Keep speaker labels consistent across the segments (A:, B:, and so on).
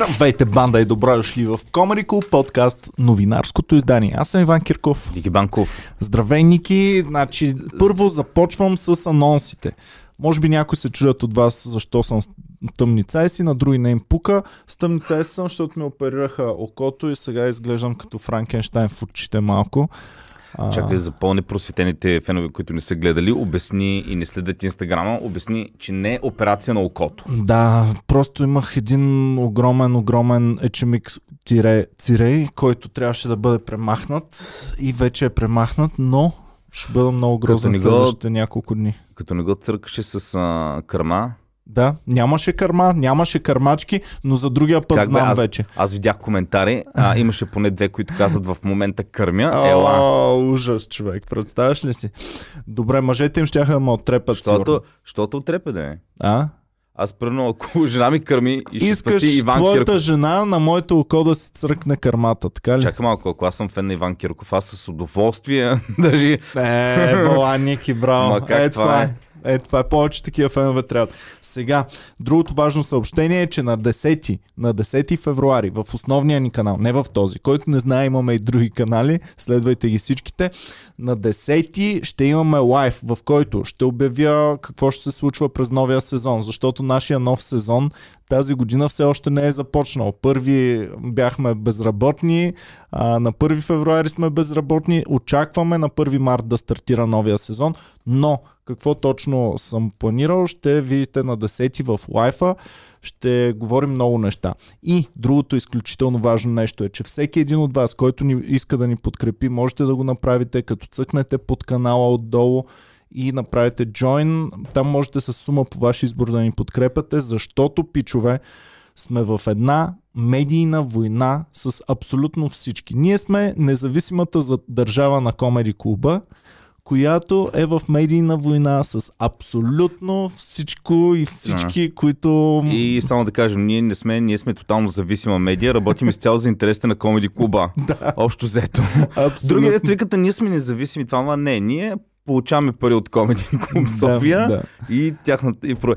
A: Здравейте, банда и добро дошли в Comedy Club подкаст, новинарското издание. Аз съм Иван Кирков.
B: Ники Банков.
A: Здравей, Ники. Значи, първо започвам с анонсите. Може би някои се чудят от вас защо съм с тъмни цайси, на други не им пука. С тъмни цайси съм, защото ми оперираха окото и сега изглеждам като Франкенштайн в очите малко.
B: А... Чакай за по-непросветените фенове, които не са гледали, обясни и не следят Инстаграма, обясни, че не е операция на окото.
A: Да, просто имах един огромен, огромен ечемик тире, който трябваше да бъде премахнат и вече е премахнат, но ще бъда много грозен следващите няколко дни.
B: Като не го църкаше с а, кърма,
A: да, нямаше кърма, нямаше кърмачки, но за другия път как знам
B: бе, аз,
A: вече.
B: Аз видях коментари, а, имаше поне две, които казват в момента кърмя.
A: Ела. О, ужас, човек, представяш ли си? Добре, мъжете им ще да ме оттрепят.
B: Защото, защото отрепе да е.
A: А?
B: Аз прено, ако жена ми кърми и ще
A: Искаш
B: спаси Иван
A: твоята
B: Кирков.
A: жена на моето око да си църкне кърмата, така ли?
B: Чакай малко, ако аз съм фен на Иван Кирков, аз с удоволствие даже...
A: Е, бола, Ники, браво.
B: Ма как
A: е,
B: това е?
A: е. Е, това е повече такива фенове трябва. Сега, другото важно съобщение е, че на 10, на 10 февруари в основния ни канал, не в този, който не знае, имаме и други канали, следвайте ги всичките. На 10 ще имаме лайв, в който ще обявя какво ще се случва през новия сезон, защото нашия нов сезон тази година все още не е започнал. Първи бяхме безработни, а, на 1 февруари сме безработни, очакваме на 1 март да стартира новия сезон, но какво точно съм планирал, ще видите на 10 в лайфа, ще говорим много неща. И другото изключително важно нещо е, че всеки един от вас, който ни иска да ни подкрепи, можете да го направите, като цъкнете под канала отдолу и направите join. Там можете с сума по ваш избор да ни подкрепяте, защото, пичове, сме в една медийна война с абсолютно всички. Ние сме независимата за държава на Комеди клуба, която е в медийна война с абсолютно всичко и всички, а. които...
B: И само да кажем, ние не сме, ние сме тотално зависима медия, работим изцяло за интересите на Комеди клуба.
A: да.
B: Общо взето. Други дето викат, ние сме независими, това не, ние получаваме пари от Комеди Клуб София
A: Да, да.
B: и тяхната... И, про...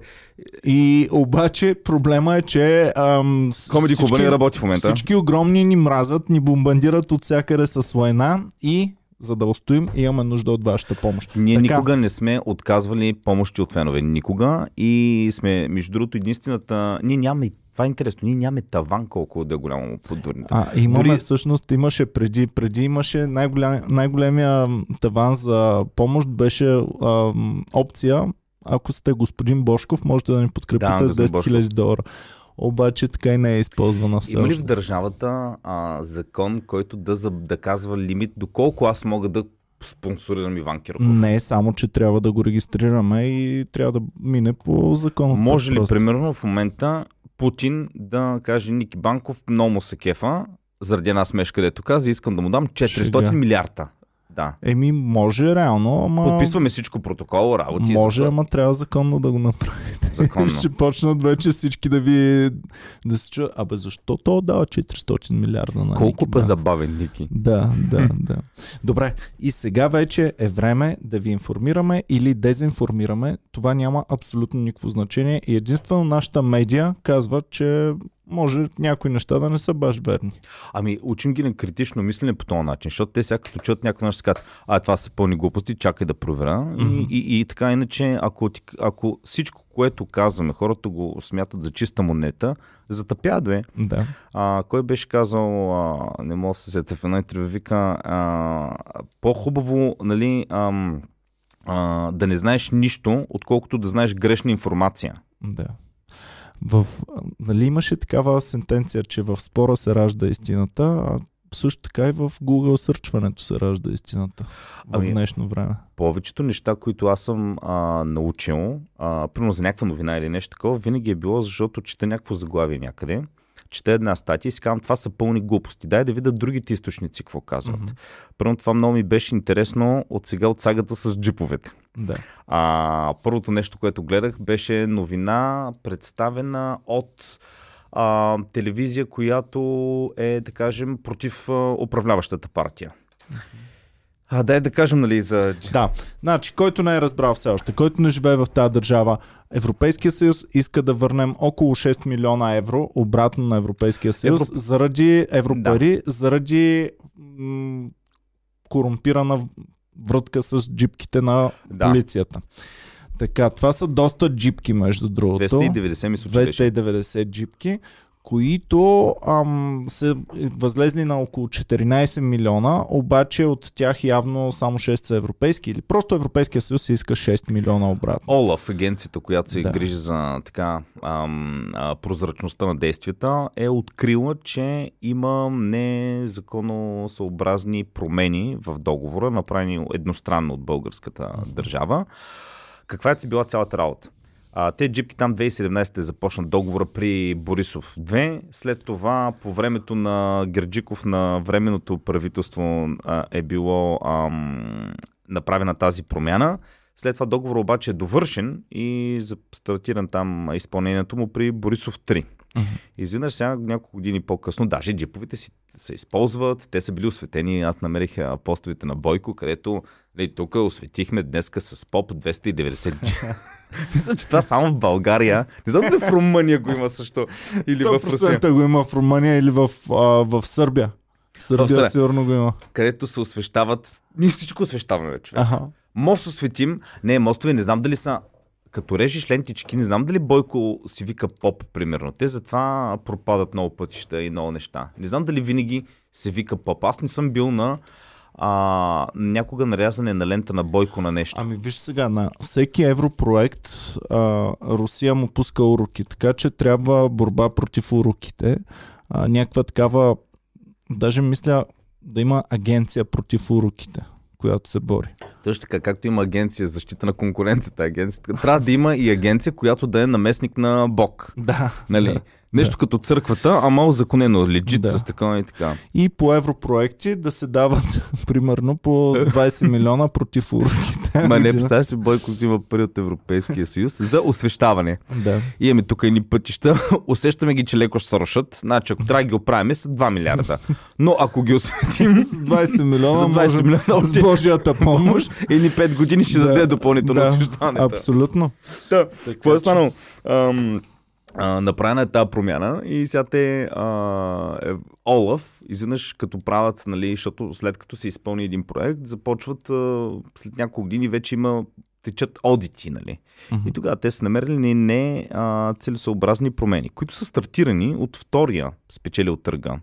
A: И обаче проблема е, че ам,
B: Комеди Клуба не работи в момента.
A: Всички огромни ни мразят, ни бомбандират от всякъде с война и за да устоим, имаме нужда от вашата помощ.
B: Ние
A: Така.
B: никога не сме отказвали помощи от фенове. Никога. И сме, между другото, единствената... Ние нямаме... Това е интересно. Ние нямаме таван колко да е голямо под дурните.
A: А, имаме
B: Дори-
A: всъщност, имаше преди, преди имаше най-голям, най-големия таван за помощ беше ам, опция, ако сте господин Бошков, можете да ни подкрепите
B: Да,
A: с
B: господин
A: 10 000 долара. Обаче така и не е използвана все
B: Има ли в държавата а, закон, който да, за, да казва лимит, доколко аз мога да спонсорирам Иван Кирков?
A: Не, само че трябва да го регистрираме и трябва да мине по закон.
B: Може ли, примерно, в момента Путин да каже Ники Банков, много му се кефа, заради една смешка, където каза, искам да му дам 400
A: Шега.
B: милиарда. Да.
A: Еми, може реално, ама...
B: Подписваме всичко протокол, работи.
A: Може,
B: за-
A: ама трябва законно да го направите.
B: Законно.
A: Ще почнат вече всички да ви да се чуят. Абе, защо то дава 400 милиарда на
B: Колко
A: Банков?
B: забавен Ники.
A: Да, да, да. Добре, и сега вече е време да ви информираме или дезинформираме. Това няма абсолютно никакво значение и единствено нашата медия казва, че може някои неща да не са баш верни.
B: Ами, учим ги на критично мислене по този начин, защото те сега като чуят някакво нещо, казват, а това са пълни глупости, чакай да проверя.
A: Мгм.
B: И, и, и, така иначе, ако, ако всичко, което казваме, хората го смятат за чиста монета, затъпяват, бе.
A: Да.
B: А, кой беше казал, а, не мога да се сетя в едно интервю, вика, а, по-хубаво, нали, ам, а, да не знаеш нищо, отколкото да знаеш грешна информация.
A: Да. В, нали имаше такава сентенция, че в спора се ражда истината, а също така и в Google сърчването се ражда истината в
B: Ами,
A: днешно време.
B: Повечето неща, които аз съм а, научил, а, примерно за някаква новина или нещо такова, винаги е било, защото чета някакво заглавие някъде, чета една статия и си казвам, това са пълни глупости. Дай да видя другите източници какво казват. Mm-hmm. Първо това много ми беше интересно от сега от сагата с джиповете.
A: Да.
B: А, първото нещо, което гледах, беше новина, представена от а, телевизия, която е, да кажем, против а, управляващата партия. А, дай да кажем, нали, за...
A: Да, значи, който не е разбрал все още, който не живее в тази държава, Европейския съюз иска да върнем около 6 милиона евро обратно на Европейския съюз
B: Евро-
A: заради европари, заради м- корумпирана врътка с джипките на
B: Да.
A: полицията. Така, това са доста джипки, между другото.
B: 290 мисля, че беше.
A: 290 джипки, които ам, са възлезли на около 14 милиона, обаче от тях явно само 6 са европейски или просто Европейския съюз иска 6 милиона обратно.
B: Олаф, агенцията, която се
A: Да.
B: грижи за така ам, а, прозрачността на действията, е открила, че има незаконосъобразни промени в договора, направени едностранно от българската държава. Каква е била цялата работа? А, те джипки там 2017 започнат договора при Борисов 2. След това, по времето на Герджиков на временното правителство а, е било ам, направена тази промяна. След това договор обаче е довършен и стартиран там изпълнението му при Борисов 3. Изведнъж сега няколко години по-късно, даже джиповете си се използват, те са били осветени, аз намерих а, постовете на Бойко, където нали, тук осветихме днеска с поп 290 джи. Мисля, че това само в България. Не знам дали в Румъния го има също. Или в Русия.
A: 100% го има в Румъния или в, а, в Сърбия. В Сърбия
B: Сърбия.
A: сигурно го има.
B: Където се освещават. Ние всичко освещаваме, бе, човек.
A: Аха.
B: Мост осветим. Не, мостове, не знам дали са като режеш лентички, не знам дали Бойко си вика поп, примерно. Те затова пропадат много пътища и много неща. Не знам дали винаги се вика поп. Аз не съм бил на а, някога нарязане на лента на Бойко на нещо.
A: Ами виж сега, на всеки европроект а, Русия му пуска уроки, така че трябва борба против уроките. А, някаква такава, даже мисля да има агенция против уроките, която се бори.
B: Точно така, както има агенция за защита на конкуренцията, агенцията, трябва да има и агенция, която да е наместник на Бог.
A: Да.
B: Нали?
A: Да.
B: Нещо като църквата, ама законено, легит
A: Да.
B: с такова и така.
A: И по европроекти да се дават примерно по 20 милиона против уроките.
B: Ма не, представяш си, Бойко взима пари от Европейския съюз за освещаване.
A: Да.
B: Имаме тук едни пътища, усещаме ги, че леко ще се рушат. Значи, ако трябва да ги оправим, са 2 милиарда. Но ако ги осветим
A: С 20 милиона,
B: за 20
A: може,
B: милиона,
A: с
B: още
A: Божията помощ.
B: едни 5 години ще
A: Да,
B: даде допълнително
A: да,
B: освещаването.
A: Абсолютно.
B: Да. Какво е станало? Ам, а, направена е тази промяна и сега те а, е, Олаф, изведнъж като правят, нали, защото след като се изпълни един проект, започват а, след няколко години вече има течат одити, нали?
A: Мгм.
B: И тогава те са намерили не, а, целесообразни промени, които са стартирани от втория спечелил търга.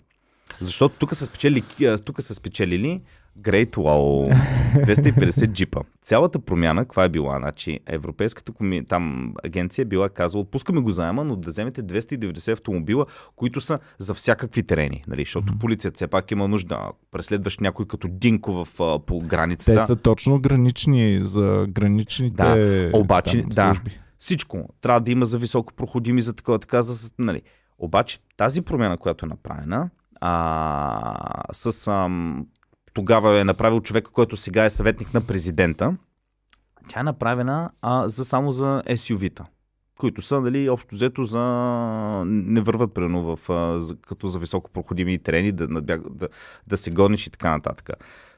B: Защото тук са, спечели, тук са спечелили Great Wall 250 джипа. Цялата промяна, каква е била? Значи, Европейската коми... там агенция била казала, отпускаме го заема, но да вземете 290 автомобила, които са за всякакви терени. Нали? Защото полицията все пак има нужда. Преследваш някой като Динко в, а, по границата.
A: Те са точно гранични за граничните
B: Да, обаче,
A: там,
B: да.
A: служби.
B: Всичко трябва да има за високо проходими, за такова, така, за, нали. Обаче тази промяна, която е направена, а, с, ам, тогава е направил човека, който сега е съветник на президента, тя е направена а, за, само за SUV-та, които са, нали, общо взето за... не върват, примерно, в, а, за, като за високо проходими терени, да, надбяг, да, да се гониш и така нататък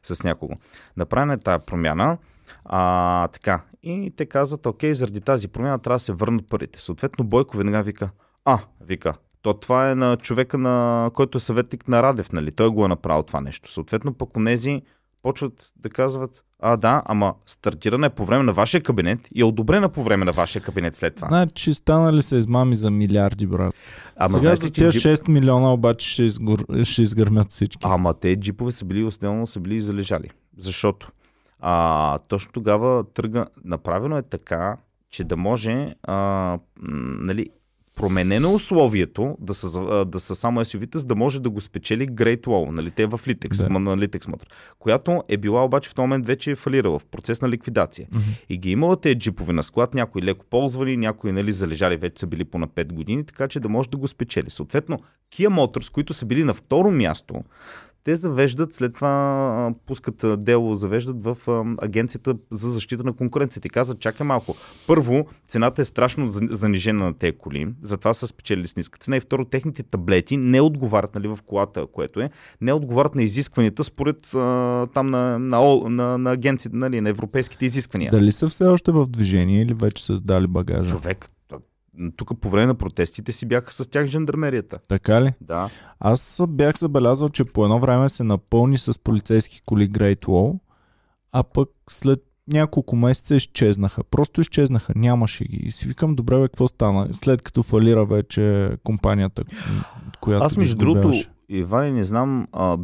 B: с някого. Направена е тази промяна, а, така. И те казват, окей, заради тази промяна трябва да се върнат парите. Съответно, Бойко веднага вика, а, вика, то това е на човека, на който е съветник на Радев, нали? Той го е направил това нещо. Съответно, пък онези почват да казват, а да, ама стартирана е по време на вашия кабинет и е одобрена по време на вашия кабинет след това.
A: Значи станали са измами за милиарди, брат.
B: Ама
A: Сега за тия
B: джип...
A: 6 милиона обаче ще, изгор... ще изгърмят всички.
B: Ама те джипове са били основно са били залежали. Защото а, точно тогава търга направено е така, че да може а, нали, променено условието да са, да са само SUV-та, за да може да го спечели Great Wall, нали, те в Litex,
A: Да.
B: на Litex Motor, която е била обаче в този момент вече е фалирала в процес на ликвидация.
A: Мгм.
B: И ги имала тези джипове на склад, някои леко ползвани, някои нали, залежали вече са били по на 5 години, така че да може да го спечели. Съответно, Kia Motors, които са били на второ място, те завеждат, след това пускат дело, завеждат в агенцията за защита на конкуренцията и казват, чакай малко. Първо, цената е страшно за- занижена на тези коли, затова са спечелили с ниска цена и второ, техните таблети не отговарят нали, в колата, което е, не отговарят на изискванията според там на, на, на, на агенцията, нали, на европейските изисквания.
A: Дали са все още в движение или вече са сдали багажа?
B: Човек, тук по време на протестите си бяха с тях жандармерията.
A: Така ли?
B: Да.
A: Аз бях забелязал, че по едно време се напълни с полицейски коли Great Wall, а пък след няколко месеца изчезнаха. Просто изчезнаха. Нямаше ги. И си викам, добре, бе, какво стана? След като фалира вече компанията, която
B: Аз между другото. Иване, не знам, а,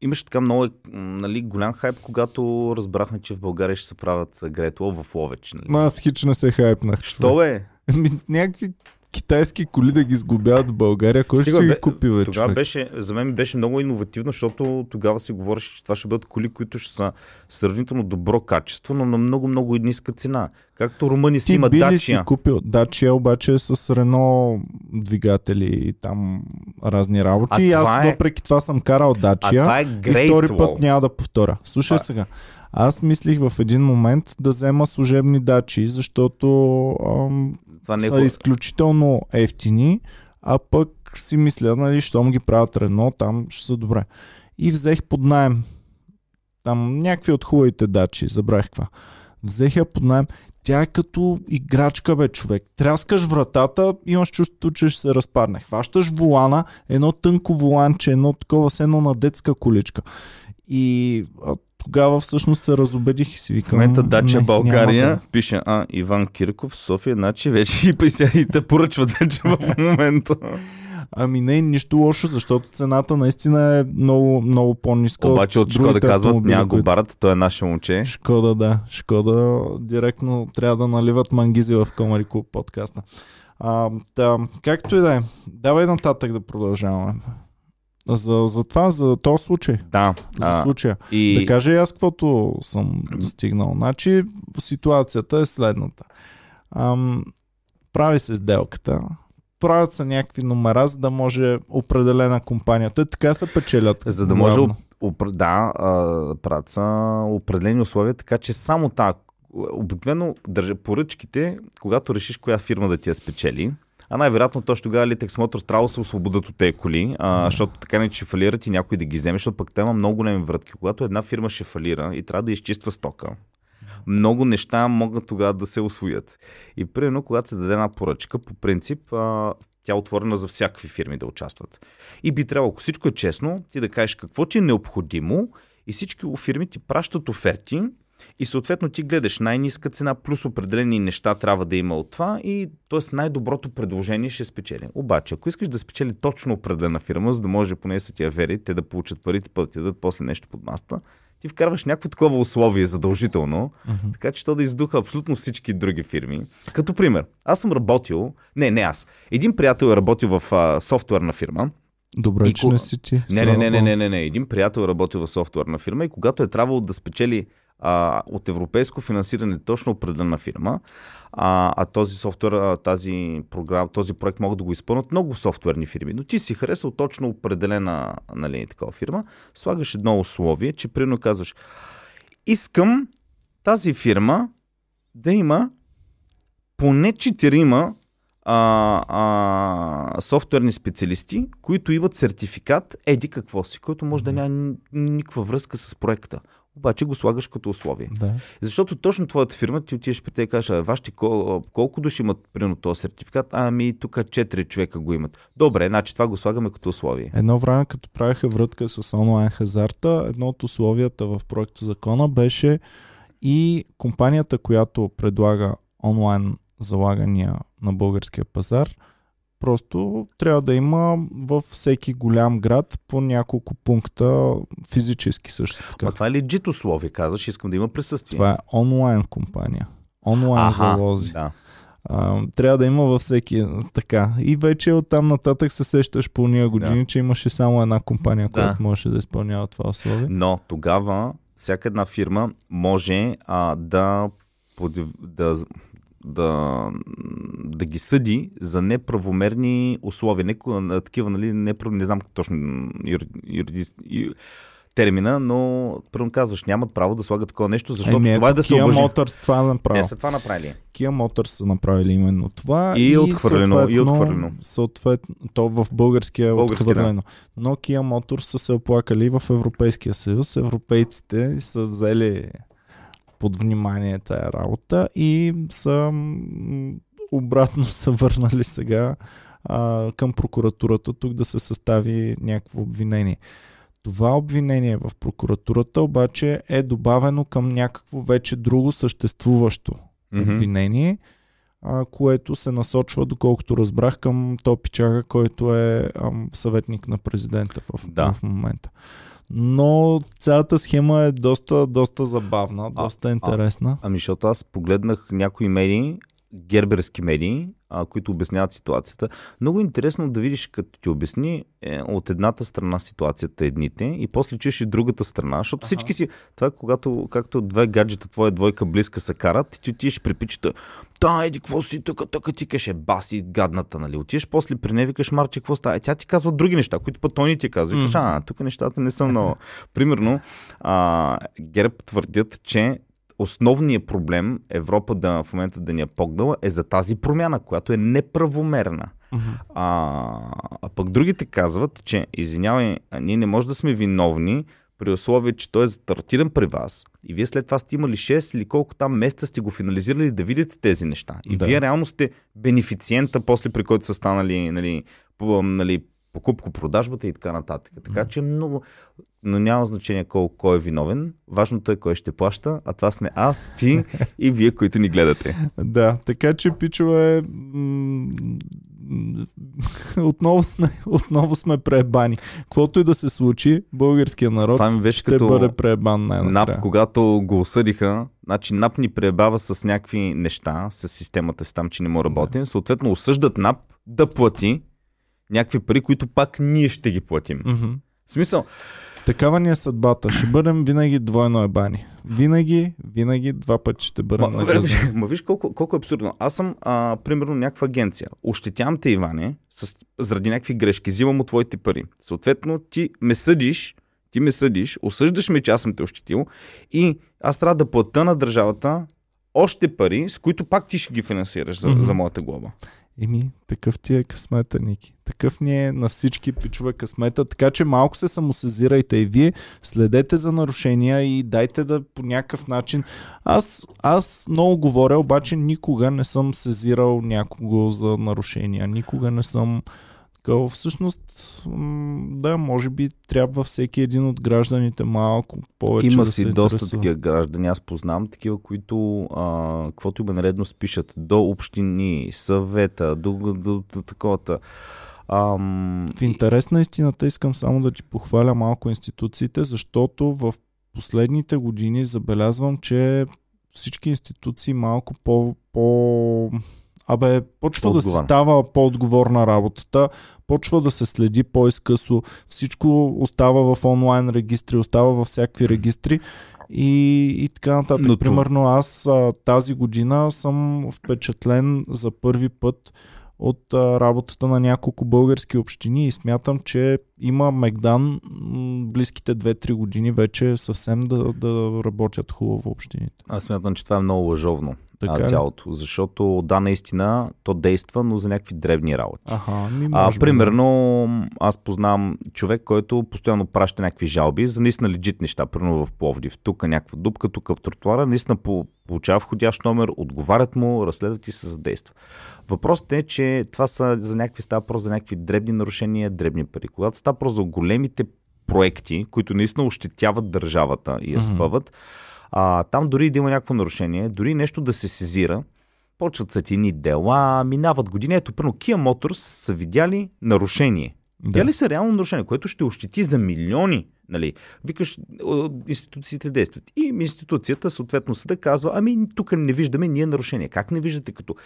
B: имаше така много нали, голям хайп, когато разбрахме, че в България ще се правят Гретло в Ловеч. Нали?
A: Ма аз хич не се хайпнах.
B: Що бе?
A: Ми, някакви китайски коли да ги сглобяват в България. Кой ще
B: Стига,
A: ги
B: бе,
A: купи, бе,
B: Тогава беше, за мен беше много иновативно, защото тогава си говореше, че това ще бъдат коли, които ще са сравнително добро качество, но на много-много и ниска цена. Както румъни си
A: Ти
B: има
A: би ли си
B: Дачия.
A: купил? Дачия обаче е с Рено двигатели и там разни работи.
B: А
A: и аз
B: е-
A: въпреки това съм карал
B: А
A: Дачия.
B: това е
A: И
B: Great
A: втори
B: Wall.
A: път няма да повторя. Слушай
B: Това-
A: сега. Аз мислих в един момент да взема служебни дачи, защото ам,
B: Това не е
A: са изключително ефтини, а пък си мисля, нали, щом ги правят Рено, там ще са добре. И взех под найем. Там някакви от хубавите дачи, забравих каква. Взех я под найем. Тя е като играчка, бе, човек. Тряскаш вратата, имаш чувството, че ще се разпадне. Хващаш волана, едно тънко воланче, едно такова, с едно на детска количка. И тогава всъщност се разобедих и си
B: В
A: викам...
B: момента Дача
A: не,
B: България
A: да.
B: пише, а, Иван Кирков, София, значи вече и пися и те поръчват вече в момента.
A: Ами не, нищо лошо, защото цената наистина е много, много по-ниска.
B: Обаче от Шкода казват, няма го барат, той е наше момче.
A: Шкода, да. Шкода директно трябва да наливат мангизи в Комари Клуб подкаста. А, да, както и да е. Давай нататък да продължаваме. За, за това, за този случай.
B: Да.
A: За
B: А,
A: случая.
B: и...
A: Да кажа и аз каквото съм достигнал. Значи ситуацията е следната. Ам, прави се сделката, правят се някакви номера, за да може определена компания. Те така се печелят.
B: За да може
A: главно.
B: Опр- да, правят са определени условия, така че само та. Обикновено държа поръчките, когато решиш коя фирма да ти я спечели, а най-вероятно точно тогава Litex Motors трябва да се освободят от тези коли, а, защото така не че фалират и някой да ги вземе, защото пък те има много големи вратки. Когато една фирма ще фалира и трябва да изчиства стока, много неща могат тогава да се освоят. И примерно, когато се даде една поръчка, по принцип, а, тя е отворена за всякакви фирми да участват. И би трябвало, ако всичко е честно, ти да кажеш какво ти е необходимо и всички фирми ти пращат оферти и съответно ти гледаш най-ниска цена плюс определени неща трябва да има от това и т.е. най-доброто предложение ще спечели. Обаче, ако искаш да спечели точно определена фирма, за да може поне да са ти я вери, те да получат парите, пък ти дадат после нещо под маста, ти вкарваш някакво такова условие задължително,
A: Мгм.
B: така че то да издуха абсолютно всички други фирми. Като пример, аз съм работил, не, не аз, един приятел е работил в а, софтуерна фирма,
A: Добре,
B: И
A: че
B: ко-
A: не си ти.
B: не, не, не, не, не, не, не. Един приятел е работил в софтуерна фирма и когато е трябвало да спечели а, от европейско финансиране точно определена фирма, а, а този софтуер, тази програма, този проект могат да го изпълнят много софтуерни фирми. Но ти си харесал точно определена нали, такава фирма, слагаш едно условие, че примерно казваш, искам тази фирма да има поне четирима а, а, софтуерни специалисти, които имат сертификат еди какво си, който може да няма ни- никаква връзка с проекта. Обаче го слагаш като условие.
A: Да.
B: Защото точно твоята фирма ти отидеш при те и кажеш, а вашите кол- колко души имат примерно този сертификат? Ами тук 4 човека го имат. Добре, значи това го слагаме като условие.
A: Едно време, като правиха врътка с онлайн хазарта, едно от условията в проекто закона беше и компанията, която предлага онлайн залагания на българския пазар, просто трябва да има във всеки голям град по няколко пункта физически също така.
B: Ма това е легит условие, казваш, искам да има присъствие.
A: Това е онлайн компания. Онлайн залози.
B: да.
A: А, трябва да има във всеки така. И вече оттам нататък се сещаш по уния години,
B: Да.
A: че имаше само една компания,
B: Да.
A: която можеше да изпълнява това условие.
B: Но тогава всяка една фирма може а, да, да, да, да ги съди за неправомерни условия. Не, такива, нали, не, не знам точно юриди, термина, но първо казваш, нямат право да слагат такова нещо, защото Еми, това е да се
A: Kia Motors това направи.
B: Те са това направили.
A: Kia Motors са направили именно това.
B: И, е отхвърлено. И отхвърлено.
A: Съответно, то в българския е отхвърлено. Да. Но Kia Motors са се оплакали в Европейския съюз. Европейците са взели под внимание тая работа и са обратно са върнали сега а, към прокуратурата тук да се състави някакво обвинение. Това обвинение в прокуратурата обаче е добавено към някакво вече друго съществуващо mm-hmm. обвинение, а, което се насочва, доколкото разбрах, към Топичага, който е ам, съветник на президента в, да. в момента. Но цялата схема е доста, доста забавна, доста а, интересна. А,
B: ами, защото аз погледнах някои медии, герберски медии, а, които обясняват ситуацията. Много интересно да видиш, като ти обясни е, от едната страна ситуацията едните и после чуеш и другата страна, защото ага. всички си... Това е когато, както две гаджета, твоя двойка близка се карат и ти отиваш при пичета. Та, еди, какво си тук, тук ти каже, баси, гадната, нали? Отиваш после при нея, викаш, Марче, какво става? Тя ти казва други неща, които път той ни ти казва. Викаш, а, тук нещата не са много. Примерно, а, Герб твърдят, че основният проблем Европа да в момента да ни е погнала е за тази промяна, която е неправомерна. Uh-huh. А, а пък другите казват, че извинявай, ние не може да сме виновни при условие, че той е затартиран при вас и вие след това сте имали 6 или колко там месеца сте го финализирали да видите тези неща. И да. вие реално сте бенефициента, после при който са станали нали, нали, покупко-продажбата и така нататък. Така че много но няма значение кой, кой е виновен. Важното е кой ще плаща, а това сме аз, ти и вие, които ни гледате.
A: Да, така че, пичове, отново сме, отново сме пребани. Каквото и да се случи, българския народ това ми беше ще като бъде пребан най
B: НАП, когато го осъдиха, значи НАП ни пребава с някакви неща, с системата си там, че не му работим. Да. Съответно, осъждат НАП да плати някакви пари, които пак ние ще ги платим.
A: Mm-hmm.
B: В смисъл,
A: Такава ни е съдбата. Ще бъдем винаги двойно ебани. Винаги, винаги два пъти ще бъдем
B: ма, наказани. Ма виж колко, колко е абсурдно. Аз съм, а, примерно, някаква агенция. Ощетявам те, Иване, с, заради някакви грешки. Взимам от твоите пари. Съответно, ти ме съдиш, ти ме съдиш, осъждаш ме, че аз съм те ощетил и аз трябва да плата на държавата още пари, с които пак ти ще ги финансираш за, mm-hmm. за моята глоба.
A: Еми, такъв ти е късмета, Ники. Такъв ни е на всички пичове късмета, така че малко се самосезирайте и вие, следете за нарушения и дайте да по някакъв начин. Аз, аз много говоря, обаче никога не съм сезирал някого за нарушения. Никога не съм такова. Всъщност, да, може би трябва всеки един от гражданите малко повече
B: Има
A: да
B: си
A: се
B: доста
A: интересува.
B: такива граждани. Аз познавам такива, които а, каквото има наредно спишат до общини, съвета, до, до, до, до таковата. Ам...
A: В интерес на истината искам само да ти похваля малко институциите, защото в последните години забелязвам, че всички институции малко по, по Абе, почва да се става по-отговорна работата, почва да се следи по-изкъсо, всичко остава в онлайн регистри, остава във всякакви регистри и, и така нататък. Но Примерно аз а, тази година съм впечатлен за първи път от а, работата на няколко български общини и смятам, че има Мегдан близките 2-3 години вече съвсем да, да работят хубаво общините.
B: Аз смятам, че това е много лъжовно така цялото. Защото да, наистина то действа, но за някакви дребни работи.
A: Ага, ми
B: а, примерно, аз познавам човек, който постоянно праща някакви жалби за наистина легит неща, примерно в Пловдив. Тук някаква дупка, тук в тротуара, наистина получава входящ номер, отговарят му, разследват и се задейства. Въпросът е, че това са за някакви става просто за някакви дребни нарушения, дребни пари. Когато става просто за големите проекти, които наистина ощетяват държавата и я спъват, mm-hmm а, там дори да има някакво нарушение, дори нещо да се сезира, почват са ти дела, минават години. Ето, първо, Kia Motors са видяли нарушение. Да. Видяли са реално нарушение, което ще ощети за милиони. Нали? Викаш, институциите действат. И институцията, съответно, съда казва, ами тук не виждаме ние нарушение. Как не виждате като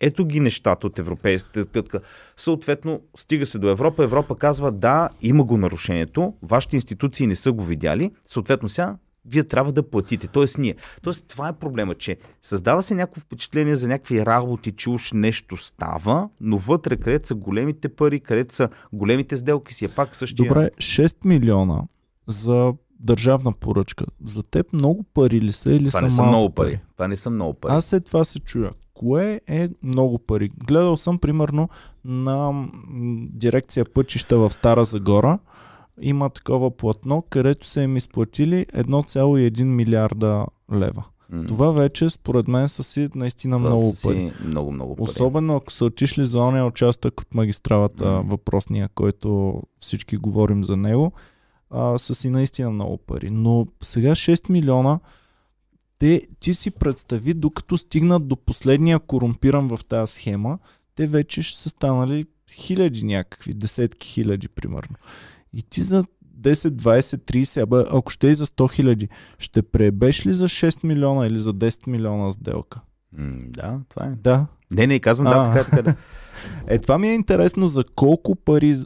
B: ето ги нещата от европейската кътка. Съответно, стига се до Европа. Европа казва, да, има го нарушението, вашите институции не са го видяли. Съответно, сега вие трябва да платите. Тоест ние. Тоест това е проблема, че създава се някакво впечатление за някакви работи, че уж нещо става, но вътре, където са големите пари, където са големите сделки, си е пак същия.
A: Добре, 6 милиона за държавна поръчка. За теб много пари ли са или
B: това
A: са
B: не са много пари. Това не са много пари.
A: Аз след това се чуя. Кое е много пари? Гледал съм примерно на дирекция пътища в Стара Загора. Има такова платно, където са им изплатили 1,1 милиарда лева.
B: М.
A: Това вече според мен са си наистина
B: Това
A: много
B: са
A: пари.
B: си Много, много пари.
A: Особено ако са отишли за ония участък от магистралата,
B: М.
A: въпросния, който всички говорим за него, а, са си наистина много пари. Но сега 6 милиона, те, ти си представи, докато стигнат до последния корумпиран в тази схема, те вече ще са станали хиляди някакви, десетки хиляди примерно. И ти за 10, 20, 30, абе, ако ще и за 100 хиляди, ще пребеш ли за 6 милиона или за 10 милиона сделка?
B: М, да, това е.
A: Да,
B: Не, не, казвам, да,
A: А.
B: така, така. Да.
A: Е, това ми е интересно за колко пари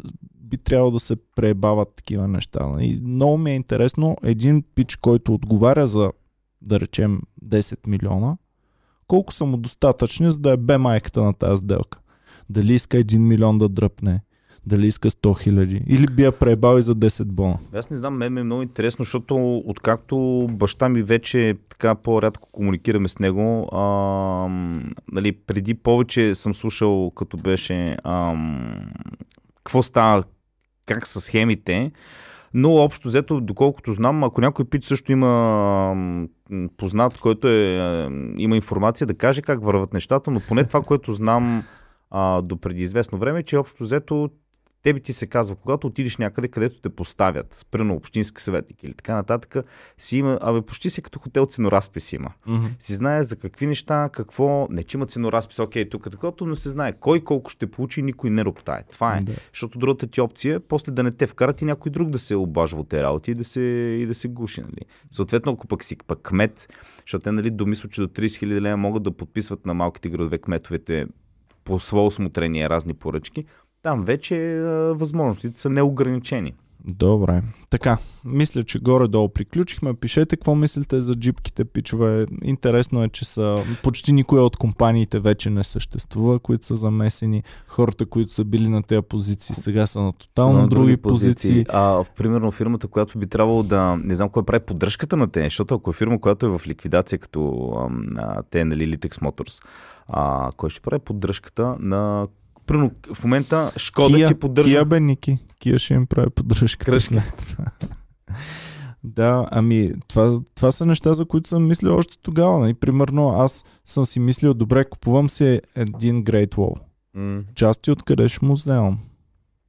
A: би трябвало да се пребават такива неща. И много ми е интересно един пич, който отговаря за, да речем, 10 милиона, колко са му достатъчни, за да е бе майката на тази сделка. Дали иска 1 милион да дръпне, дали иска 100 хиляди, или би я пребал и за 10 бона.
B: Аз не знам, мен ми е много интересно, защото откакто баща ми вече така по-рядко комуникираме с него, а, нали, преди повече съм слушал, като беше ам, какво става, как са схемите, но общо взето, доколкото знам, ако някой пич също има познат, който е, има информация да каже как върват нещата, но поне това, което знам а, до преди известно време, че общо взето тебе ти се казва, когато отидеш някъде, където те поставят, примерно общински съветник или така нататък, си има, абе почти си като хотел ценоразпис има. Си знае за какви неща, какво, не че има ценоразпис, окей, тук такова, но се знае кой колко ще получи, никой не роптае. Това е.
A: Да.
B: Защото другата ти опция е после да не те вкарат и някой друг да се обажва от тези работи и да се, и да се гуши. Нали. Съответно, ако пък си пък кмет, защото те нали, домислят, че до 30 000 лева могат да подписват на малките градове кметовете по свое осмотрение разни поръчки, там вече а, възможностите са неограничени.
A: Добре. Така, мисля, че горе-долу приключихме. Пишете какво мислите за джипките, пичове. Интересно е, че са почти никоя от компаниите вече не съществува, които са замесени. Хората, които са били на тези позиции, сега са на тотално
B: На
A: други, позиции.
B: А, в, примерно фирмата, която би трябвало да, не знам кой прави поддръжката на те, защото ако е фирма, която е в ликвидация, като а, те, нали, Litex Motors, а, кой ще прави поддръжката на Примерно, в момента Шкода
A: Кия,
B: ти поддържа...
A: Кия бе, Ники. Кия ще им прави след това. да, ами това, това са неща, за които съм мислил още тогава. Нали? Примерно аз съм си мислил, добре, купувам си един Great Wall.
B: М.
A: Части откъде ще му вземам?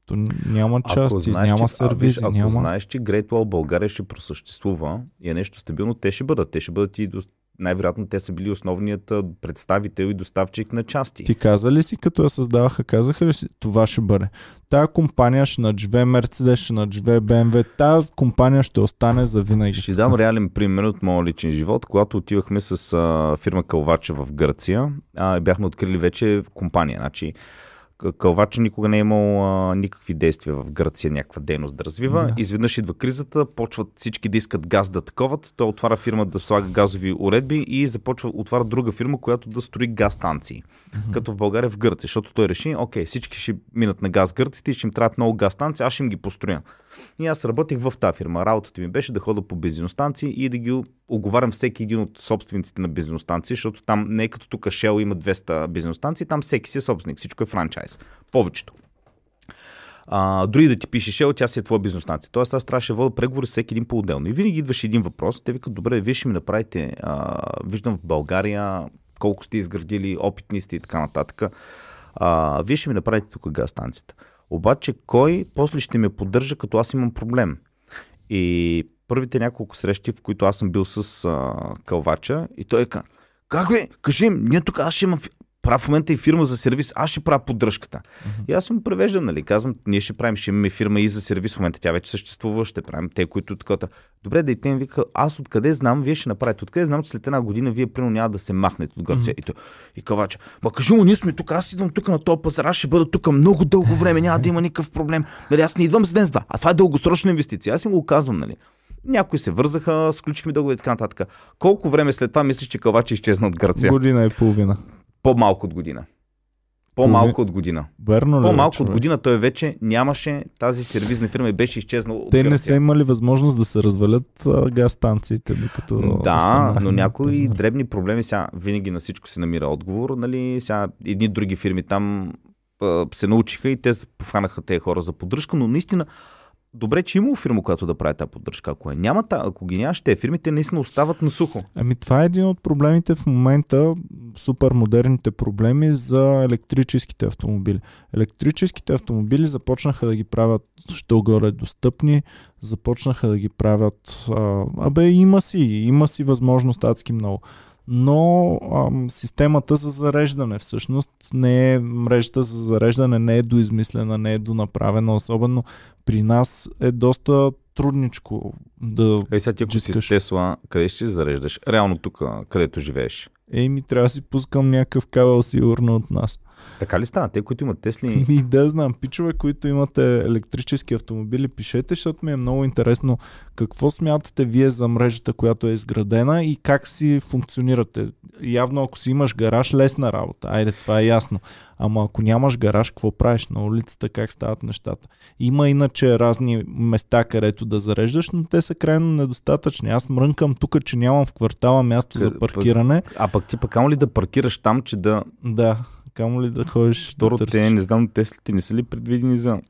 A: То няма части, няма
B: че,
A: сервизи,
B: а, виж, ако
A: няма...
B: знаеш, че Great Wall България ще просъществува и е нещо стабилно, те ще бъдат. Те ще бъдат и до... най-вероятно те са били основният представител и доставчик на части.
A: Ти каза ли си, като я създаваха, казаха ли си, това ще бъде? Тая компания ще надживе Мерцедес, ще надживе BMW, тая компания ще остане за винаги.
B: Ще ти дам реален пример от моя личен живот. Когато отивахме с а, фирма Калвача в Гърция, а, бяхме открили вече компания. Значи, К- Калвача никога не е имал а, никакви действия в Гърция, някаква дейност да развива.
A: Да.
B: Изведнъж идва кризата, почват всички да искат газ да таковат. Той отваря фирма да слага газови уредби и започва, отваря друга фирма, която да строи газ станции.
A: Мгм.
B: Като в България в Гърция, защото той реши, окей, всички ще минат на газ гърците и ще им трябват много газ станции, аз ще им ги построя. И аз работех в тази фирма. Работата ми беше да хода по бензиностанции и да ги оговарям всеки един от собствениците на бензиностанции, защото там не е като тук Shell има 200 бензиностанции, там всеки си е собственик, всичко е франчайз. Повечето. А, дори да ти пише Shell, тя си е твоя бизнестанция. Тоест аз трябваше да вода преговори с всеки един по-отделно. И винаги идваше един въпрос. Те викат, добре, вие ще ми направите, а, виждам в България колко сте изградили, опитни сте и така нататък. А, вие ще ми направите тук газ станцията. Обаче кой после ще ме поддържа, като аз имам проблем? И първите няколко срещи, в които аз съм бил с а, кълвача, и той каза, как бе, кажи им, ние тук аз ще имам, правя в момента и фирма за сервис, аз ще правя поддръжката. И аз съм превеждан, нали, казвам, ние ще правим, ще имаме фирма и за сервис, в момента тя вече съществува, ще правим те, които такова. Добре, да и те ми вика, аз откъде знам, вие ще направите, откъде знам, че след една година вие примерно няма да се махнете от Гърция. И, той, и кавача, ма кажи му, ние сме тук, аз идвам тук на този пазар, аз ще бъда тук много дълго време, няма да има никакъв проблем. Нали, аз не идвам за ден с два, а това е дългосрочна инвестиция. Аз им го казвам, нали. Някои се вързаха, сключихме договори и така нататък. Колко време след това мислиш, че Калвачи изчезна от Гърция?
A: Година и половина.
B: По-малко от година. По-малко от година.
A: Верно ли? бе,
B: По-малко от
A: човек?
B: година той вече нямаше тази сервизна фирма и беше изчезнал от
A: Те не
B: Гърция.
A: са имали възможност да се развалят а, газ станциите, докато.
B: Да, но някои
A: пазара.
B: дребни проблеми сега винаги на всичко се намира отговор. Нали? Сега едни други фирми там а, се научиха и те се похванаха тези хора за поддръжка, но наистина добре, че има фирма, която да прави тази поддръжка. Ако, е, няма, ако ги нямаш, те фирмите наистина остават на сухо.
A: Ами това е един от проблемите в момента, супер модерните проблеми за електрическите автомобили. Електрическите автомобили започнаха да ги правят що горе достъпни, започнаха да ги правят... А, абе, има си, има си възможност адски много. Но ам, системата за зареждане всъщност не е, мрежата за зареждане не е доизмислена, не е донаправена, особено при нас е доста трудничко да
B: Ей, сега ти ако си с. Тесла, къде ще зареждаш? Реално тук, където живееш.
A: Ей, ми трябва да си пускам някакъв кабел сигурно от нас.
B: Така ли става? Те, които имат Тесли,
A: Ми да знам, пичове, които имате електрически автомобили, пишете, защото ми е много интересно какво смятате вие за мрежата, която е изградена и как си функционирате. Явно, ако си имаш гараж, лесна работа. Айде, това е ясно. Ама ако нямаш гараж, какво правиш на улицата, как стават нещата? Има иначе разни места, където да зареждаш, но те са крайно недостатъчни. Аз мрънкам тук, че нямам в квартала място за паркиране.
B: а пък ти пък ли да паркираш там, че да...
A: Да, камо ли да ходиш
B: Второ,
A: да
B: те не знам, Теслите не са ли предвидени за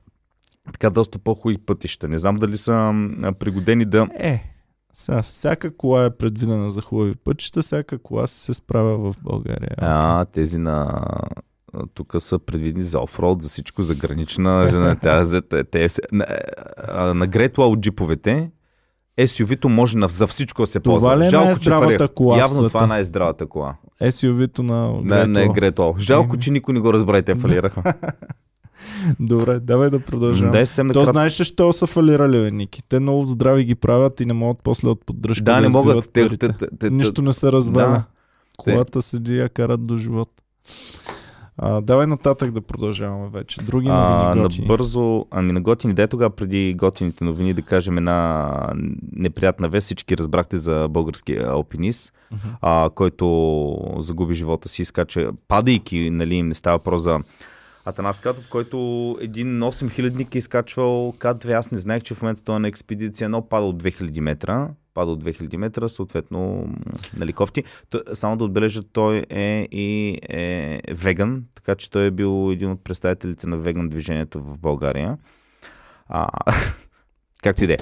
B: така доста по-хубави пътища. Не знам дали са пригодени да...
A: Е, сега, всяка кола е предвидена за хубави пътища, всяка кола се справя в България.
B: А, тези на... Тук са предвидени за офроуд, за всичко, за гранична, за те, на, на Гретла от джиповете, SUV-то може на, за всичко да се
A: Това
B: ползва.
A: ли е
B: Жалко, че твърдя.
A: кола
B: Явно това е най-здравата кола.
A: SUV-то на
B: Не, не е
A: Гретла.
B: Гретла. Жалко, че никой не го разбра и те фалираха.
A: Добре, давай да.
B: Дай съвсем
A: То
B: накратко.
A: знаеш ли, що са фалирали, бе, Ники? Те много здрави ги правят и не могат после от поддръжка
B: Да, не
A: избиват
B: могат. Те, те, те, те,
A: Нищо не се разваля.
B: Да.
A: Колата седи, я карат до живот. А, давай нататък да продължаваме вече. Други
B: А,
A: новини готини.
B: набързо, ами на готини, дай тогава преди готините новини да кажем една неприятна вест. Всички разбрахте за българския алпинист,
A: Мгм.
B: а, който загуби живота си, изкача, падайки, нали, не става про за Атанас Катов, който един 8000-ник е изкачвал К2. Аз не знаех, че в момента той е на експедиция, но пада от 2000 метра. Пада от 2000 метра, съответно, нали, кофти. Само да отбележа, той е и е веган, така че той е бил един от представителите на веган движението в България. А, както и да е.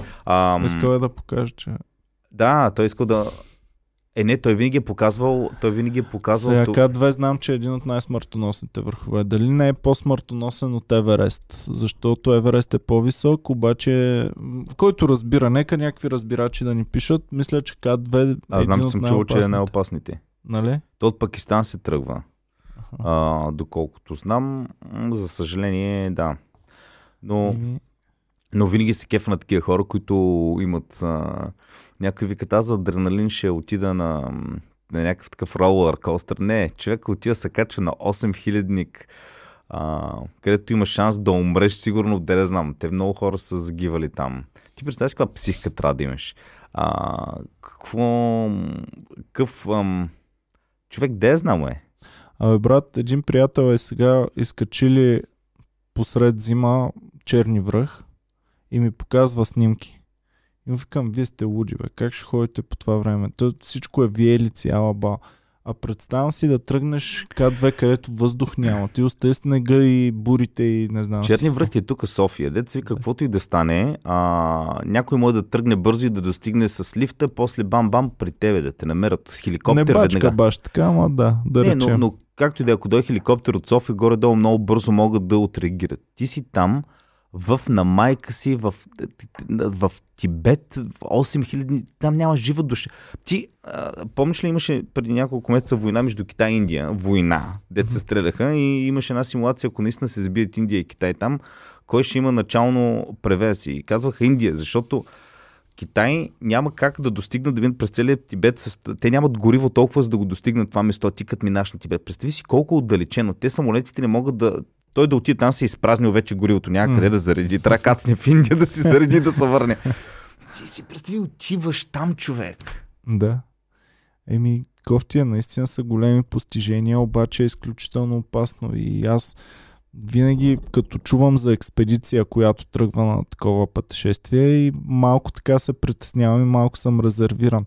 A: Искал е да покаже, че...
B: Да, той искал да... Е, не, той винаги е показвал, той винаги е показвал...
A: Сега
B: ту-
A: К2 знам, че е един от най-смъртоносните върхове. Дали не е по-смъртоносен от Еверест? Защото Еверест е по-висок, обаче който разбира, нека някакви разбирачи да ни пишат, мисля, че К2 е
B: Аз знам, че съм чувал, че е
A: най-опасните. Нали?
B: Той от Пакистан се тръгва. А, доколкото знам, за съжаление, да. Но,
A: Еми,
B: но винаги се кефа на такива хора, които имат... А, някой викат, аз за адреналин ще отида на, на някакъв такъв ролър костър. Не, човек отива се качва на 8000-ник, а, където има шанс да умреш сигурно, да знам. Те много хора са загивали там. Ти представяш каква психика трябва да имаш. А, какво... Какъв... Ам, човек, де я знам, е?
A: Абе, брат, един приятел е сега изкачили посред зима черни връх и ми показва снимки. И му викам, вие сте луди, бе. Как ще ходите по това време? То всичко е виелици, ала ба. А представям си да тръгнеш К2, където въздух няма. Ти остави снега и бурите и не знам.
B: Черни връх е тук София. Вика, каквото и да стане, а, някой може да тръгне бързо и да достигне с лифта, после бам-бам при тебе да те намерят с хеликоптер
A: Не бачка
B: веднага.
A: баш така, ама да, да
B: Не,
A: речем.
B: но, но както и да е, ако дойде хеликоптер от София, горе-долу много бързо могат да отреагират. Ти си там, в на майка си, в, в Тибет, в 8000, там няма жива душа. Ти, а, помниш ли, имаше преди няколко месеца война между Китай и Индия? Война, дет се стреляха и имаше една симулация, ако наистина се сбият Индия и Китай там, кой ще има начално превес. И казваха Индия, защото Китай няма как да достигнат да минат през целия Тибет. С... Те нямат гориво толкова, за да го достигнат това место. Ти като минаш на Тибет. Представи си колко отдалечено. Те самолетите не могат да... Той да отиде там се е изпразнил вече горивото някъде
A: М.
B: да зареди. Трябва кацне в Индия да си зареди да се върне. Ти си представи, отиваш там, човек.
A: Да. Еми, кофтия наистина са големи постижения, обаче е изключително опасно. И аз винаги, като чувам за експедиция, която тръгва на такова пътешествие, и малко така се притеснявам и малко съм резервиран.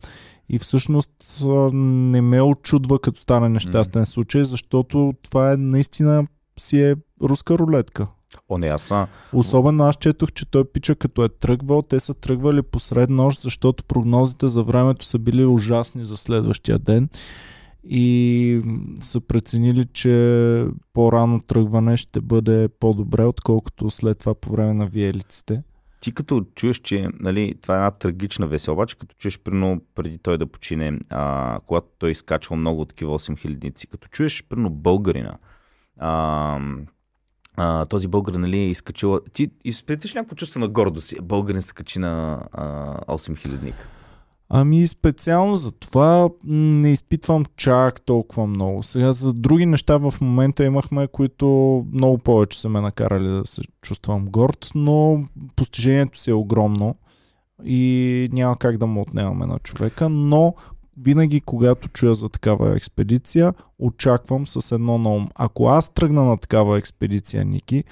A: И всъщност не ме очудва като стане нещастен случай, защото това е наистина си е руска рулетка.
B: О, не, аз са...
A: Особено аз четох, че той пича като е тръгвал, те са тръгвали посред нощ, защото прогнозите за времето са били ужасни за следващия ден и са преценили, че по-рано тръгване ще бъде по-добре, отколкото след това по време на виелиците.
B: Ти като чуеш, че нали, това е една трагична весел, обаче като чуеш прино преди той да почине, а, когато той изкачва много такива 8000-ници, като чуеш прино българина, а, а, този българин нали, е изкачил... Ти изпиташ някакво чувство на гордост. Българин се качи на а, 8000-ник.
A: Ами специално за това не изпитвам чак толкова много. Сега за други неща в момента имахме, които много повече са ме накарали да се чувствам горд, но постижението си е огромно и няма как да му отнемаме на човека, но винаги когато чуя за такава експедиция, очаквам с едно на ум. Ако аз тръгна на такава експедиция, Ники,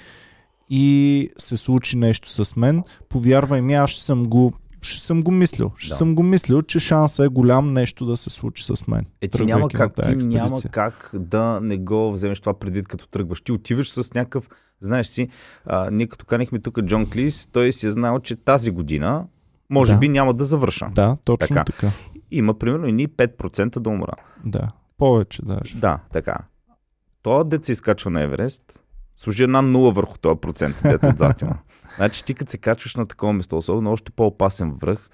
A: и се случи нещо с мен, повярвай ми, аз ще съм го ще съм го мислил. Ще да. съм го мислил, че шансът е голям нещо да се случи с мен.
B: Е, ти няма как, ти няма как да не го вземеш това предвид като тръгваш. Ти отиваш с някакъв, знаеш си, а, ние като канихме тук Джон Клис, той си е знал, че тази година може да. би няма да завърша.
A: Да, точно така. така.
B: Има примерно и ни 5% да умра.
A: Да, повече даже.
B: Да, така. Той дет се изкачва на Еверест, служи една нула върху този процент, дето отзад има. Значи ти като се качваш на такова место, особено още по-опасен връх,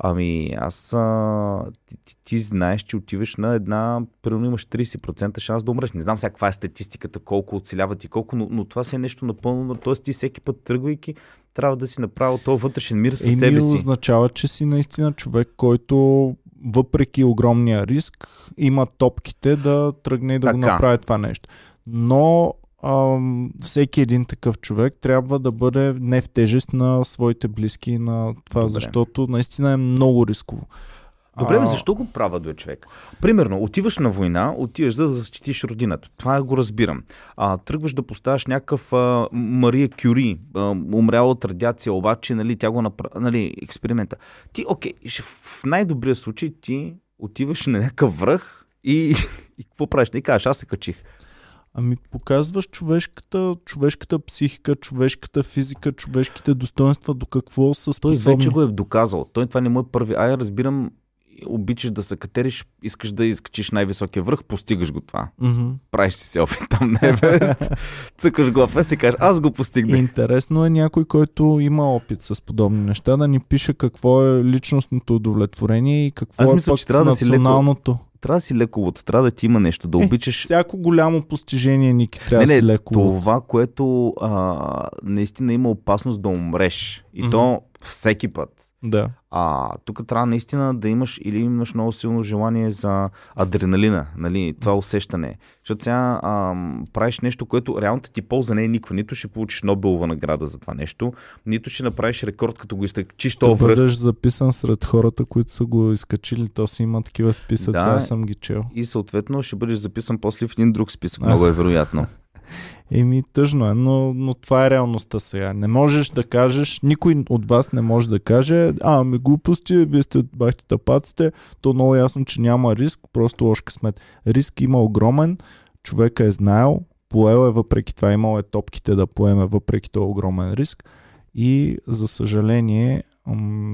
B: Ами аз а, ти, ти, ти знаеш, че отиваш на една, примерно имаш 30% шанс да умреш. Не знам сега каква е статистиката, колко оцеляват и колко, но, но това си е нещо напълно. Тоест ти всеки път тръгвайки, трябва да си направил този вътрешен мир със себе си.
A: означава, че си наистина човек, който въпреки огромния риск, има топките да тръгне и да така. го направи това нещо. Но а, всеки един такъв човек трябва да бъде не в тежест на своите близки на това, Добре. защото наистина е много рисково.
B: Добре, а... защо го правя до човек? Примерно, отиваш на война, отиваш за да защитиш родината. Това го разбирам. А, тръгваш да поставяш някакъв а, Мария Кюри, а, умряла от радиация, обаче, нали, тя го направи, нали, експеримента. Ти, окей, в най-добрия случай ти отиваш на някакъв връх и, и какво правиш? И кажеш, аз се качих.
A: Ами показваш човешката, човешката психика, човешката физика, човешките достоинства, до какво са способни.
B: Той вече го е доказал. Той това не му е първи. Ай, разбирам, обичаш да се катериш, искаш да изкачиш най-високия връх, постигаш го това.
A: Mm-hmm.
B: Правиш си селфи там на Еверест, цъкаш го в и кажеш, аз го постигнах.
A: Интересно е някой, който има опит с подобни неща, да ни пише какво е личностното удовлетворение и какво аз е мисля, пък че трябва. Да си леко
B: трябва да си лековод, трябва да ти има нещо, да е, обичаш.
A: Всяко голямо постижение, Ники, трябва не, не, да си лековод.
B: Това, което а, наистина има опасност да умреш. И mm-hmm. то всеки път.
A: Да.
B: А тук трябва наистина да имаш или имаш много силно желание за адреналина, нали, това усещане. Защото сега правиш нещо, което реалната ти полза не е никаква. Нито ще получиш Нобелова награда за това нещо, нито ще направиш рекорд, като го изкачиш то връх.
A: бъдеш записан сред хората, които са го изкачили, то си има такива списъци, да, аз съм ги чел.
B: И съответно ще бъдеш записан после в един друг списък. Много е вероятно.
A: Еми, тъжно е, но, но това е реалността сега. Не можеш да кажеш, никой от вас не може да каже, а, ами глупости, вие сте бахте тапаците, то много ясно, че няма риск, просто лош късмет. Риск има огромен, човека е знаел, поел е въпреки това, имал е топките да поеме въпреки този огромен риск и за съжаление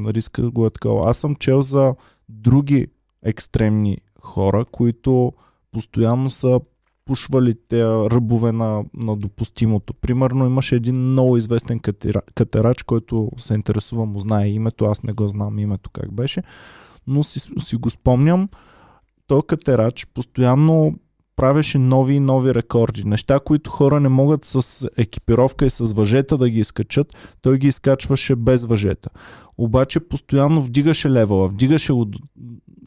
A: риска го е такова. Аз съм чел за други екстремни хора, които постоянно са пушвали те ръбове на, на допустимото. Примерно имаше един много известен катера, катерач, който се интересува, му знае името, аз не го знам името как беше, но си, си го спомням. Той катерач постоянно правеше нови и нови рекорди. Неща, които хора не могат с екипировка и с въжета да ги изкачат, той ги изкачваше без въжета. Обаче постоянно вдигаше левела, вдигаше го.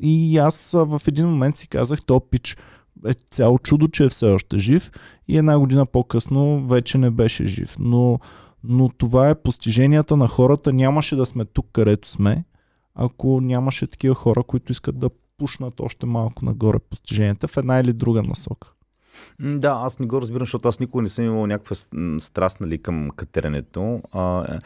A: И аз в един момент си казах, то пич, е цяло чудо, че е все още жив и една година по-късно вече не беше жив. Но, но това е постиженията на хората. Нямаше да сме тук, където сме, ако нямаше такива хора, които искат да пушнат още малко нагоре постиженията в една или друга насока.
B: Да, аз не го разбирам, защото аз никога не съм имал някаква страст нали, към катеренето. А, е,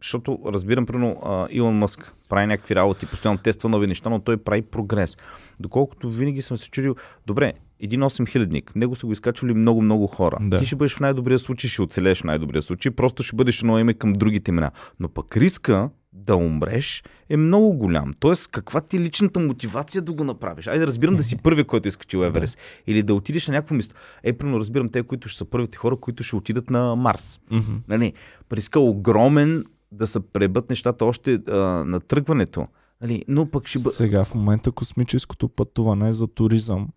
B: защото разбирам, примерно, Илон Мъск прави някакви работи, постоянно тества нови неща, но той прави прогрес. Доколкото винаги съм се чудил, добре, един 8 хилядник, него са го изкачвали много-много хора.
A: Да.
B: Ти ще бъдеш в най-добрия случай, ще оцелеш в най-добрия случай, просто ще бъдеш едно име към другите имена. Но пък риска да умреш е много голям. Тоест, каква ти е личната мотивация да го направиш? Айде, разбирам да си първи, който е изкачил Еверест. Или да отидеш на някакво място. Е, примерно, разбирам те, които ще са първите хора, които ще отидат на Марс.
A: Mm-hmm.
B: Нали, риска е огромен да се пребът нещата още а, на тръгването. Нали, но пък ще бъде...
A: Сега в момента космическото пътуване за туризъм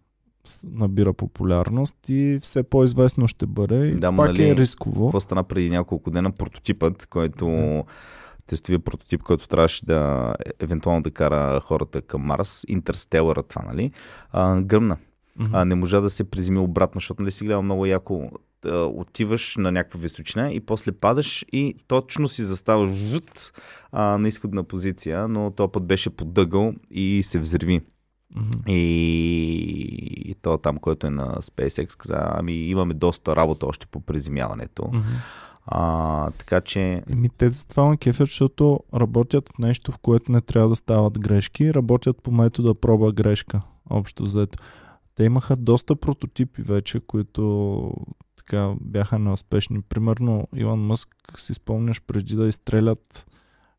A: набира популярност и все по-известно ще бъде. И
B: Да, ма
A: пак
B: нали,
A: е рисково.
B: Какво стана преди няколко дена? Прототипът, който
A: Да.
B: Тестовия прототип, който трябваше да е- евентуално да кара хората към Марс, Интерстелъра това, нали? А, гръмна.
A: Мгм.
B: А, не можа да се приземи обратно, защото нали си гледал много яко отиваш на някаква височина и после падаш и точно си заставаш жут, а, на изходна позиция, но този път беше подъгъл и се взриви.
A: Мгм.
B: И, и то там, който е на SpaceX, каза, ами имаме доста работа още по приземяването.
A: Мгм.
B: А, така че,
A: Еми, те за това ме кефят, защото работят в нещо, в което не трябва да стават грешки. Работят по метода проба грешка, общо взето. Те имаха доста прототипи вече, които така бяха неуспешни. Примерно Илон Мъск, си спомняш, преди да изстрелят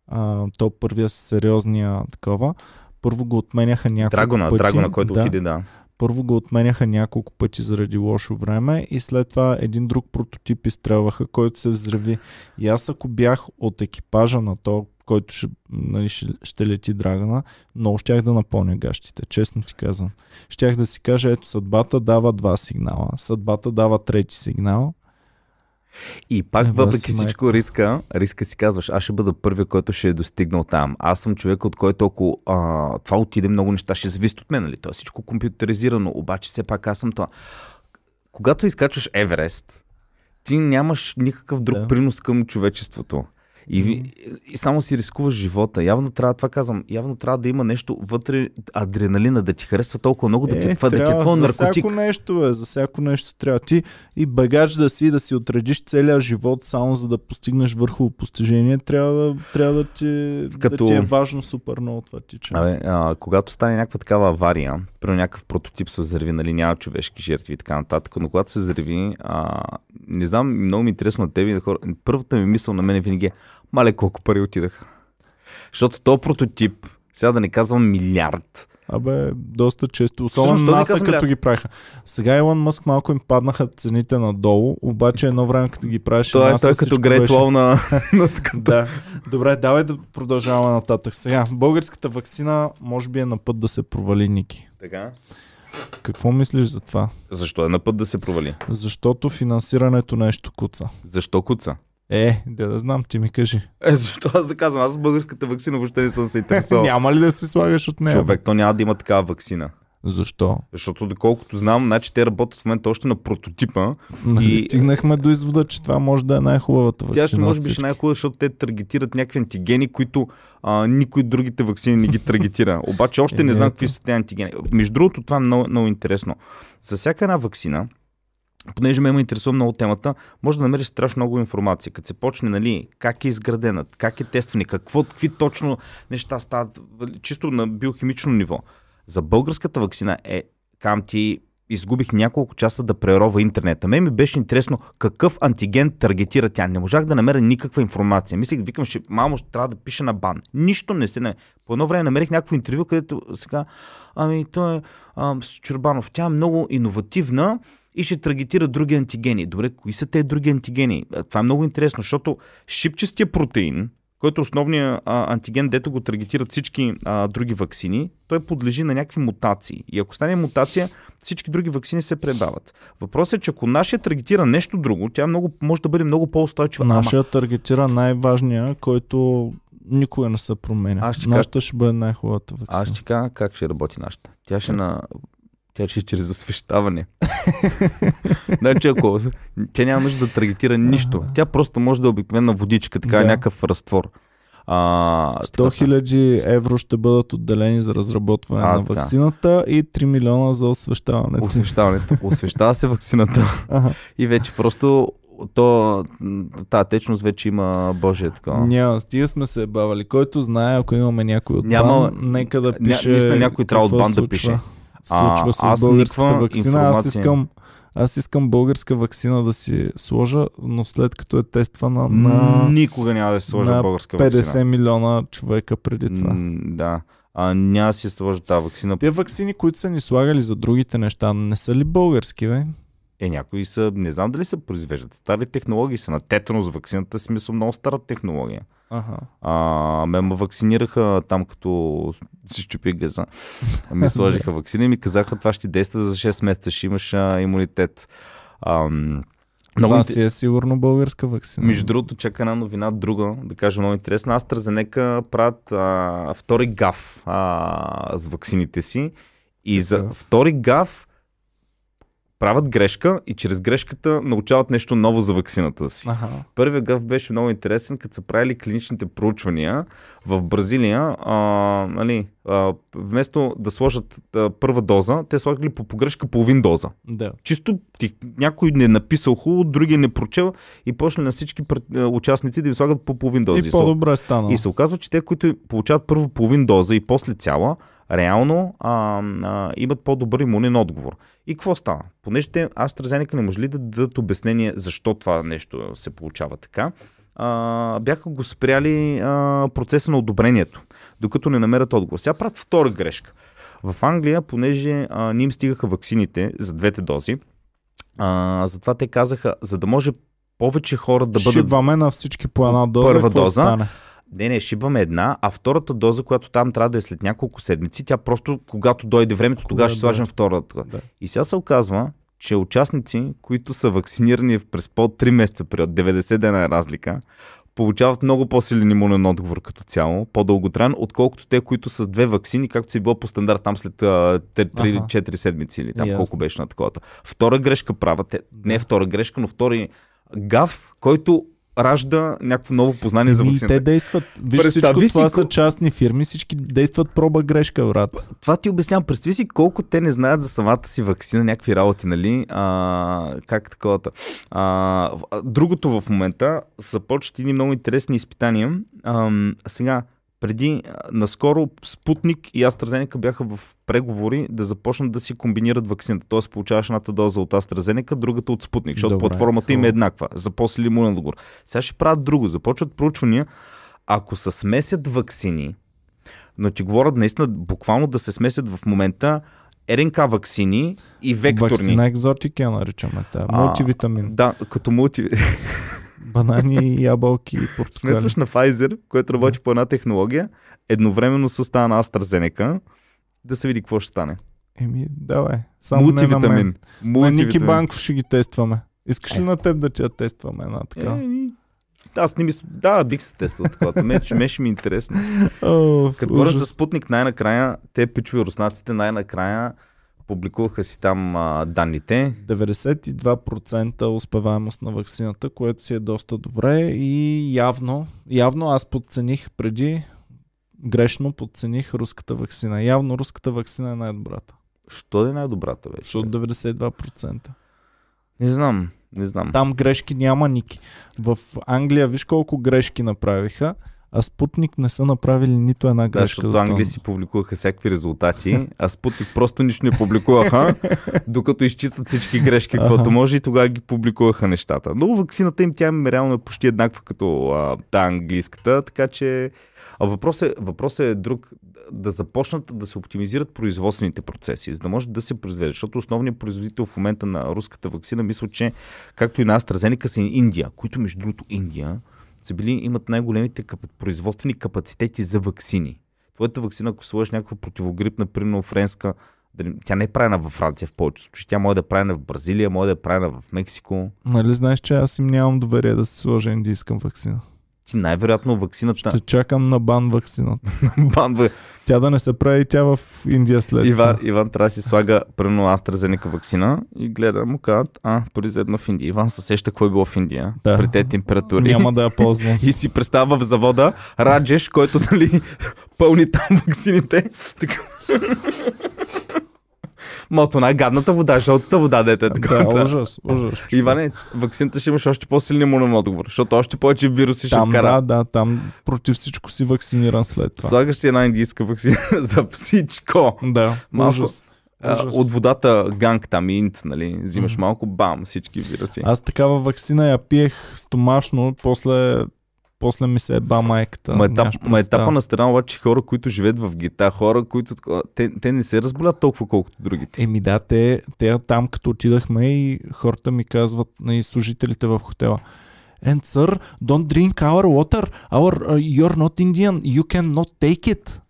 A: а, то първия сериозния такова, първо го отменяха няколко
B: Драгона,
A: пъти.
B: Драгона, който
A: да,
B: отиде, да.
A: Първо го отменяха няколко пъти заради лошо време и след това един друг прототип изстрелваха, който се взриви. И аз ако бях от екипажа на то, който ще, нали, ще, ще лети Драгана, много щях да напълня гащите, честно ти казвам. Щях да си кажа, ето съдбата дава два сигнала, съдбата дава трети сигнал.
B: И пак, въпреки всичко, риска, риска си казваш, аз ще бъда първия, който ще е достигнал там. Аз съм човек, от който ако а, това отиде, много неща ще зависят от мен, нали? То е всичко компютъризирано, обаче все пак аз съм това. Когато изкачваш Еверест, ти нямаш никакъв друг
A: Да.
B: принос към човечеството. И, и само си рискуваш живота. Явно трябва, това казвам, явно трябва да има нещо вътре, адреналина, да ти харесва толкова много, да ти, е, това, да ти е твой
A: за
B: наркотик.
A: всяко нещо, бе, за всяко нещо трябва. Ти и багач да си, да си отредиш целия живот само за да постигнеш върхово постижение, трябва да, трябва да, ти,
B: Като-
A: да ти е важно супер много това тича.
B: Абе, а, когато стане някаква такава авария, при някакъв прототип се взриви, нали, няма човешки жертви и така нататък, но когато се взриви, а, не знам, много ми е интересно на тебе и на хора. Първата ми мисъл на мен винаги е, мале колко пари отидаха. Защото то прототип, сега да не казвам милиард,
A: Абе, доста често. Особено
B: казвам,
A: като
B: ля-
A: ги правиха. Сега Илон Мъск малко им паднаха цените надолу, обаче едно време като ги правеше
B: той е, той е като Грейт
A: беше-
B: на.
A: Да. Добре, давай да продължаваме нататък. Сега, българската вакцина може би е на път да се провали, Ники.
B: така.
A: Какво мислиш за това?
B: Защо е на път да се провали?
A: Защото финансирането нещо куца.
B: Защо куца?
A: Е, да, да знам, ти ми кажи.
B: Е, защо аз да казвам, аз с българската вакцина въобще не съм се интересувал.
A: Няма ли да се слагаш от нея?
B: Човек, то няма да има такава вакцина.
A: Защо?
B: Защото доколкото знам, значи те работят в момента още на прототипа.
A: Нали
B: И-
A: стигнахме до извода, че това може да е най-хубавата вакцина.
B: Тя ще може би ще
A: всички.
B: най-хубава, защото те таргетират някакви антигени, които а, никой другите вакцини не ги таргетира. Обаче още не
A: Е,
B: знам
A: ето.
B: какви са тези антигени. Между другото, това е много, много интересно. За всяка една вакцина, понеже ме има интересува много темата, може да намериш страшно много информация. Като се почне, нали, как е изградена, как е тестване, какво, какви точно неща стават, чисто на биохимично ниво. За българската вакцина е, кам ти, изгубих няколко часа да прерова интернета. Мен ми беше интересно какъв антиген таргетира тя. Не можах да намеря никаква информация. Мислих, викам, ще, мамо, ще трябва да пише на бан. Нищо не се... По едно време намерих някакво интервю, където сега, ами той е ам, с Чурбанов. Тя е много иновативна и ще таргетира други антигени. Добре, кои са тези други антигени? А, Това е много интересно, защото шипчестия протеин, който е основният а, антиген, дето го таргетират всички а, други вакцини, той подлежи на някакви мутации. И ако стане мутация, всички други вакцини се пребават. Въпросът е, че ако нашия таргетира нещо друго, тя много, може да бъде много по-устойчива. Ама,
A: Нашия таргетира най-важния, който никога не се променя.
B: Аз ще
A: Нашата ще бъде най-хубавата вакцина.
B: аз ще кажа как ще работи нашата. Тя ще на... Тя ще е чрез освещаване. значи ако... Тя няма нужда да таргетира нищо. Тя просто може да е обикновена водичка, така
A: Да.
B: някакъв разтвор. А,
A: 100 хиляди евро ще бъдат отделени за разработване
B: А,
A: на
B: така.
A: вакцината и 3 милиона за освещаването.
B: освещаването. Освещава се вакцината
A: Ага.
B: и вече просто то, тази течност вече има Божие такова.
A: Няма, стига сме се бавали. Който знае, ако имаме някой от
B: Няма-
A: бан, нека да
B: ня-
A: пише.
B: наистина някой трябва от бан да пише.
A: Случва
B: А,
A: с българската вакцина. Аз искам, аз искам българска вакцина да си сложа, но след като е тествана на
B: Никога няма да се сложа
A: на
B: българска
A: 50
B: вакцина.
A: милиона човека преди това.
B: М, Да. А, няма да си сложа тази вакцина.
A: Те вакцини, които са ни слагали за другите неща, не са ли български, бе?
B: Е, някои са, не знам дали се произвеждат. Стари технологии са на тетанус вакцината, смисъл много стара технология.
A: Ага.
B: А, ме ме вакцинираха там, като си щупи газа. Ми сложиха вакцина и ми казаха, това ще действа за 6 месеца, ще имаш а, имунитет. Ам, много
A: Това си е сигурно българска вакцина.
B: Между другото, чака една новина, друга, да кажа много интересна. AstraZeneca правят а, втори гаф а, с ваксините си и за втори гаф правят грешка и чрез грешката научават нещо ново за ваксината си.
A: Аха.
B: Първият гъв беше много интересен, като са правили клиничните проучвания в Бразилия. А, нали, а, вместо да сложат а, първа доза, те слагали по погрешка половин доза.
A: Да.
B: Чисто ти, някой не е написал хубаво, другия не прочел и почнали на всички пред- а, участници да им слагат по половин доза.
A: И по-добре е станало.
B: И се оказва, че те, които получават първо половин доза и после цяла, реално а, а, имат по-добър имунен отговор. И какво става? Понеже те AstraZeneca не можели да дадат обяснение защо това нещо се получава така, а, бяха го спряли а, процеса на одобрението, докато не намерят отговор. Сега правят втора грешка. В Англия, понеже а, не им стигаха ваксините за двете дози, а, затова те казаха, за да може повече хора да бъдат
A: Шибваме на всички по една доза.
B: Първа доза.
A: стане?
B: Не, не, шибаме една, а втората доза, която там трябва да е след няколко седмици, тя просто, когато дойде времето, тогава ще
A: да.
B: сложим втората.
A: Да.
B: И сега се оказва, че участници, които са вакцинирани през по 3 месеца период, 90 дена е разлика, получават много по-силен имунен отговор като цяло, по-дълготраен, отколкото те, които са две вакцини, както си било по стандарт там след 3-4 седмици или там
A: Ясно.
B: колко беше на такова. Втора грешка правят, не е втора грешка, но втори гав, който ражда някакво ново познание за вакцината.
A: те действат. Виж,
B: Представи
A: всичко
B: си
A: това са частни фирми, всички действат проба грешка, брат.
B: това ти обяснявам. Представи си колко те не знаят за самата си вакцина, някакви работи, нали? А, как такова. А, в- а, другото в момента започват едни много интересни изпитания. А, сега, преди, наскоро Спутник и AstraZeneca бяха в преговори да започнат да си комбинират вакцината. Тоест получаваш едната доза от AstraZeneca, другата от Спутник, защото
A: Добре,
B: платформата им е еднаква. За после имунен отговор. Сега ще правят друго. Започват проучвания. Ако се смесят вакцини, но ти говорят наистина буквално да се смесят в момента РНК вакцини и векторни.
A: Вакцина екзотик я наричаме.
B: А,
A: Мултивитамин.
B: Да, като мулти...
A: Банани, ябълки и портокали.
B: Смесваш на Pfizer, който работи по една технология, едновременно с тази на AstraZeneca, да се види какво ще стане.
A: Еми, давай. Само не на мен.
B: Мултивитамин.
A: На Ники
B: Мултивитамин.
A: Банков ще ги тестваме. Искаш ли
B: Е.
A: на теб да ти я тестваме една така?
B: Е, ми, аз не мисля. Да, бих се тествал такова. Ме, ще- ме ще ми е интересно.
A: О,
B: Като говоря за Спутник, най-накрая, те пичови руснаците най-накрая публикуваха си там а, данните.
A: 92% успеваемост на вакцината, което си е доста добре и явно, явно аз подцених преди, грешно подцених руската вакцина. Явно руската вакцина е най-добрата.
B: Що да е най-добрата вече?
A: Защото 92%.
B: Не знам, не знам.
A: Там грешки няма ники. В Англия виж колко грешки направиха, а Спутник не са направили нито една
B: Да,
A: грешка.
B: защото
A: до този
B: Англия си публикуваха всякакви резултати, а Спутник просто нищо не публикуваха, докато изчистят всички грешки, каквото може и тогава ги публикуваха нещата. Но вакцината им тя им реално е почти еднаква като а, та английската, така че а въпросът е, въпрос е друг, да започнат да се оптимизират производствените процеси, за да може да се произведе, защото основният производител в момента на руската вакцина, мисля, че както и на AstraZeneca са Индия, които между другото Индия са били, имат най-големите кап... производствени капацитети за вакцини. Твоята вакцина, ако сложиш някаква противогрипна, примерно френска, тя не е правена във Франция в повечето случаи. Тя може да е правена в Бразилия, може да е правена в Мексико.
A: Нали знаеш, че аз им нямам доверие да се сложа индийска вакцина?
B: Ти най-вероятно вакцината...
A: Ще чакам на бан вакцината.
B: Бан,
A: Тя да не се прави тя в Индия след
B: Иван. Иван трябва да си слага прено AstraZeneca вакцина и гледа му казват, а, произведено в Индия. Иван се сеща какво е било в Индия.
A: Да.
B: При тези температури.
A: Няма да я ползвам.
B: И си представя в завода Раджеш, който нали, пълни там ваксините. Така. Мото най-гадната вода, жълтата вода, дете. Така,
A: да, ужас, ужас.
B: Иване, ваксината ще имаш още по-силен имунен отговор, защото още повече вируси ще вкара.
A: да, да, там против всичко си вакциниран след това.
B: Слагаш си една индийска вакцина за всичко.
A: Да,
B: Малко.
A: ужас. Ужас.
B: от водата ганг там инт, нали, взимаш малко, бам, всички вируси.
A: Аз такава вакцина я пиех стомашно, после, после ми се е ба майката.
B: Ма, етап, ма етапа на страна обаче хора, които живеят в гета, хора, които те, те не се разболят толкова колкото другите.
A: Еми да, те, те там като отидахме и хората ми казват, и служителите в хотела, And sir, don't drink our water. Our, uh, you're not Indian. You cannot take it.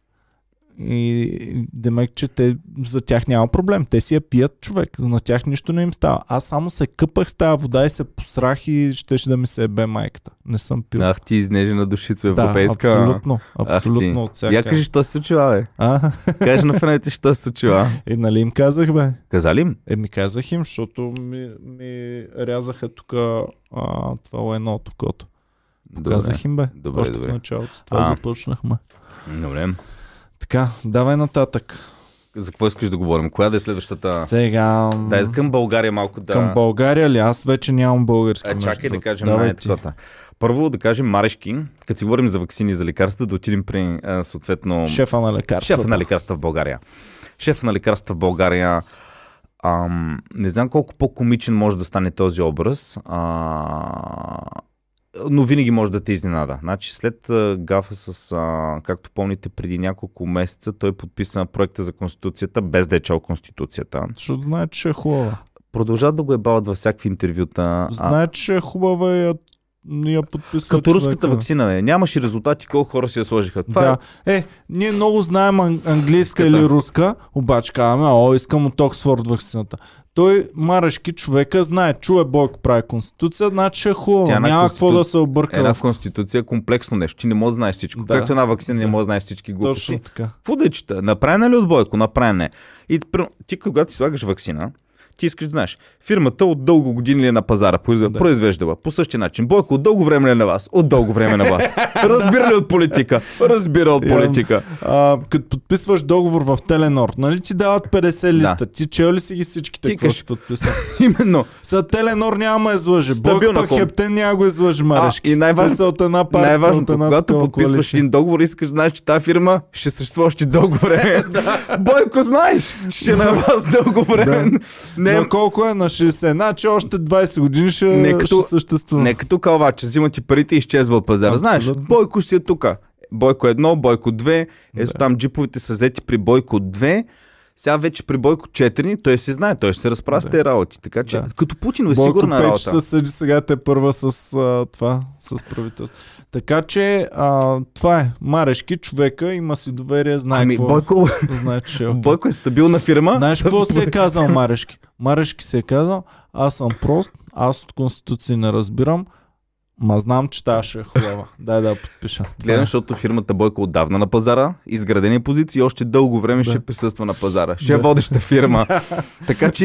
A: И демек, че те, за тях няма проблем. Те си я пият човек. На тях нищо не им става. Аз само се къпах с тази вода и се посрах и щеше да ми се ебе майката. Не съм пил.
B: Ах ти изнежена душица
A: да,
B: европейска.
A: абсолютно.
B: Ах ти.
A: Абсолютно от всяка.
B: Я кажи, що се случила, бе.
A: А,
B: Кажи на фените, що се случила.
A: и нали им казах, бе?
B: Каза ли им?
A: Еми казах им, защото ми, ми рязаха тук това лайно от окото. Казах им, бе.
B: Добре,
A: Още
B: добре.
A: в началото с това
B: А.
A: започнахме.
B: Добре.
A: Така, давай нататък.
B: За какво искаш да говорим? Коя да е следващата?
A: Сега
B: Да, към България малко да...
A: към България ли? Аз вече нямам български.
B: А,
A: между
B: чакай да кажем най такова. Първо да кажем Марешки, като си говорим за вакцини и за лекарства, да отидем при а, съответно
A: Шефа на лекарствата.
B: шефа на лекарства в България. Шефа на лекарства в България ам, не знам колко по-комичен може да стане този образ, а, но винаги може да те изненада. Значи след а, гафа с, а, както помните, преди няколко месеца той подписа проекта за Конституцията, без да е чел Конституцията.
A: Защото знае, че е хубава.
B: Продължават да го ебават във всякакви интервюта. а,
A: Знае, че е хубава и я, я подписва
B: Като руската
A: човека.
B: вакцина, бе. Нямаше резултати, колко хора си я сложиха. Това
A: да. Е, ние много знаем ан- английска или руска, обаче казваме, о, искам от Оксфорд вакцината. Той, Марешки, човека, знае, чуе Бойко прави конституция, значи е хубаво.
B: Тя е
A: Няма
B: конститу-
A: какво да се
B: е
A: обърка.
B: една
A: в-
B: конституция е комплексно нещо. Ти не можеш да знаеш всичко.
A: Да.
B: Както една вакцина не
A: Да.
B: може да знаеш всички глупости.
A: Точно така.
B: Какво да я чета? Направена ли от Бойко? Направена е. И ти, когато си слагаш вакцина, ти искаш да знаеш. Фирмата от дълго години ли е на пазара,
A: Да.
B: произвеждала по същия начин. Бойко от дълго време ли е на вас? От дълго време на вас. Разбира ли от политика? Разбира от политика.
A: А, като подписваш договор в Теленор, нали ти дават 50 листа? Ти чел ли си ги всичките?
B: Ти
A: си подписа?
B: Именно.
A: За Теленор няма излъже. Бойко пък Хептен няма го излъже Марешки.
B: И
A: са от една партия, от
B: Най-важното,
A: една
B: когато подписваш
A: коалиция.
B: един договор, искаш да знаеш, че тази фирма ще съществува още дълго време. Бойко, знаеш, че е на вас дълго време. Не,
A: На колко е? На 60. Значи още 20 години ще,
B: Не като-
A: ще съществува.
B: не като калвача, взима ти парите и изчезва от пазара. Знаеш. Бойко си е тука. Бойко 1, Бойко 2, ето
A: Да.
B: там джиповете са взети при Бойко 2, сега вече при Бойко 4, той си знае, той ще се разправя с
A: Да.
B: тези работи. Така че,
A: Да.
B: като Путин е
A: Бойко
B: сигурна
A: Печ
B: работа.
A: се съди сега те първа с а, това, с правителство. Така че а, това е. Марешки, човека, има си доверие, знае
B: Ами,
A: какво.
B: Бойко,
A: Знае, че е окей.
B: Бойко е стабилна фирма.
A: Знаеш
B: с-
A: какво си е казал Марешки? Марешки си е казал, аз съм прост, аз от конституции не разбирам, ма знам, че тази ще е хубава. Дай да я подпиша.
B: Гледам,
A: е.
B: защото фирмата Бойко отдавна на пазара, изградени позиции още дълго време
A: Да.
B: ще присъства на пазара. Ще е
A: Да.
B: водеща фирма. така че,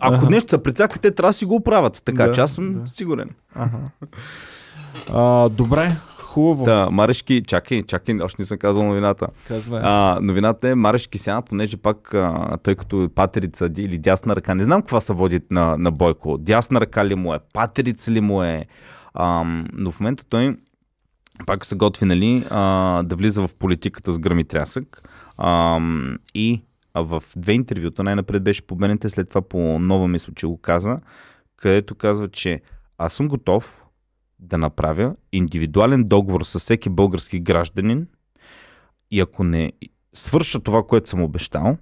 B: ако
A: Аха.
B: нещо се прецака, те трябва да си го оправят. Така
A: Да,
B: че аз съм
A: да.
B: сигурен.
A: Ага. А, добре, хубаво.
B: Та, Марешки, чакай, чакай, още не съм казал новината.
A: Казвай.
B: А, новината е Марешки сега, понеже пак а, той като патерица ди- или дясна ръка, не знам каква са води на, на Бойко. Дясна ръка ли му е, патерица ли му е, ам, но в момента той пак се готви, нали, а, да влиза в политиката с гръм и трясък. Ам, и а в две интервюта, най-напред беше по БНТ, след това по нова мисъл, че го каза, където казва, че аз съм готов да направя индивидуален договор с всеки български гражданин и ако не свърша това, което съм обещал,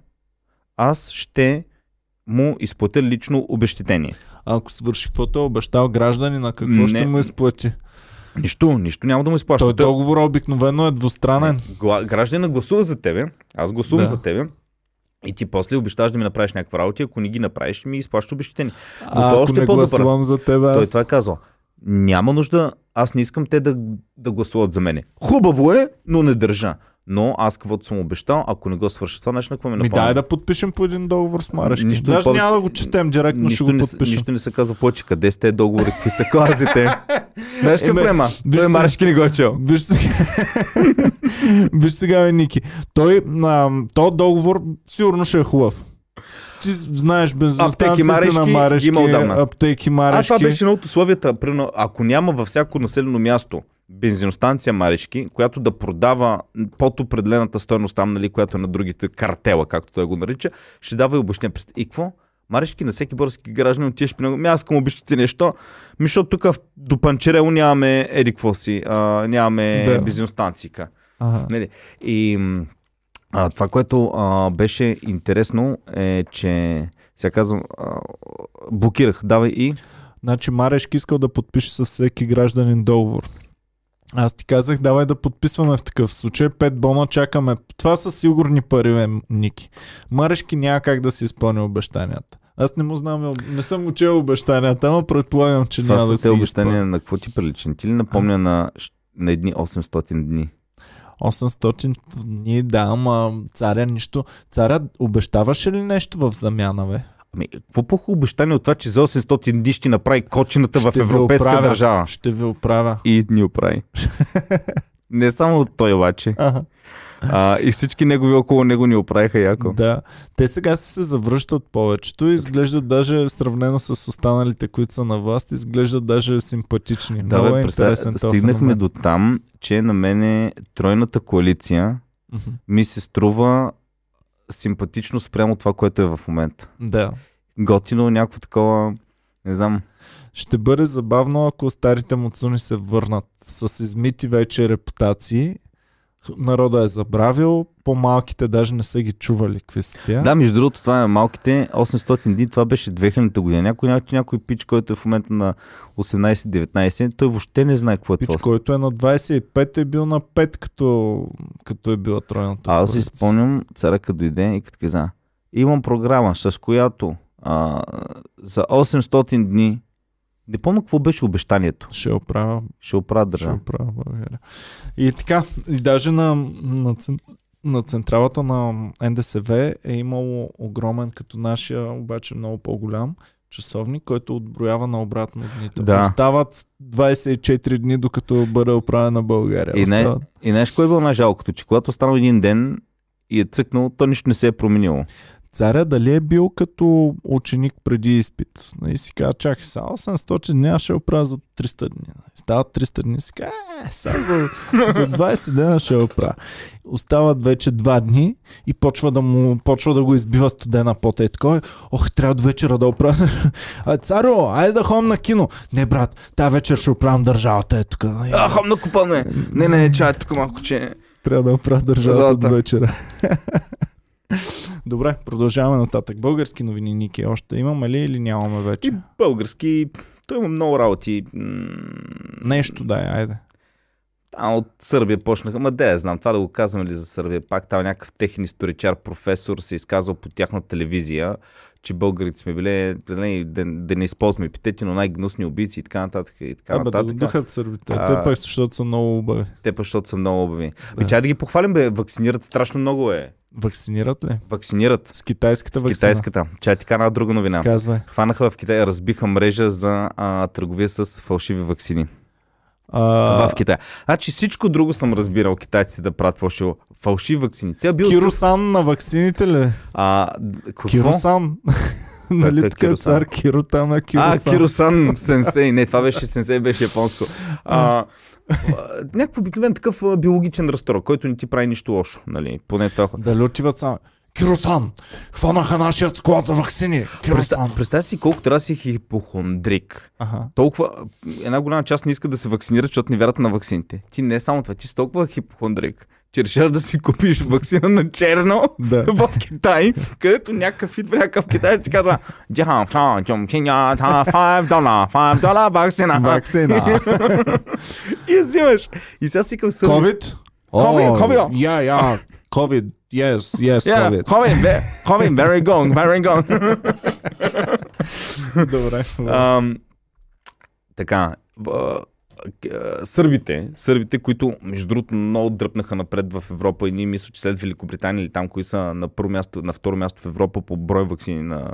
B: аз ще му изплатя лично обещетение.
A: Ако свърши каквото е обещал граждани, на какво
B: Не.
A: ще му изплати?
B: Нищо, нищо няма да му изплаща.
A: Той
B: Той-
A: договор обикновено е двустранен.
B: Гражданина гласува за тебе, аз гласувам
A: Да.
B: за тебе и ти после обещаш да ми направиш някаква работа, ако не ги направиш, ми изплащаш обещетение. Но
A: А
B: той
A: ако
B: още
A: не гласувам за теб,
B: Той
A: аз...
B: това е казал. Няма нужда аз не искам те да, да гласуват за мене. Хубаво е, но не държа. Но аз каквото съм обещал, ако не го свърша това нещо, какво ми
A: Ми
B: напомня?
A: дай да подпишем по един договор с Марешки.
B: Нищо
A: Даже няма да го четем директно, ще
B: нищо,
A: го
B: не, с-
A: подпишем.
B: нищо не се казва повече. Къде сте договори, какви са клазите? Знаеш какво
A: виж
B: Той
A: сега.
B: Марешки не го е чел.
A: Виж сега, Виж сега, бе, Ники. Той, а, то договор сигурно ще е хубав. Ти знаеш бензиностанциите на Марешки,
B: има отдавна.
A: аптеки
B: А
A: Марешки.
B: това беше едно от условията. Ако няма във всяко населено място бензиностанция Марешки, която да продава под определената стоеност там, нали, която е на другите картела, както той го нарича, ще дава и обещане. И какво? Марешки на всеки български гражданин отиваш при него. Ми аз искам обещати нещо. Ми, защото тук в- до Панчерело нямаме еди какво си, а, нямаме
A: Да.
B: бензиностанцика.
A: Ага.
B: Нали? И а, това, което а, беше интересно е, че сега казвам, а, блокирах, давай и
A: Значи Марешки искал да подпише със всеки гражданин договор. Аз ти казах, давай да подписваме в такъв случай. Пет бона чакаме. Това са сигурни пари, бе, Ники. Марешки няма как да си изпълни обещанията. Аз не му знам, не съм учил обещанията, ама предполагам, че
B: това
A: няма да
B: са
A: си
B: обещания
A: изпълни.
B: на какво ти прилича? Не Ти ли напомня на, щ- на едни 800 дни?
A: 800 дни, да, ама царя нищо. Царя обещаваше ли нещо в замяна, бе?
B: Ами, какво по обещание от това, че за 800 дни ще направи кочината в
A: Ще ви
B: европейска
A: оправя.
B: държава?
A: Ще ви оправя.
B: И ни оправи. Не само той обаче.
A: Ага.
B: А, и всички негови около него ни оправиха яко.
A: Да. Те сега се завръщат повечето и изглеждат даже сравнено с останалите, които са на власт, изглеждат даже симпатични.
B: Да,
A: Много
B: бе,
A: е
B: представя,
A: интересен този
B: стигнахме до там, че на мене тройната коалиция ми се струва симпатично спрямо това, което е в момента.
A: Да.
B: Готино, някакво такова, не знам.
A: Ще бъде забавно, ако старите муцуни се върнат с измити вече репутации. Народа е забравил, по-малките даже не са ги чували какви са тя.
B: Да, между другото, това е малките 800 дни, това беше 2000 година. Някой, някой, някой пич, който е в момента на 18-19, той въобще не знае какво е
A: Пич,
B: това.
A: който е на 25 е бил на 5, като, като е била тройната.
B: Аз си спомням, царя като дойде и като каза, имам програма, с която а, за 800 дни, не помня какво беше обещанието,
A: Ще оправя
B: ще оправя
A: Ще
B: държава.
A: оправя България. И така, и даже на, на, на централата на НДСВ е имало огромен, като нашия, обаче много по-голям часовник, който отброява на обратно дните.
B: Да.
A: Остават 24 дни, докато бъде оправена България.
B: И не,
A: Остават.
B: и кое е било най-жалкото? Че когато останал един ден и е цъкнал, то нищо не се е променило.
A: Царя дали е бил като ученик преди изпит? И си казва, чакай сега, 800 дни, ще оправя за 300 дни. Стават 300 дни, си казва, е, за, за 20 дена ще оправя. Остават вече 2 дни и почва да, му, почва да го избива студена пота и такова. Ох, трябва до вечера да оправя. А, царо, айде да ходим на кино. Не, брат, тази вечер ще оправям държавата. Е тук.
B: А, хом на купане! Не, не, не, чай тук малко, че...
A: Трябва да оправя държавата
B: Държавата.
A: до вечера. Добре, продължаваме нататък. Български новини, Ники, още имаме ли или нямаме вече?
B: И български, той има много работи.
A: Нещо дай, айде.
B: Там от Сърбия почнаха, ма я знам, това да го казваме ли за Сърбия, пак там някакъв техен историчар, професор се изказал по тяхна телевизия, че българите сме били, да, да не използваме епитети, но най-гнусни убийци и така нататък. И така
A: Абе, да го
B: нататък.
A: духат сърбите.
B: А,
A: Те пък, защото са много убави.
B: Те пък, защото са много обави.
A: Да.
B: Чай да ги похвалим, бе, вакцинират страшно много, е.
A: Вакцинират ли?
B: Вакцинират
A: С китайската
B: с
A: вакцина.
B: китайската. Чай така една друга новина.
A: Казвай.
B: Хванаха в Китай, разбиха мрежа за а, търговия с фалшиви вакцини.
A: А,
B: в Китай. Значи всичко друго съм разбирал китайците да правят фалшиво. Фалшиви вакцини. Те бил
A: Киросан на вакцините ли?
B: А, какво?
A: Киросан. нали тук е цар Киро, там е Киросан.
B: А, Киросан сенсей. Не, това беше сенсей, беше японско. А, някакъв обикновен такъв биологичен разстрой, който не ти прави нищо лошо. Нали? Поне това.
A: Дали отиват само. Киросан! Хванаха нашият склад за вакцини! Киросан!
B: Представ, представя си колко трябва си хипохондрик.
A: Ага.
B: Толкова, една голяма част не иска да се вакцинира, защото не вярват на вакцините. Ти не е само това, ти си толкова хипохондрик, че решаваш да си купиш вакцина на черно
A: Да.
B: в Китай, където някакъв идва някакъв китаец и казва Джахан, хан, чум, чиня, та, 5 долара, 5 долара вакцина.
A: Вакцина.
B: И я взимаш. И сега си към.
A: COVID?
B: COVID, COVID.
A: Yeah, yeah. COVID. Yes, yes,
B: Yeah,
A: COVID.
B: COVID, ve- COVID, very gone, very gone.
A: Добре.
B: Ам, така, в- а, сърбите, сърбите, които между другото много дръпнаха напред в Европа и ние мисля, че след Великобритания или там, кои са на, първо място, на второ място в Европа по брой вакцини на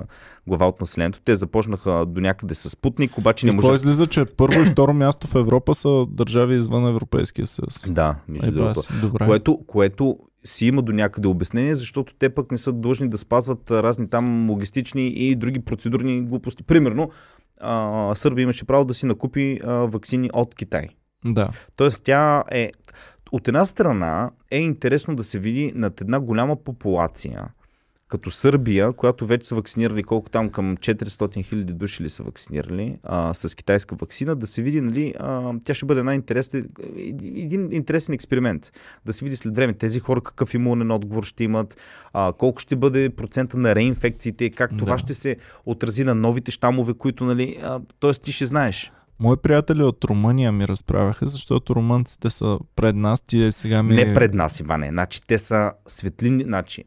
B: глава от населението, те започнаха до някъде с Спутник, обаче не може.
A: излиза, че първо и второ място в Европа са държави извън Европейския съюз?
B: Да, между
A: Е,
B: другото. Което, което си има до някъде обяснение, защото те пък не са длъжни да спазват разни там логистични и други процедурни глупости. Примерно, а, Сърбия имаше право да си накупи а, вакцини от Китай.
A: Да.
B: Тоест тя е... От една страна е интересно да се види над една голяма популация, като Сърбия, която вече са вакцинирали колко там към 400 хиляди души ли са вакцинирали а, с китайска вакцина, да се види, нали, а, тя ще бъде една интересна, един интересен експеримент. Да се види след време тези хора какъв имунен отговор ще имат, а, колко ще бъде процента на реинфекциите, как това
A: Да.
B: ще се отрази на новите щамове, които, нали, а, т.е. ти ще знаеш.
A: Мои приятели от Румъния ми разправяха, защото румънците са пред нас. Ти сега ми...
B: Не пред нас, Иване. Значи те са светлини. Значи,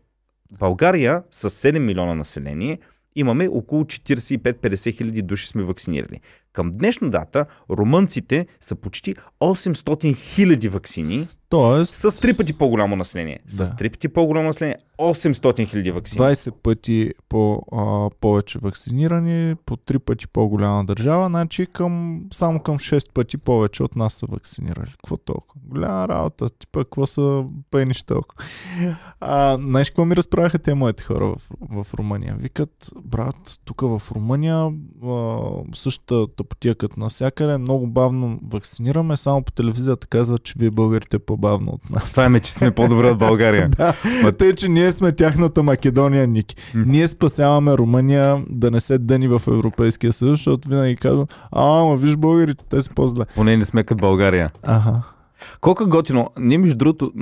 B: България с 7 милиона население имаме около 45-50 хиляди души сме вакцинирали. Към днешна дата румънците са почти 800 хиляди вакцини
A: Тоест,
B: с три пъти по-голямо население. С
A: Да.
B: три пъти по-голямо население 800 хиляди вакцини.
A: 20 пъти по, а, повече вакцинирани, по 3 пъти по-голяма държава, значи към, само към 6 пъти повече от нас са вакцинирали. Какво толкова? Голяма работа, типа, какво са пениш толкова? А, знаеш какво ми разправяха те моите хора в, в Румъния? Викат, брат, тук в Румъния а, същата тъпотия като навсякъде, много бавно вакцинираме, само по телевизията казват, че вие българите по-бавно от нас.
B: Това е, че сме по-добре от България.
A: Да, тъй, че ние сме тяхната Македония, Ники.
B: М.
A: Ние спасяваме Румъния да не се дъни в Европейския съюз, защото винаги казвам, а, ама виж българите, те са по-зле.
B: Поне не сме като България.
A: Ага.
B: Колко е готино. Ние, между другото,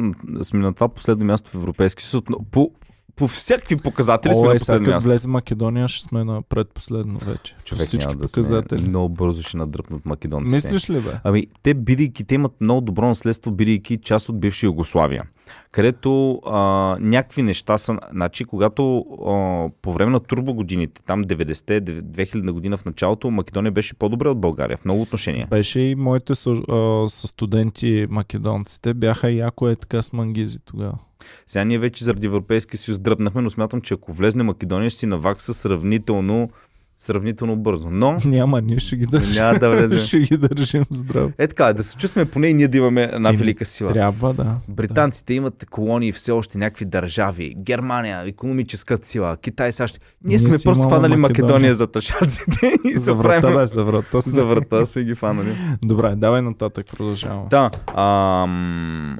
B: сме на това последно място в Европейския съюз. По, по всякакви показатели сме
A: О,
B: на
A: е, сега
B: последно място.
A: влезе Македония, ще сме на предпоследно вече.
B: Човек
A: всички
B: няма да
A: показатели.
B: сме. Много бързо ще надръпнат македонците.
A: Мислиш ли, бе?
B: Ами, те, бидейки, те имат много добро наследство, бидейки част от бивша Югославия, където а, някакви неща са... Значи, когато а, по време на турбо годините, там 90-те, 2000 година в началото, Македония беше по-добре от България в много отношения.
A: Беше и моите са, а, са студенти македонците, бяха яко е така с мангизи тогава.
B: Сега ние вече заради Европейския съюз дръпнахме, но смятам, че ако влезне Македония, ще си навакса сравнително, сравнително бързо. Но
A: Няма, ние ще ги държим.
B: няма да влезе.
A: ще ги държим здраво.
B: Е така, да се чувстваме поне и ние да имаме една
A: Еми,
B: велика сила.
A: Трябва, да.
B: Британците имат колонии все още някакви държави. Германия, економическа сила, Китай, САЩ. Ние,
A: Ние
B: сме просто фанали
A: Македония.
B: Македония за тъшаците и
A: За врата, бе, за врата. сме.
B: За врата сме ги фанали.
A: Добре, давай нататък, продължаваме.
B: Да, ам,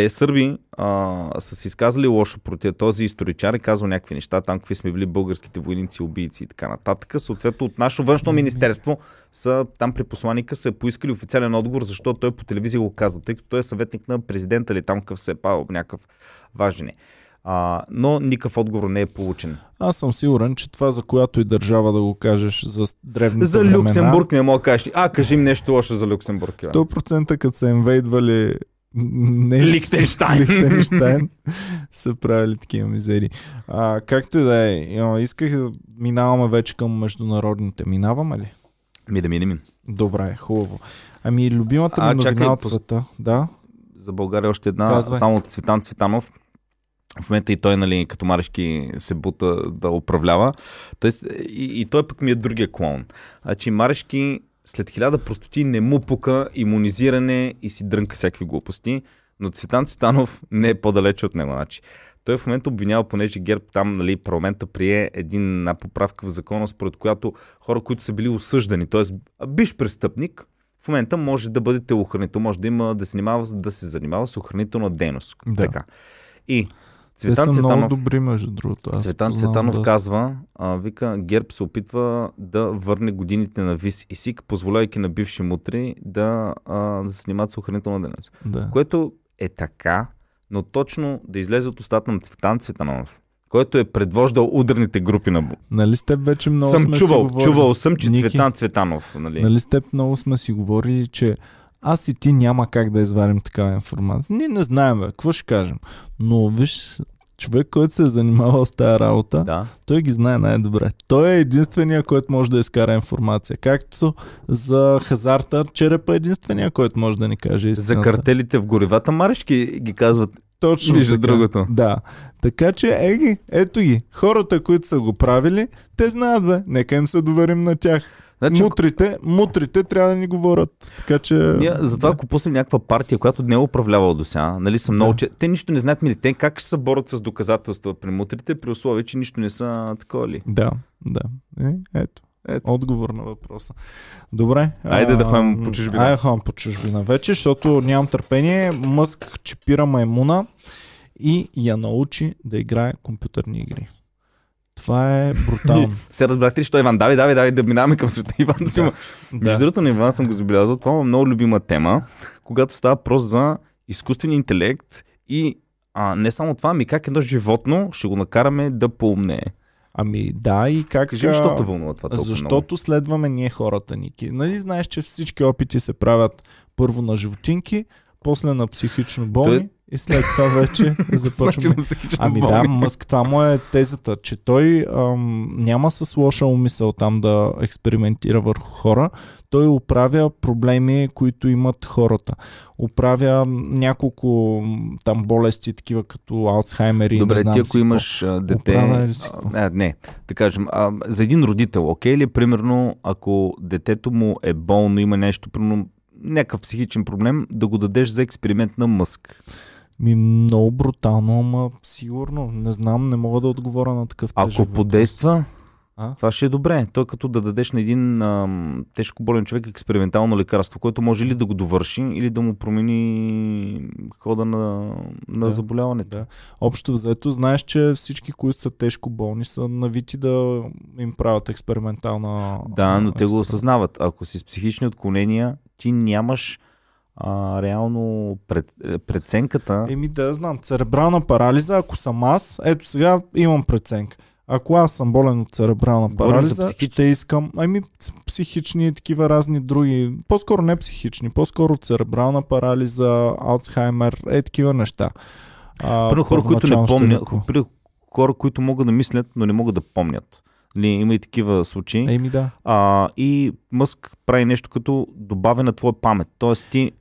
B: те сърби а, са се изказали лошо против този историчар и казал някакви неща, там какви сме били българските войници, убийци и така нататък. Съответно от нашето външно министерство са там при посланника са поискали официален отговор, защото той по телевизия го казва, тъй като той е съветник на президента или там какъв се е пал, някакъв важен е. А, но никакъв отговор не е получен.
A: Аз съм сигурен, че това за която и държава да го кажеш за древните
B: За
A: времена,
B: Люксембург не мога да кажеш. А, кажи им нещо лошо за Люксембург. Иван.
A: 100% като са инвейдвали не,
B: Лихтенщайн.
A: Лихтенштайн са правили такива мизери. А, както и да е, исках да минаваме вече към международните. Минаваме ли?
B: Ми да минем.
A: Добре, хубаво. Ами, любимата ми
B: А,
A: новина
B: чакай,
A: от света. Да?
B: За България още една,
A: Казвай.
B: само Цветан Цветанов. В момента и той, нали, като Марешки се бута да управлява. Тоест, и, и той пък ми е другия клон. Значи Марешки след хиляда простоти не му пука иммунизиране и си дрънка всякакви глупости, но Цветан Цветанов не е по-далече от него. Значи. Той в момента обвинява, понеже ГЕРБ там, нали, парламента прие една поправка в закона, според която хора, които са били осъждани, т.е. биш престъпник, в момента може да бъде телохранител, може да има да се занимава, да се занимава с охранителна дейност.
A: Да.
B: Така. И
A: Те
B: Цветан
A: са много
B: Цветанов,
A: добри, между другото. Аз
B: Цветан
A: познавам
B: Цветанов
A: доста.
B: казва, а, вика, ГЕРБ се опитва да върне годините на ВИС и СИК, позволяйки на бивши мутри да, а, да се занимават с охранителна дейност.
A: Да.
B: Което е така, но точно да излезе от устата на Цветан Цветанов, който е предвождал ударните групи на...
A: Нали с теб вече много
B: съм
A: сме
B: чувал,
A: си говорили.
B: чувал съм, че
A: Ники,
B: Цветан Цветанов, нали?
A: Нали с теб много сме си говорили, че аз и ти няма как да извадим такава информация. Ние не знаем, бе, какво ще кажем. Но виж, човек, който се е занимавал с тази работа,
B: Да.
A: той ги знае най-добре. Той е единствения, който може да изкара информация. Както за хазарта, черепа е единствения, който може да ни каже
B: За
A: истината.
B: картелите в горивата маришки ги казват.
A: Точно
B: Вижда
A: така.
B: другото.
A: Да. Така че, е ги, ето ги. Хората, които са го правили, те знаят, бе. Нека им се доверим на тях.
B: Значи,
A: Мутрите, мутрите трябва да ни говорят. Така че...
B: Ние, затова
A: да.
B: ако пуснем някаква партия, която не е управлявала до сега, нали са много,
A: Да.
B: че те нищо не знаят, мили, те как ще се борят с доказателства при мутрите, при условие, че нищо не са такова ли.
A: Да, да. Е, ето.
B: Ето.
A: Отговор на въпроса. Добре.
B: Айде да
A: а,
B: ходим по чужбина.
A: Айде да ходим по чужбина вече, защото нямам търпение. Мъск чипира маймуна и я научи да играе компютърни игри. Това е брутално.
B: Се разбрахте ли, що Иван? Давай, давай, давай да минаваме към света. Иван да си има. Между
A: да.
B: другото, на Иван съм го забелязал. Това е много любима тема, когато става въпрос за изкуствен интелект и а, не само това, ами как едно животно ще го накараме да поумнее.
A: Ами да, и как...
B: Кажи защо те вълнува това толкова
A: Защото
B: много?
A: следваме ние хората, Ники. Нали знаеш, че всички опити се правят първо на животинки, после на психично болни
B: Той-
A: и след това вече
B: Значи
A: започваме. Ами да, Мъск, това му е тезата, че той ам, няма с лоша умисъл там да експериментира върху хора. Той оправя проблеми, които имат хората. Оправя няколко там болести, такива като Алцхаймер и не
B: Добре,
A: знам
B: ти ако
A: какво.
B: имаш а, дете...
A: Оправя си какво?
B: а, не, да кажем, а, за един родител, окей ли, примерно, ако детето му е болно, има нещо, примерно, някакъв психичен проблем, да го дадеш за експеримент на мъск.
A: Ми много брутално, ама сигурно. Не знам, не мога да отговоря на такъв
B: Ако
A: тежък въпрос.
B: подейства,
A: А?
B: това ще е добре. Той като да дадеш на един ам, тежко болен човек експериментално лекарство, което може или да го довърши, или да му промени хода на, на
A: Да.
B: заболяването.
A: Да. Общо взето, знаеш, че всички, които са тежко болни, са навити да им правят експериментална
B: Да, но те го осъзнават. Ако си с психични отклонения, ти нямаш а, реално пред, преценката.
A: Еми да, знам. Церебрална парализа, ако съм аз, ето сега имам преценка. Ако аз съм болен от церебрална парализа,
B: психич-
A: ще искам, ами психични и такива разни други, по-скоро не психични, по-скоро церебрална парализа, Алцхаймер, е такива неща.
B: Първо хора, които не помнят, при хора, които могат да мислят, но не могат да помнят. Нали, има и такива случаи.
A: Еми да.
B: А, и Мъск прави нещо като добавя на твоя памет. Тоест ти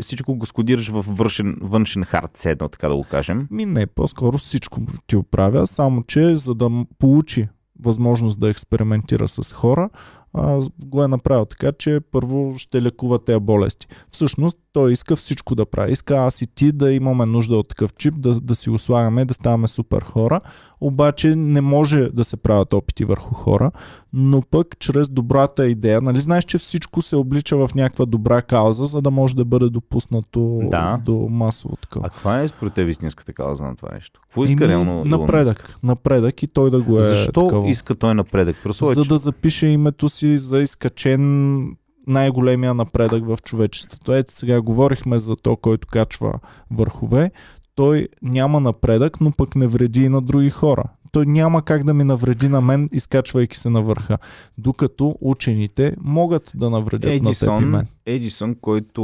B: всичко го скодираш в вършен, външен хард, все едно, така да го кажем.
A: Ми не, по-скоро всичко ти оправя, само че за да получи възможност да експериментира с хора, а, го е направил така, че първо ще лекува тези болести. Всъщност той иска всичко да прави. Иска аз и ти да имаме нужда от такъв чип, да, да си го слагаме, да ставаме супер хора, обаче не може да се правят опити върху хора, но пък чрез добрата идея, нали знаеш, че всичко се облича в някаква добра кауза, за да може да бъде допуснато
B: Да.
A: до масово такова.
B: А каква е според теб истинската кауза на това нещо? Какво иска
A: Еми,
B: реално
A: напредък. Напредък и той да го е
B: Защо
A: такова.
B: иска той напредък? Условие,
A: За да запише името си за изкачен най-големия напредък в човечеството. Ето сега говорихме за то, който качва върхове. Той няма напредък, но пък не вреди и на други хора. Той няма как да ми навреди на мен, изкачвайки се на върха. Докато учените могат да навредят на теб и
B: Едисон,
A: мен.
B: Едисон, който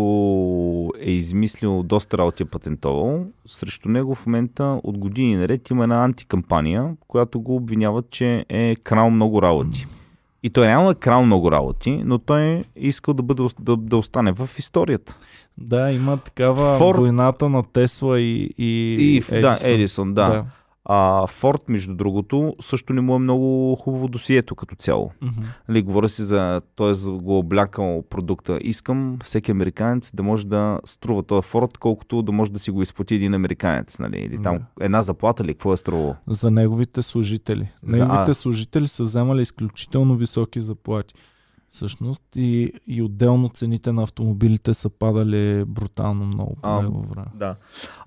B: е измислил доста работи е патентовал, срещу него в момента от години наред има една антикампания, която го обвиняват, че е крал много работи. И той реално е крал много работи, но той е искал да, бъде, да, да остане в историята.
A: Да, има такава
B: Форд-
A: войната на Тесла и, и,
B: И,
A: Едисон.
B: да, Едисон, да.
A: да.
B: А Форд, между другото, също не му е много хубаво досието като цяло.
A: Мгм.
B: Нали, говоря си за, той е го облякал продукта. Искам всеки американец да може да струва този Форд, колкото да може да си го изплати един американец. Нали? Или там една заплата ли, какво е струвало?
A: За неговите служители.
B: За-
A: Неговите служители са вземали изключително високи заплати. Всъщност и, и отделно цените на автомобилите са падали брутално много по него време.
B: Да.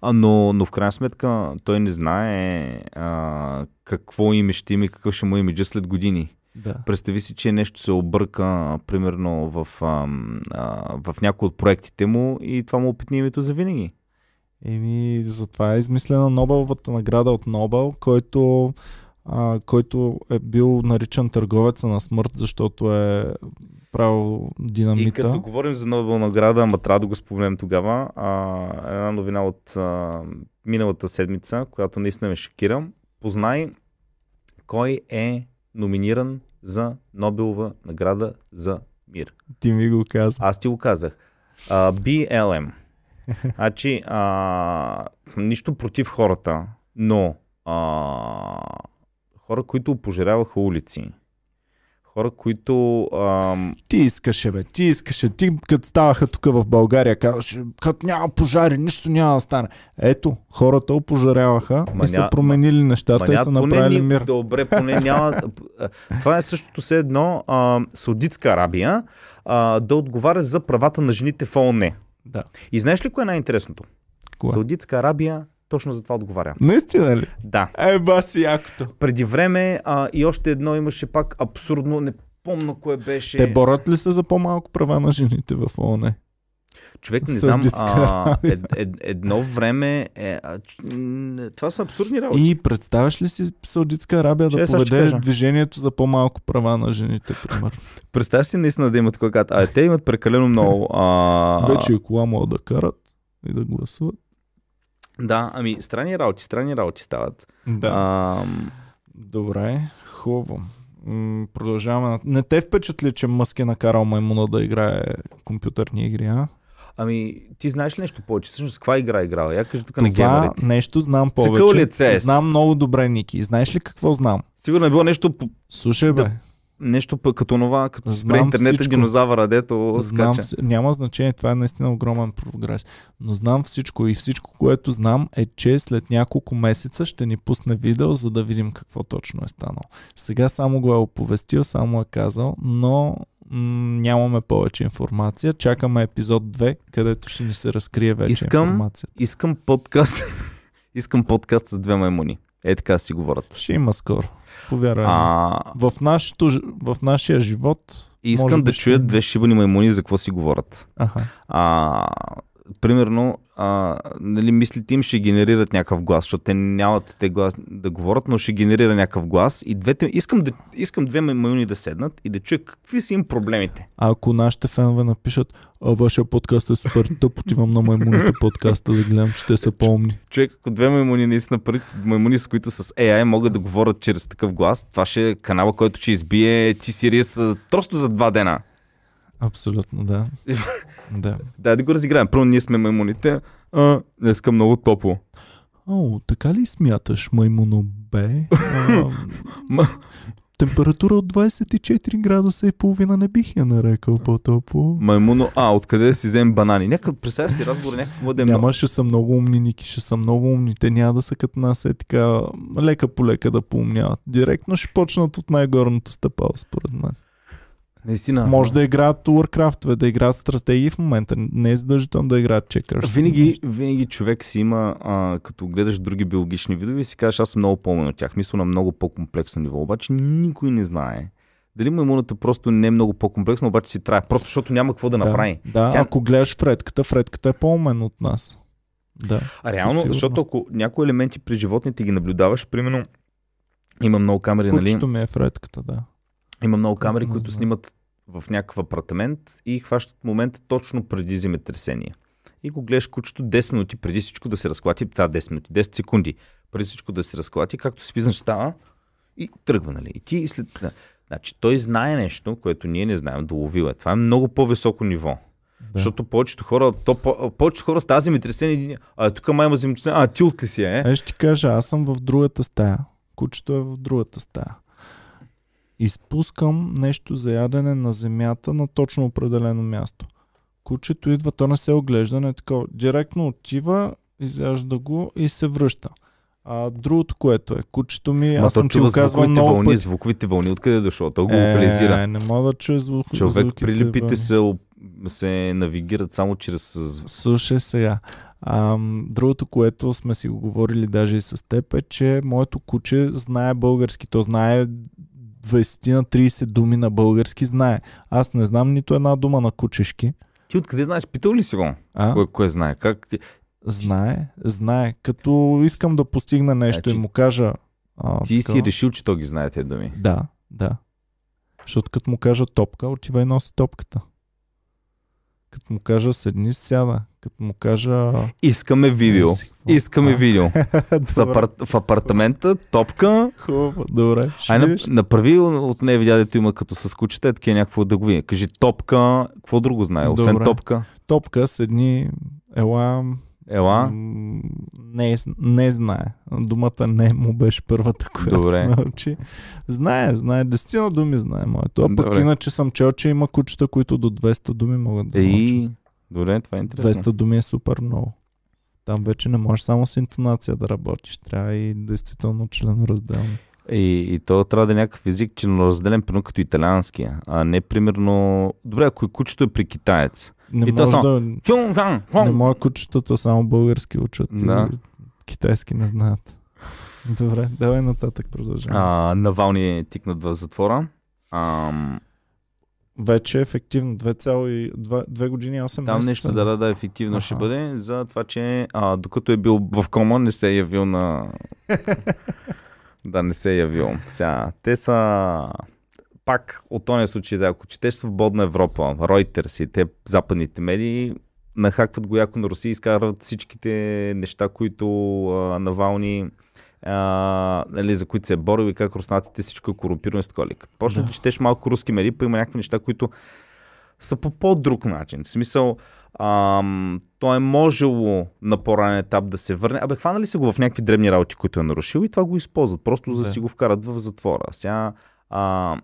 B: А, но, но в крайна сметка той не знае а, какво име ще има и какъв ще му е имиджа след години.
A: Да.
B: Представи си, че нещо се обърка, примерно, в, а, а, в някои от проектите му и това му опитни името за винаги.
A: Еми, затова е измислена Нобеловата награда от Нобел, който, а, който е бил наричан търговеца на смърт, защото е правил динамита.
B: И като говорим за Нобел награда, ама трябва да го споменем тогава, а, една новина от а, миналата седмица, която наистина ме шокира. Познай кой е номиниран за Нобелова награда за мир.
A: Ти ми го каза.
B: Аз ти го казах. А, BLM. Значи, а, нищо против хората, но а, хора, които пожаряваха улици, хора, които... Ам...
A: Ти искаше, бе, ти искаше. Ти, като ставаха тук в България, казваше, като няма пожари, нищо няма да стане. Ето, хората опожаряваха
B: Ма
A: и са променили нещата и
B: няма-
A: са направили
B: поне
A: мир.
B: Добре, поне няма... Това е същото все едно а, Саудитска Арабия а, да отговаря за правата на жените в ООН.
A: Да.
B: И знаеш ли кое е най-интересното?
A: Кое?
B: Саудитска Арабия точно за това отговаря.
A: Наистина ли?
B: Да.
A: Е, баси якото.
B: Преди време а, и още едно имаше пак абсурдно, не помня кое беше.
A: Те борят ли се за по-малко права на жените в ООН?
B: Човек не знам, а, ед, ед, едно време е, а, това са абсурдни работи.
A: И представяш ли си Саудитска Арабия
B: Че,
A: да поведе движението за по-малко права на жените, примерно?
B: Представяш си наистина да имат като- а те имат прекалено много. А...
A: Вече и кола могат да карат и да гласуват.
B: Да, ами странни работи, странни работи стават.
A: Да.
B: А,
A: Добре, хубаво. М, продължаваме. Не те впечатли, че Мъск е накарал маймуна да играе компютърни игри, а?
B: ами, ти знаеш ли нещо повече? Всъщност, каква игра е играла? Я кажи тук на геймерите.
A: нещо знам
B: Цъкъл
A: повече.
B: ли е CS?
A: Знам много добре, Ники. Знаеш ли какво знам?
B: Сигурно е било нещо,
A: Слушай, бе.
B: Да, нещо пък като това, като спре интернета
A: всичко.
B: динозавъра, дето
A: Знам,
B: скача.
A: няма значение, това е наистина огромен прогрес. Но знам всичко и всичко, което знам е, че след няколко месеца ще ни пусне видео, за да видим какво точно е станало. Сега само го е оповестил, само е казал, но нямаме повече информация. Чакаме епизод 2, където ще ни се разкрие вече
B: Искам-
A: информация.
B: Искам подкаст. Искам подкаст с две маймуни. Е така си говорят.
A: Ще има скоро. Повярвай.
B: А,
A: В, нашето, ж- в нашия живот.
B: и искам да чуят
A: има.
B: две шибани маймуни за какво си говорят.
A: Аха.
B: А, примерно, а, нали, мислите им ще генерират някакъв глас, защото те нямат те глас да говорят, но ще генерира някакъв глас. И двете, искам, да, искам две маймуни да седнат и да чуят какви са им проблемите.
A: А ако нашите фенове напишат, а вашия подкаст е супер тъп, отивам на маймуните подкаста да гледам, че те са по-умни.
B: Човек, ако две маймуни наистина първи маймуни, с които с AI могат да говорят чрез такъв глас, това ще е канала, който ще избие T-Series просто за два дена.
A: Абсолютно, да. да.
B: Да, да го разиграем. Първо ние сме маймуните. А, днеска много топло.
A: О, така ли смяташ, маймуно бе? А, температура от 24 градуса и половина не бих я нарекал по-топло.
B: Маймуно, а, откъде да си вземем банани? Някакъв, представяш си разговор, някакъв младен.
A: Няма, ще са много умни, Ники, ще са много умни. Те няма да са като нас, е така лека по лека да поумняват. Директно ще почнат от най-горното стъпало, според мен.
B: Наистина.
A: Може да играят Warcraft, да играят стратегии в момента. Не е задължително да играят чекърс.
B: Винаги, винаги човек си има, а, като гледаш други биологични видове, си кажеш, аз съм много по-умен от тях. Мисля на много по-комплексно ниво. Обаче никой не знае. Дали маймуната просто не е много по-комплексна, обаче си трае. Просто защото няма какво да направи.
A: Да,
B: Тя-
A: ако гледаш Фредката, Фредката е по-умен от нас. Да.
B: А реално, защото ако някои елементи при животните ги наблюдаваш, примерно има много камери, нали?
A: Кучето ми е Фредката, да.
B: Има много камери, които снимат в някакъв апартамент и хващат момента точно преди земетресение. И го гледаш кучето 10 минути преди всичко да се разклати, това 10 минути, 10 секунди преди всичко да се разклати, както си пизнаш става и тръгва, нали? И ти след... Значи той знае нещо, което ние не знаем, доловил е. Това е много по-високо ниво.
A: да.
B: Защото повечето хора, то, по, повечето хора с тази земетресение, а тук май има земетресение, а ти от ли си е?
A: Е, ще ти кажа, аз съм в другата стая. Кучето е в другата стая. Изпускам нещо за ядене на земята на точно определено място. Кучето идва, то не се оглежда, не е такова. Директно отива, изяжда го и се връща. А другото, което е, кучето ми,
B: Ма
A: аз съм ти го казвал
B: звуковите
A: много
B: вълни,
A: пъти.
B: звуковите вълни, откъде е дошло? То го локализира.
A: Е, не мога да чуя звук.
B: Човек,
A: звуките
B: прилипите
A: вълни.
B: се, се навигират само чрез... зв-
A: Слушай сега. А, другото, което сме си го говорили даже и с теб е, че моето куче знае български. То знае 20 на 30 думи на български, знае. Аз не знам нито една дума на кучешки.
B: Ти откъде знаеш? Питал ли си го?
A: А?
B: Кой, кой знае? Как ти...
A: Знае, знае. Като искам да постигна нещо
B: Значи,
A: и му кажа... А,
B: Ти
A: такова,
B: си решил, че то ги знае тези думи.
A: Да, да. Защото като му кажа топка, отива и носи топката. Като му кажа седни, сяда. Като му кажа...
B: Искаме видео. Искаме
A: А.
B: видео. С. В апартамента, топка.
A: хубаво, добре.
B: Ай, направи от нея видео, дето има като с кучета, е такива някакво да го види. Кажи топка, какво друго знае? Освен
A: Добре.
B: топка.
A: Топка седни, ела,
B: Ела.
A: м, не, не знае. Думата не му беше първата, която
B: Добре.
A: научи. Знае, знае. Десетина думи знае моето. А пък
B: Добре.
A: иначе съм чел, че има кучета, които до 200 думи могат да научат.
B: Добре, това е интересно.
A: 200 думи е супер много. Там вече не можеш само с интонация да работиш. Трябва и действително членоразделно.
B: И, и то трябва да е някакъв език, че разделен примерно като италианския, а не примерно... Добре, ако и кучето е при китаец.
A: Не
B: И
A: може
B: само-
A: да... Не може кучетата само български учат.
B: Да.
A: и Китайски не знаят. Добре, давай нататък продължаваме.
B: Навални е тикнат в затвора. Ам,
A: Вече ефективно. 2,2 години и 8
B: там
A: месеца.
B: нещо да, да, да ефективно
A: Аха.
B: ще бъде за това, че а, докато е бил в кома, не се е явил на... да, не се е явил. Сега, те са пак от този случай, да, ако четеш Свободна Европа, Reuters и те западните медии, нахакват го яко на Русия и изкарват всичките неща, които а, Навални а, нали, за които се е борил и как руснаците всичко е корумпирано с такова. Като Почна да.
A: Да.
B: четеш малко руски медии, па има някакви неща, които са по по-друг начин. В смисъл, ам, то е можело на по-ранен етап да се върне. Абе, хванали се го в някакви древни работи, които е нарушил и това го използват, просто за да
A: Да.
B: си го вкарат в затвора. Сега, а,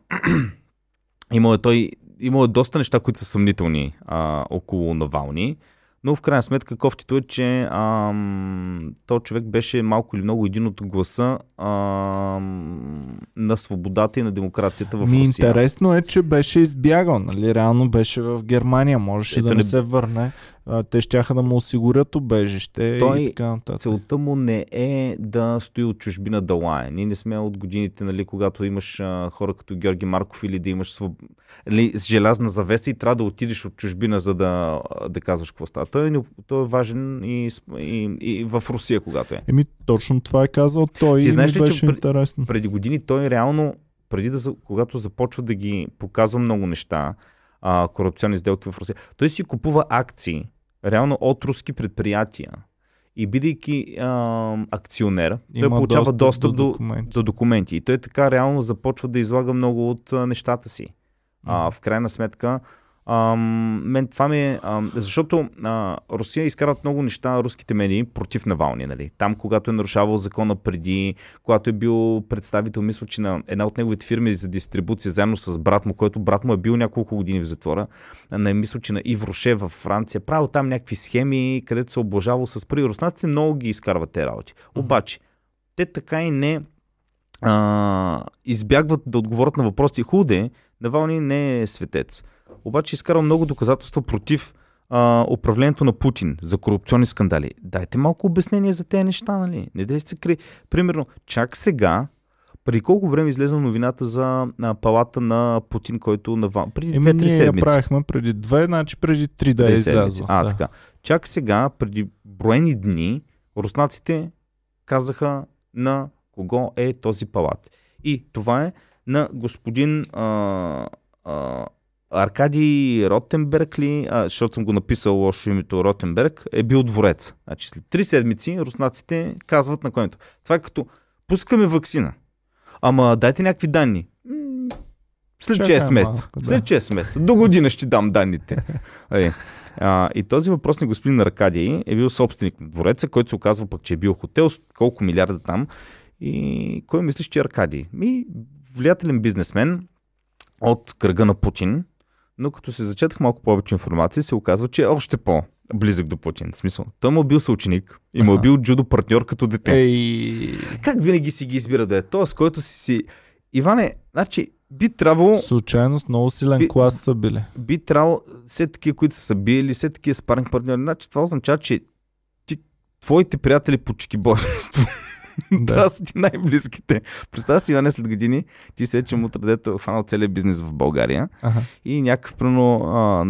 B: имало е той, имало е доста неща, които са съмнителни а, около Навални, но в крайна сметка кофтито е, че ам, то човек беше малко или много един от гласа ам, на свободата и на демокрацията в
A: Ми
B: Русия.
A: интересно е, че беше избягал. Нали? Реално беше в Германия. Можеше
B: Ето
A: да не,
B: не-
A: се върне. А, те щяха да му осигурят убежище
B: Той-
A: и така нататък.
B: Целта му не е да стои от чужбина да лае. Ние не сме от годините, нали, когато имаш а, хора като Георги Марков или да имаш своб... нали, с желязна завеса и трябва да отидеш от чужбина, за да, да казваш какво става. Той е, той е важен и, и, и в Русия, когато е.
A: Еми, точно това е казал той
B: Ти
A: и
B: знаеш ли, че
A: беше
B: при-
A: интересно.
B: Преди години той реално, преди да, когато започва да ги показва много неща, а, корупционни сделки в Русия, той си купува акции реално от руски предприятия. И бидейки а, акционер, той
A: Има
B: получава достъп, до,
A: документи.
B: до документи. И той така реално започва да излага много от а, нещата си. А, в крайна сметка, ам, мен това ми е... Ам, защото а, Русия изкарат много неща, руските медии, против Навални. Нали? Там, когато е нарушавал закона преди, когато е бил представител, мисля, че на една от неговите фирми за дистрибуция, заедно с брат му, който брат му е бил няколко години в затвора, на, мисля, че на Ивроше във Франция, правил там някакви схеми, където се облажавал с пари. Руснаците много ги изкарват те работи. Обаче, те така и не а, избягват да отговорят на въпросите. Худе, Навални не е светец. Обаче изкарва много доказателства против а, управлението на Путин за корупционни скандали. Дайте малко обяснение за тези неща, нали? Не дайте се кри. Примерно, чак сега, преди колко време излезе новината за а, палата на Путин, който на преди
A: Еми,
B: две-три
A: ние я
B: седмици.
A: правихме преди две, значи преди три да е
B: Две седмици.
A: излязла.
B: А,
A: да.
B: така. Чак сега, преди броени дни, руснаците казаха на кого е този палат. И това е на господин а, а, Аркадий Ротенберг ли, а, защото съм го написал лошо името Ротенберг, е бил дворец. Значи след три седмици руснаците казват на конето. Това е като пускаме вакцина. Ама дайте някакви данни. След
A: Чакай
B: 6 месеца.
A: малко, да.
B: След 6 месеца. До година ще дам данните. Е. А, и този въпрос на господин Аркадий е бил собственик на двореца, който се оказва пък, че е бил хотел с колко милиарда там. И кой мислиш, че е Аркадий? Ми, влиятелен бизнесмен от кръга на Путин, но като се зачетах малко повече информация, се оказва, че е още по-близък до Путин. В смисъл, той му е бил съученик и му е бил джудо партньор като дете.
A: Ей,
B: Как винаги си ги избира да е? Тоест, който си си... Иване, значи, би трябвало
A: случайност, много силен
B: Би-
A: клас са били.
B: би трябвало все такива, които са събили, все такива спаринг партньори. Значи това означава, че ти, твоите приятели по чекибойство
A: Да.
B: трябва да са ти най-близките. Представя си, Иване, след години ти се че му дето е хванал целият бизнес в България
A: Ага.
B: и някакъв, прено,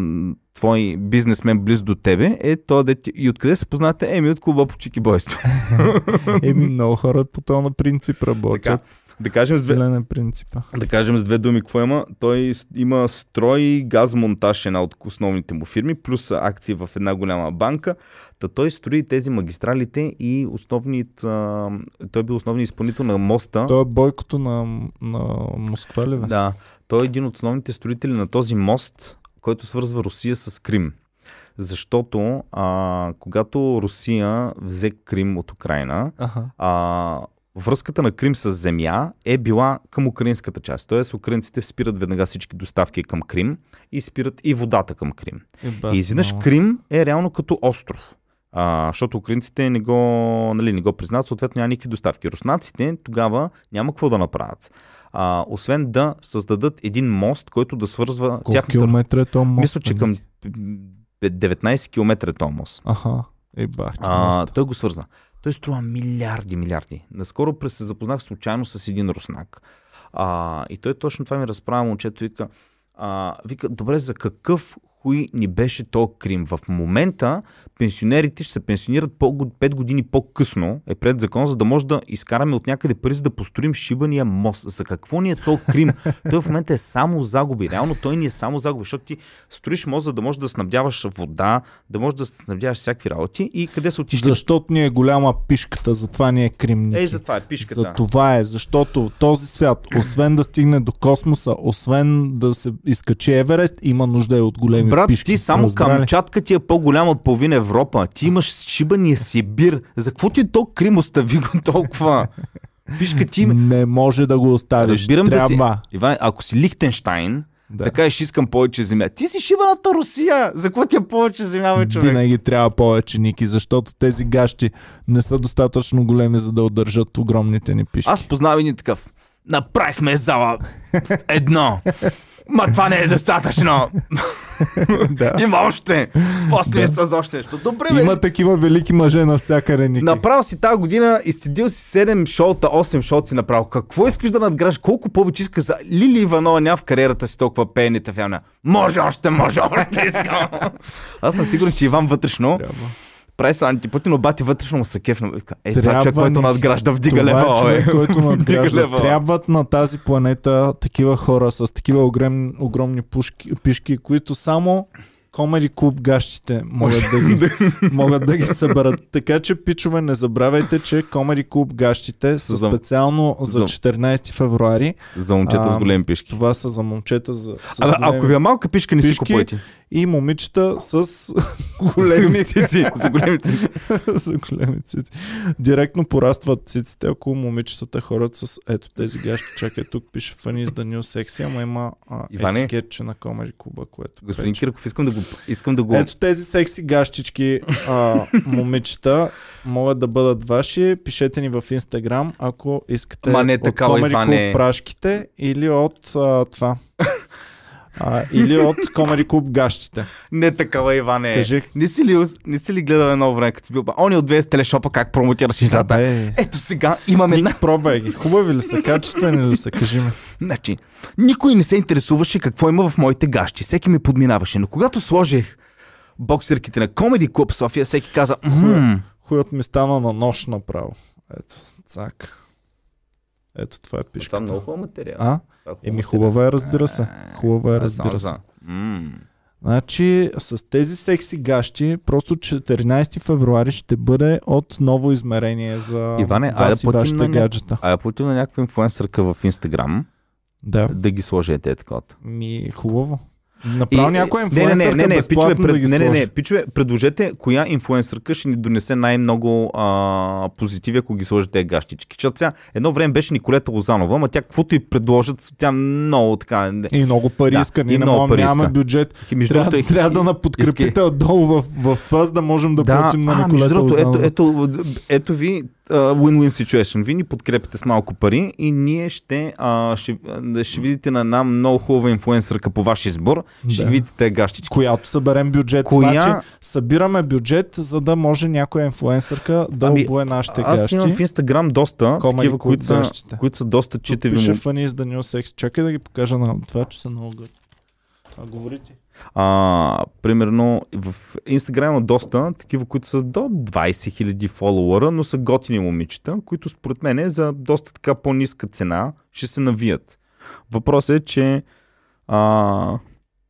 B: твой бизнесмен близо до тебе е то, де ти... И откъде се познате? Еми, от клуба по чекибойство.
A: Еми, много хора по този принцип работят.
B: Така. Да кажем, с две,
A: е принципа.
B: да кажем с две думи какво има. Той има строй, газмонтаж, една от основните му фирми, плюс акции в една голяма банка. Та той строи тези магистралите и основният, а, той е бил основният изпълнител на моста.
A: Той е бойкото на, на Москва ли бе?
B: Да, той е един от основните строители на този мост, който свързва Русия с Крим. Защото а, когато Русия взе Крим от Украина,
A: Аха.
B: а, връзката на Крим с земя е била към украинската част. Тоест украинците спират веднага всички доставки към Крим и спират и водата към Крим.
A: И, бас,
B: И изведнъж. Крим е реално като остров. А, защото украинците не го, нали, не го признават, съответно няма никакви доставки. Руснаците тогава няма какво да направят. А, освен да създадат един мост, който да свързва
A: Колко
B: тяхната...
A: километра е то мост?
B: Мисля, че към
A: нали?
B: 19 км е този мост.
A: Аха. Е, бах,
B: А, той го свърза. Той струва милиарди, милиарди. Наскоро през се запознах случайно с един руснак. А, и той точно това ми разправя момчето. Вика, а, вика, добре, за какъв хуй ни беше то Крим? В момента пенсионерите ще се пенсионират по, 5 години по-късно, е пред закон, за да може да изкараме от някъде пари, за да построим шибания мост. За какво ни е то Крим? той в момента е само загуби. Реално той ни е само загуби, защото ти строиш мост, за да можеш да снабдяваш вода, да можеш да снабдяваш всякакви работи. И къде са отишли?
A: Защото ни е голяма пишката, затова ни е Крим.
B: Ей,
A: Ники.
B: за това е пишката.
A: За това е, защото този свят, освен да стигне до космоса, освен да се изкачи Еверест, има нужда и от големи
B: Брат,
A: пишки.
B: ти само
A: Разбрали?
B: Камчатка ти е по-голяма от половина Европа. Ти имаш шибания Сибир. За какво ти е то Крим? Остави го толкова. Пишка ти.
A: Не може да го оставиш.
B: Разбирам да си.
A: Трябва.
B: Иван, ако си Лихтенштайн,
A: Да.
B: да кажеш искам повече земя. Ти си шибаната Русия. За какво ти е повече земя, бе, човек?
A: Винаги трябва повече, Ники, защото тези гащи не са достатъчно големи, за да удържат огромните ни пишки.
B: Аз познавам един такъв. Направихме зала едно. Ма това не е достатъчно.
A: да.
B: Има още. После
A: Да.
B: с още нещо. Добре, бе.
A: Има такива велики мъже навсякъде, Ники.
B: Направил си тази година, изцедил си 7 шоута, 8 шоута си направил. Какво искаш да надграждаш? Колко повече искаш за Лили Иванова няма в кариерата си толкова пеените филми? Може още, може още искам. Аз съм сигурен, че Иван вътрешно
A: Трябва.
B: Прави се антипатин, но бати вътрешно му се кефна. Е, това човек, който надгражда, вдига
A: Това
B: лева,
A: е човек, който надгражда. Трябват на тази планета такива хора с такива огромни, огромни пушки, пишки, които само Комеди клуб гащите могат да, ги, могат да ги съберат. Така че, пичове, не забравяйте, че Комеди клуб гащите са
B: За-
A: специално за
B: за-
A: 14 февруари.
B: За момчета с
A: А,
B: големи пишки.
A: Това са за момчета с, с
B: А,
A: големи
B: ако ви е малка пишка, не си
A: пишки,
B: купуйте.
A: И момичета с големи
B: цици. За големи цици.
A: за големи цици. Директно порастват циците, ако момичетата ходят с ето тези гащи. Чакай, тук пише Funny is the new sexy, ама има а,
B: Иване?
A: етикетче на Комери Куба, което
B: Господин
A: пречи.
B: Кирков, искам да го... Искам да го...
A: Ето тези секси гащички, а, момичета, могат да бъдат ваши. Пишете ни в Инстаграм, ако искате
B: Ма не
A: от
B: такава,
A: Comedy Club
B: Иване.
A: прашките или от а, това. А, или от Comedy Club гащите.
B: Не такава, Иване.
A: Кажи.
B: Не си ли, не си ли гледал едно време, като си бил... Они от 200 телешопа как промотираш играта?
A: Бе,
B: Ето сега имаме...
A: Ники, пробвай ги. Хубави ли са? Качествени ли са? Кажи ми.
B: Значи, никой не се интересуваше какво има в моите гащи. Всеки ме подминаваше. Но когато сложих боксерките на Comedy Club София, всеки каза,
A: Хуят ми стана на нощ направо. Ето, цак. Ето това е
B: това
A: пишката.
B: е много материал.
A: А? Еми хубава е, разбира се. Хубава е, разбира се. Значи с тези секси гащи, просто 14 февруари ще бъде от ново измерение за
B: Иване,
A: вас и вашите
B: на
A: гаджета.
B: А я платим на някаква инфлуенсърка в Инстаграм
A: Да,
B: да ги сложи те такова.
A: ми хубаво. Направо
B: И-
A: някоя
B: не, не, не,
A: инфлуенсърка
B: не, не,
A: безплатно
B: пичове,
A: да
B: пред,
A: ги
B: не, не, не, пичове, предложете коя инфлуенсърка ще ни донесе най-много а, позитиви, ако ги сложите гащички. Защото сега едно време беше Николета Лозанова, ама тя каквото и предложат, тя много така... не-
A: И много пари
B: Да,
A: иска. Ние не нямаме бюджет.
B: И между
A: Трябва,
B: другото,
A: трябва да наподкрепите
B: иска-
A: отдолу в, в това, за да можем да,
B: Да,
A: платим на
B: а,
A: Николета
B: ето,
A: Лозанова.
B: ето, ето ви а, win-win situation. Вие ни подкрепите с малко пари и ние ще, а, ще, ще видите на една много хубава инфлуенсърка по ваш избор. Ще
A: Да.
B: видите тези гащички.
A: Която съберем бюджет.
B: Коя-
A: Значи, събираме бюджет, за да може някоя инфлуенсърка да
B: Ами,
A: обуе нашите
B: Аз
A: гащи.
B: имам в Инстаграм доста
A: Comedy
B: такива, които са,
A: гащите.
B: които са доста читави.
A: пише
B: му-
A: Funny is the. Чакай да ги покажа на това, че са много гъд. А говори ти.
B: А, примерно в Инстаграм има доста такива, които са до 20 000 фолуара, но са готини момичета, които според мен е за доста така по-ниска цена ще се навият. Въпросът е, че а,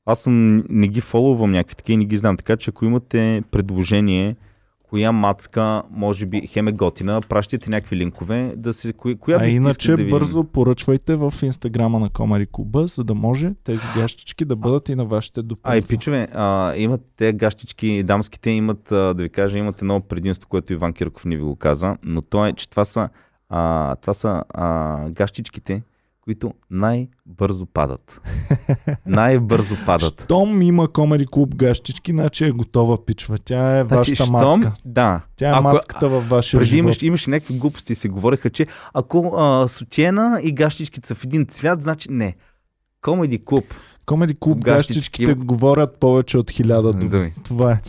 B: аз съм, не ги фоловам някакви такива и не ги знам, така че ако имате предложение коя мацка може би хем е готина, пращайте някакви линкове, да се, коя, коя
A: А иначе
B: да видим?
A: бързо поръчвайте в инстаграма на Комари Куба, за да може тези гащички да бъдат и на вашите
B: А, и
A: допълнения.
B: пичове, а, имат те гащички, дамските имат, а, да ви кажа, имат едно предимство, което Иван Кирков не ви го каза, но то е, че това са, а, това са а, гащичките, които най-бързо падат. най-бързо падат.
A: Щом има Комари Клуб гащички, значи е готова пичва. Тя е вашата
B: щом-
A: мацка.
B: Да.
A: Тя е
B: Ако-
A: мацката във вашия
B: Преди
A: живот.
B: имаш, имаше някакви глупости и се говореха, че ако а, сутиена и гащичките са в един цвят, значи не. Комеди клуб.
A: Комеди Клуб
B: Гащички.
A: гащичките говорят повече от хиляда думи.
B: Думи.
A: Това е.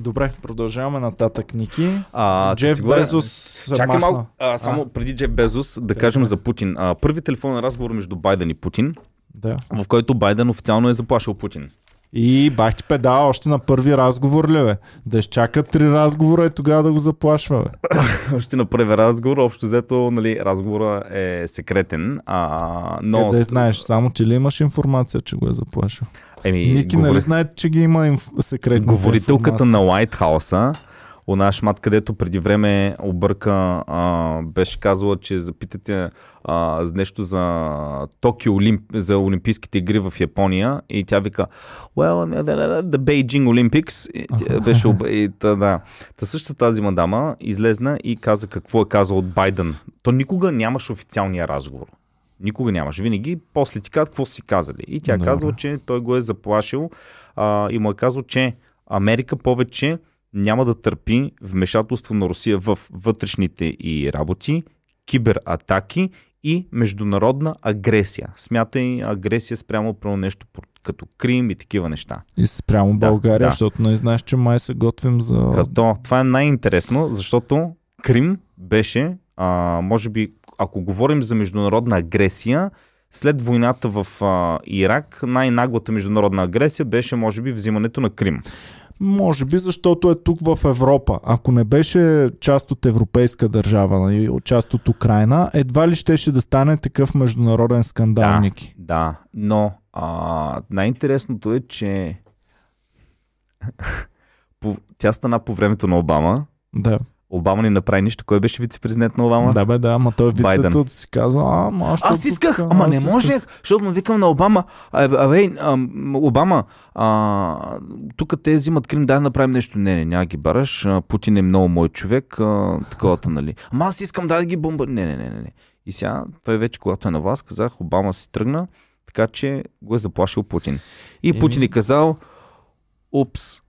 A: Добре, продължаваме нататък, Ники.
B: А,
A: Джеф
B: говоря-
A: Безос
B: Чакай
A: махна.
B: малко, а, само преди Джеф Безос да кажем за Путин. А, първи телефонен разговор между Байден и Путин,
A: Да.
B: в който Байден официално е заплашил Путин.
A: И бах ти педала още на първи разговор, ли бе? Да изчака три разговора и тогава да го заплашва, бе.
B: Още на първи разговор, общо взето, нали, разговора е секретен, а, но...
A: Къде знаеш? Само ти ли имаш информация, че го е заплашил?
B: Еми,
A: Ники,
B: говори-
A: нали знаете, че ги има инф... секретни
B: Говорителката на Лайтхауса, она шмат, където преди време обърка, а, беше казала, че запитате а, нещо за Токио Олимп... за Олимпийските игри в Япония и тя вика Well, the Beijing Olympics и, беше об... и, та, да. Та същата тази мадама излезна и каза какво е казал от Байден. То никога нямаше официалния разговор. Никога нямаше. Винаги после ти казват какво си казали. И тя
A: Добре.
B: казва, че той го е заплашил а, и му е казал, че Америка повече няма да търпи вмешателство на Русия в вътрешните и работи, кибератаки и международна агресия. Смятай агресия спрямо про нещо като Крим и такива неща.
A: И спрямо
B: Да,
A: България,
B: да.
A: защото не знаеш, че май се готвим за...
B: Като това е най-интересно, защото Крим беше, а, може би, ако говорим за международна агресия, след войната в а, Ирак, най-наглата международна агресия беше, може би, взимането на Крим.
A: Може би, защото е тук в Европа. Ако не беше част от европейска държава, нали, част от Украина, едва ли щеше да стане такъв международен скандал,
B: Да.
A: Ники.
B: Да, но а, най-интересното е, че тя стана по времето на Обама.
A: Да.
B: Обама не направи нищо. Кой беше вице-президент на Обама?
A: Да, бе, да, ама той вицето си каза, а, ма, аз,
B: Аз исках,
A: така,
B: ама
A: аз
B: не
A: исках.
B: можех, защото му викам на Обама, абе, абе ам, Обама, а, тук те взимат Крим, дай да направим нещо. Не, не, няма ги бараш, Путин е много мой човек, а, таковата, нали. Ама аз искам да ги бомба. Не, не, не, не, не. И сега той вече, когато е на вас, казах, Обама си тръгна, така че го е заплашил Путин. И
A: Еми.
B: Путин е казал, упс.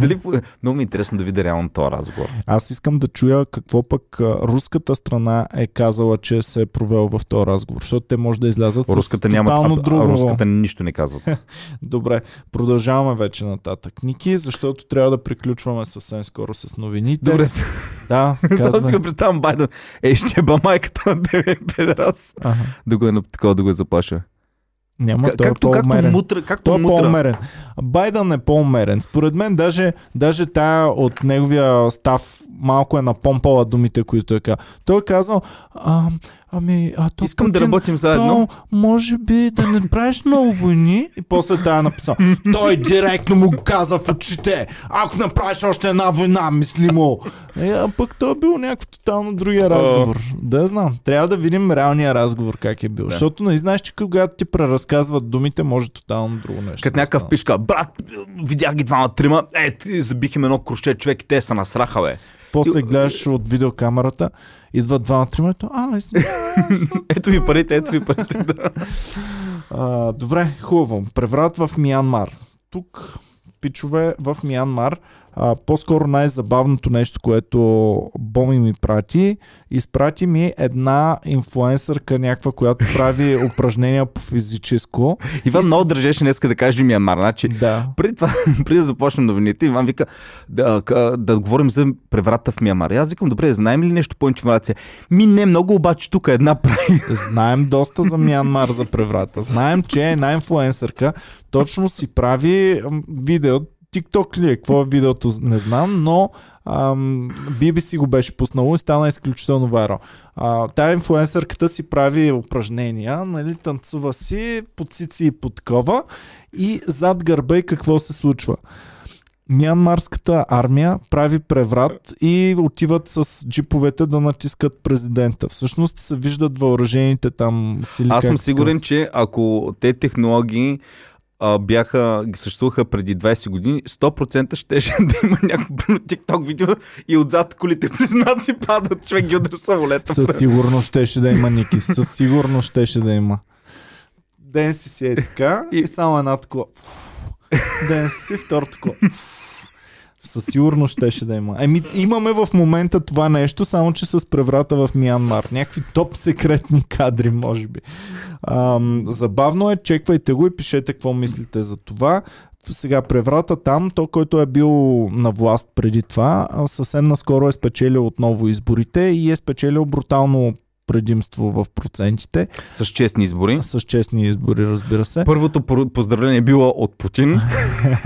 B: Дали, много ми е интересно да видя реално този разговор.
A: Аз искам да чуя какво пък руската страна е казала, че се е провел в този разговор, защото те може да излязат
B: Руската
A: с
B: няма,
A: тотално
B: а,
A: друго.
B: а, руската нищо не казват.
A: Добре, продължаваме вече нататък. Ники, защото трябва да приключваме съвсем скоро с новините.
B: Добре,
A: Да,
B: Само си го представям Байден. Е, ще ба майката на тебе, педерас. Да го е на такова да го е заплаша.
A: Няма,
B: Как,
A: той е
B: както,
A: по-умерен.
B: мутра, както
A: Той е
B: мутра.
A: по-умерен. Байдън е по-умерен. Според мен даже, даже тая от неговия став малко е напомпала думите, които е казал. Той е казал, а, ами, а то
B: Искам да
A: Путин,
B: работим заедно.
A: То, може би да не правиш много войни. И после тая написал. Той директно му каза в очите. Ако направиш още една война, мисли му. Е, а пък той е бил някакво тотално другия разговор. Да, знам. Трябва да видим реалния разговор как е бил.
B: Да.
A: Защото не знаеш, че когато ти преразказват думите, може тотално друго нещо.
B: Като
A: да
B: някакъв пишка, брат, видях ги двама трима, е, ти забих им едно круще човек и те са насраха, бе.
A: После гледаш от видеокамерата, идват двама тримето. А, извинявай.
B: Ето ви парите, ето ви парите. да.
A: А, добре, хубаво. Преврат в Миянмар. Тук, пичове, в Миянмар а, по-скоро най-забавното нещо, което Боми ми прати, изпрати ми една инфлуенсърка някаква, която прави упражнения по физическо.
B: Иван много държеше днес да каже Миямар. Значи,
A: Да.
B: преди, това, преди да започнем новините, Иван вика да, да, да говорим за преврата в Миямар. И Аз викам, добре, знаем ли нещо по информация? Ми не много, обаче тук една прави.
A: Знаем доста за Мянмар за преврата. Знаем, че е една инфлуенсърка. Точно си прави видео. TikTok ли е? Какво е видеото? Не знам, но ам, BBC го беше пуснало и стана изключително вайрал. А, тая инфлуенсърката си прави упражнения, нали, танцува си под цици и под кова и зад гърба и какво се случва. Мянмарската армия прави преврат и отиват с джиповете да натискат президента. Всъщност се виждат въоръжените там сили.
B: Аз съм сигурен, че ако те технологии а, бяха, съществуваха преди 20 години, 100% щеше да има някакво примерно, TikTok видео и отзад колите близнаци падат, човек ги удря самолета.
A: Със сигурност щеше да има Ники. Със сигурност щеше да има. Ден си си е така и,
B: И-
A: само една такова. Ден си си втор такова. Със сигурност щеше да има. Еми, имаме в момента това нещо, само че с преврата в Мянмар. Някакви топ секретни кадри, може би. Ам, забавно е, чеквайте го и пишете какво мислите за това. Сега преврата там, то, който е бил на власт преди това, съвсем наскоро е спечелил отново изборите и е спечелил брутално предимство в процентите,
B: С честни избори.
A: с честни избори, разбира се.
B: Първото поздравление било от Путин.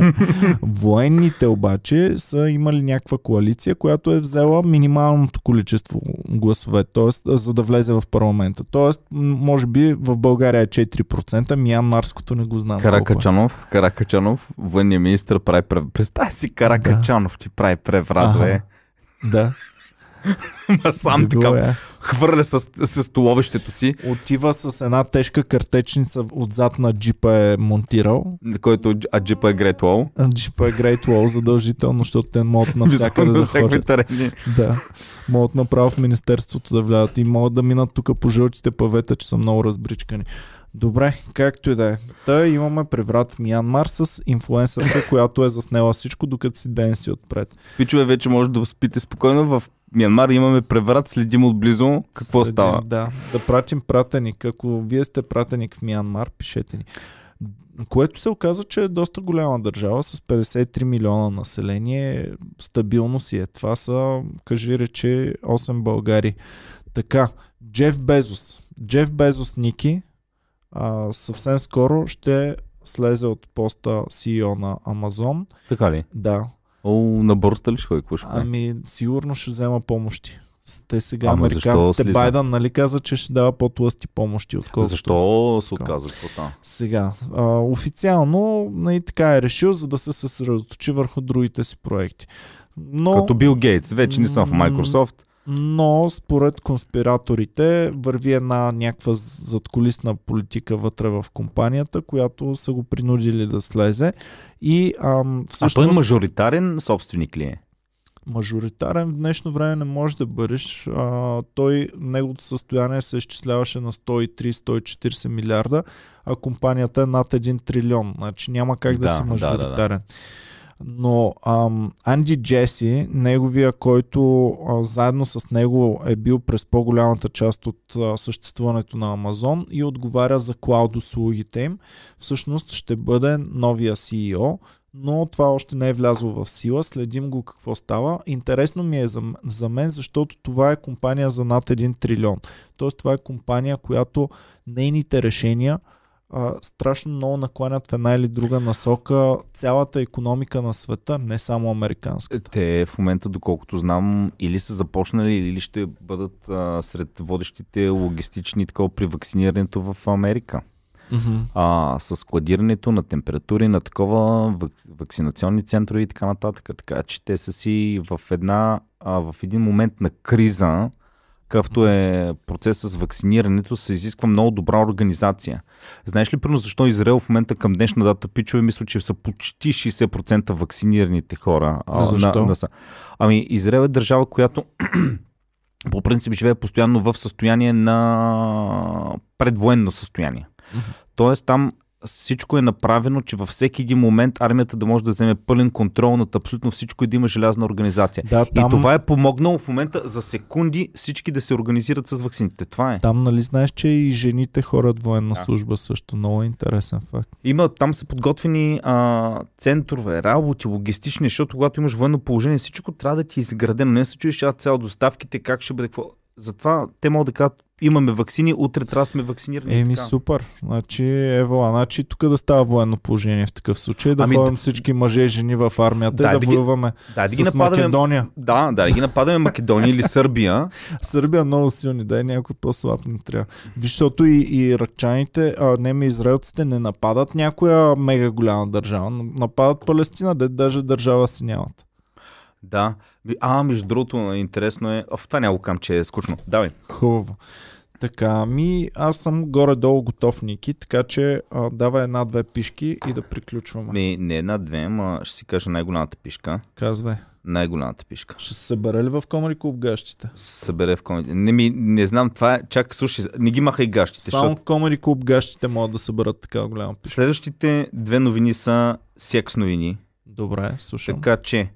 A: Военните обаче са имали някаква коалиция, която е взела минималното количество гласове, т.е. за да влезе в парламента. Тоест, може би в България е 4%, Миянмарското не го знам. колко е.
B: Каракачанов, Каракачанов, военният министр прави преврат. Представи си Каракачанов ти прави преврат.
A: Да.
B: Сам така
A: е.
B: хвърля с, с столовището си,
A: Отива с една тежка картечница отзад на джипа е монтирал.
B: който а джипа е Great Wall.
A: А Джипа е Great Wall задължително, защото те могат навсякъде да ходят.
B: терени.
A: Да. Могат направо в Министерството да влядат и могат да минат тук по жълтите павета, че са много разбричкани. Добре, както и да е. Та имаме преврат в Мянмар с инфлуенсърка, която е заснела всичко, докато си ден си отпред.
B: Пичове, вече може да спите спокойно. В Мянмар имаме преврат, следим отблизо какво
A: Следим,
B: става.
A: Да, да пратим пратеник. Ако вие сте пратеник в Мянмар, пишете ни. Което се оказа, че е доста голяма държава с 53 милиона население. Стабилно си е. Това са, кажи рече, 8 Българи. Така, Джеф Безос. Джеф Безос Ники а, съвсем скоро ще слезе от поста CEO на Амазон.
B: Така ли?
A: Да,
B: О, на борста ли ще ходи? Какво ще прави?
A: Ами, сигурно ще взема помощи. Те сега
B: Ама
A: американците,
B: слиза?
A: Байден, нали каза, че ще дава по-тлъсти помощи, отколкото...
B: Защо се отказва?
A: Сега, а, официално нали, така е решил, за да се съсредоточи върху другите си проекти. Но,
B: Като Бил Гейтс. Вече не съм в Microsoft.
A: Но според конспираторите върви една някаква задколисна политика вътре в компанията, която са го принудили да слезе. И ам,
B: А
A: всъщност...
B: той мажоритарен собственик ли е?
A: Мажоритарен в днешно време не може да бъдеш. А, той, неговото състояние се изчисляваше на 103-140 милиарда, а компанията е над 1 трилион. Значи няма как да,
B: Да,
A: си
B: да, да, да.
A: Но ам, Анди Джеси, неговия, който а, заедно с него е бил през по-голямата част от а, съществуването на Амазон и отговаря за клауд услугите им, всъщност ще бъде новия CEO, но това още не е влязло в сила. Следим го какво става. Интересно ми е за, за мен, защото това е компания за над 1 трилион. Тоест това е компания, която нейните решения а, страшно много накланят в една или друга насока цялата економика на света, не само американска.
B: Те в момента, доколкото знам, или са започнали, или ще бъдат а, сред водещите логистични такова при вакцинирането в Америка.
A: Mm-hmm.
B: А, с складирането на температури, на такова вак, вакцинационни центрове и така нататък. Така че те са си в една, а, в един момент на криза, какъвто е процесът с вакцинирането, се изисква много добра организация. Знаеш ли, примерно, защо Израел в момента към днешна дата, пичове, мисля, че са почти 60% вакцинираните хора. а,
A: Защо?
B: На, на, са- ами, Израел е държава, която по принцип живее постоянно в състояние на предвоенно състояние. Тоест там всичко е направено, че във всеки един момент армията да може да вземе пълен контрол над абсолютно всичко и да има желязна организация.
A: Да, там,
B: И това е помогнало в момента за секунди всички да се организират с вакцините. Това е.
A: там нали знаеш, че и жените хорат военна
B: Да.
A: служба също. Много интересен факт.
B: Има, там са подготвени а, центрове, работи, логистични, защото когато имаш военно положение, всичко трябва да ти е изградено. Не се чуеш цяло доставките, как ще бъде, какво. Затова те могат да кажат, имаме вакцини, утре трябва да сме вакцинирани.
A: Еми супер. Значи, ево, значи тук да става военно положение в такъв случай, да
B: Ами,
A: ходим
B: да-
A: всички мъже и жени в армията
B: Да,
A: и да,
B: да
A: воюваме
B: Дай да ги
A: с
B: нападаме.
A: Македония.
B: Да, да, да ги нападаме Македония или Сърбия.
A: Сърбия много силни, дай някой по-слаб не трябва. Защото и, и иракчаните, а не ми израелците не нападат някоя мега голяма държава. Нападат Палестина, де даже държава си нямат.
B: Да. А, между другото, интересно е. В това няма кам, че е скучно. Давай.
A: Хубаво. Така, ми аз съм горе-долу готов, Ники, така че а, давай една-две пишки и да приключваме.
B: Не, не една-две, ама ще си кажа най-голямата пишка.
A: Казвай.
B: Най-голямата пишка.
A: Ще се събере ли в Комари Клуб гащите?
B: Събере в комедия. Не, ми, не знам, това е... Чак, слушай, не ги махай гащите.
A: Само
B: Защото
A: Комари Клуб гащите могат да съберат така голяма пишка.
B: следващите две новини са секс новини.
A: Добре, слушам.
B: Така че,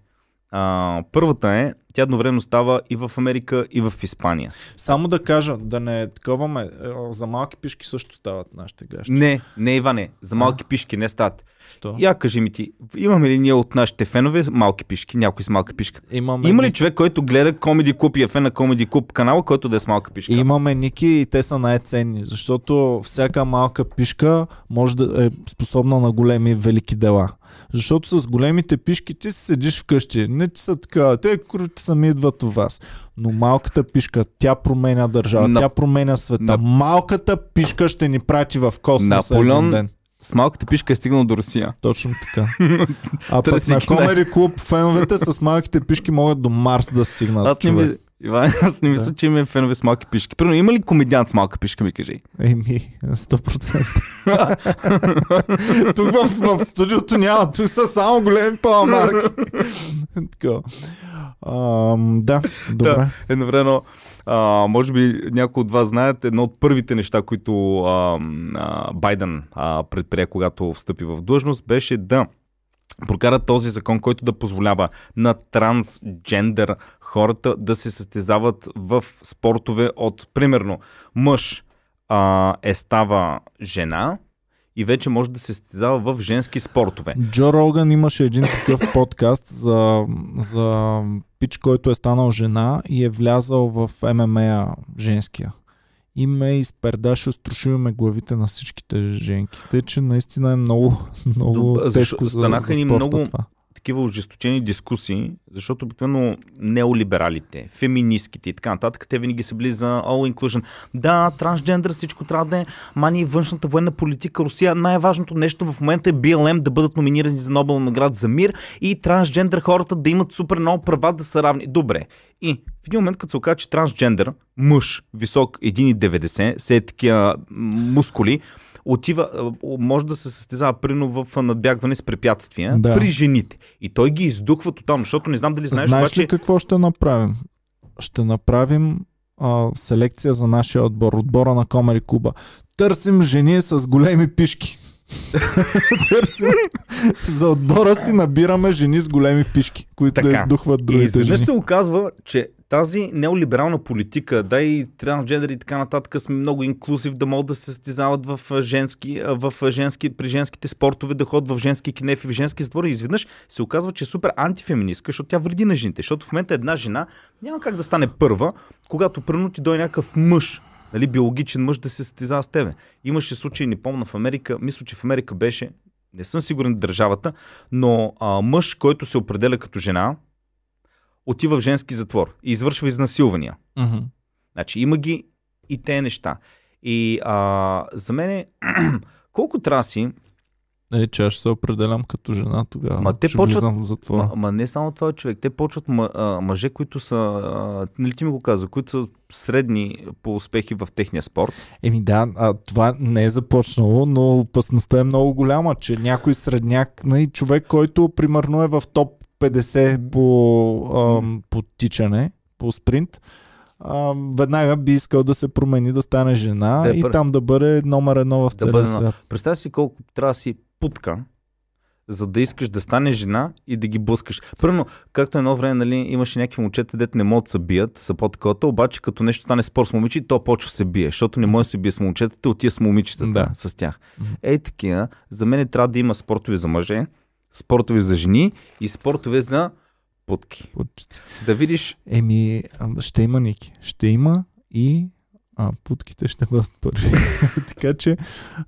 B: а, първата е, тя едновременно става и в Америка, и в Испания.
A: Само да кажа, да не таковаме, е, за малки пишки също стават нашите гащи.
B: Не, не, Иване, за малки пишки не стават.
A: Що?
B: Я кажи ми ти, имаме ли ние от нашите фенове малки пишки, някой с малка пишка?
A: Имаме,
B: Има ли
A: Ники,
B: човек, който гледа Комеди Клуб и е фен на Комеди Клуб канала, който да е с малка пишка?
A: имаме ники и те са най-ценни, защото всяка малка пишка може да е способна на големи велики дела. Защото с големите пишки ти си седиш вкъщи. Не ти са така, те курите сами идват у вас. Но малката пишка, тя променя държава,
B: На-
A: тя променя света.
B: на-
A: Малката пишка ще ни прати в космоса
B: Наполеон-
A: един ден.
B: С малката пишка е стигнал до Русия.
A: Точно така. А пък на Комери Клуб феновете с малките пишки могат до Марс да стигнат.
B: Аз не, ми, Иван, аз не мисля, че има фенове с малки пишки. Примерно, има ли комедиант с малка пишка, ми кажи?
A: Еми, 100%. тук в, в студиото няма, тук са само големи паламарки. Ам, да, добре.
B: Да. Едновременно, а, може би някои от вас знаят, едно от първите неща, които а, а, Байден а, предприе, когато встъпи в длъжност, беше да прокара този закон, който да позволява на трансджендър хората да се състезават в спортове от, примерно, мъж а, е става жена и вече може да се състезава в женски спортове.
A: Джо Роган имаше един такъв подкаст за, за пич, който е станал жена и е влязал в ММА женския. И ме изпердаше, струшил ме главите на всичките женки. Тъй, че наистина е много, много
B: Добре,
A: тежко
B: защо-
A: за, за спорта
B: много-
A: това.
B: Такива ожесточени дискусии, защото обикновено неолибералите, феминистките и така нататък, те винаги са били за all inclusion. Да, трансджендър всичко трябва да е, мани външната военна политика, Русия. Най-важното нещо в момента е BLM да бъдат номинирани за Нобел награда за мир и трансджендър хората да имат супер много права да са равни. Добре. И в един момент, като се окаже, че трансджендър, мъж, висок 1,90, се е такива мускули, отива, може да се състезава прино в надбягване с препятствия
A: Да.
B: при жените. И той ги издухва тотално, защото не знам дали знаеш,
A: Знаеш
B: обаче...
A: ли какво ще направим? Ще направим а, селекция за нашия отбор, отбора на Комери Куба. Търсим жени с големи пишки. Търсим за отбора си набираме жени с големи пишки, които да
B: Така.
A: издухват
B: И
A: другите
B: изведнъж
A: жени.
B: се оказва, че тази неолиберална политика, да и трансджендър и така нататък сме много инклюзив, да могат да се състезават в женски, в женски, при женските спортове, да ходят в женски кинефи, в женски затвори. И изведнъж се оказва, че е супер антифеминистка, защото тя вреди на жените. Защото в момента една жена няма как да стане първа, когато пръвно ти дойде някакъв мъж, нали, биологичен мъж да се състезава с тебе. Имаше случай, не помня в Америка, мисля, че в Америка беше, не съм сигурен държавата, но а, мъж, който се определя като жена, отива в женски затвор и извършва изнасилвания.
A: Мгм.
B: Значи има ги и те неща. И а, за мен е, колко траси,
A: Е, че аз ще се определям като жена тогава.
B: Ма те
A: ще
B: почват-
A: влизам в затвора.
B: ма, ма не само това човек, те почват а, мъже, които са, а, нали ти ми го каза, които са средни по успехи в техния спорт.
A: Еми да, а, това не е започнало, но опасността е много голяма, че някой средняк, нали, човек, който примерно е в топ 50 по, ам, по тичане, по спринт, а, веднага би искал да се промени, да стане жена
B: Да е
A: и
B: пър-
A: там да бъде номер едно в
B: Да
A: целия
B: бъде на-
A: свят.
B: Представя си колко трябва да си путка, за да искаш да станеш жена и да ги блъскаш. Първо, както едно време, нали, имаше някакви момчета, дете не могат да се бият, са по такова, обаче като нещо стане спор с момиче, то почва се бие, защото не може да се бие с момчетата, отива с момичетата,
A: Да.
B: с тях. Ей такива, за мен трябва да има спортове за мъже, спортове за жени и спортове за путки.
A: Путчици.
B: Да видиш,
A: Еми, ще има Ники. Ще има и а, путките ще бъдат първи. така че,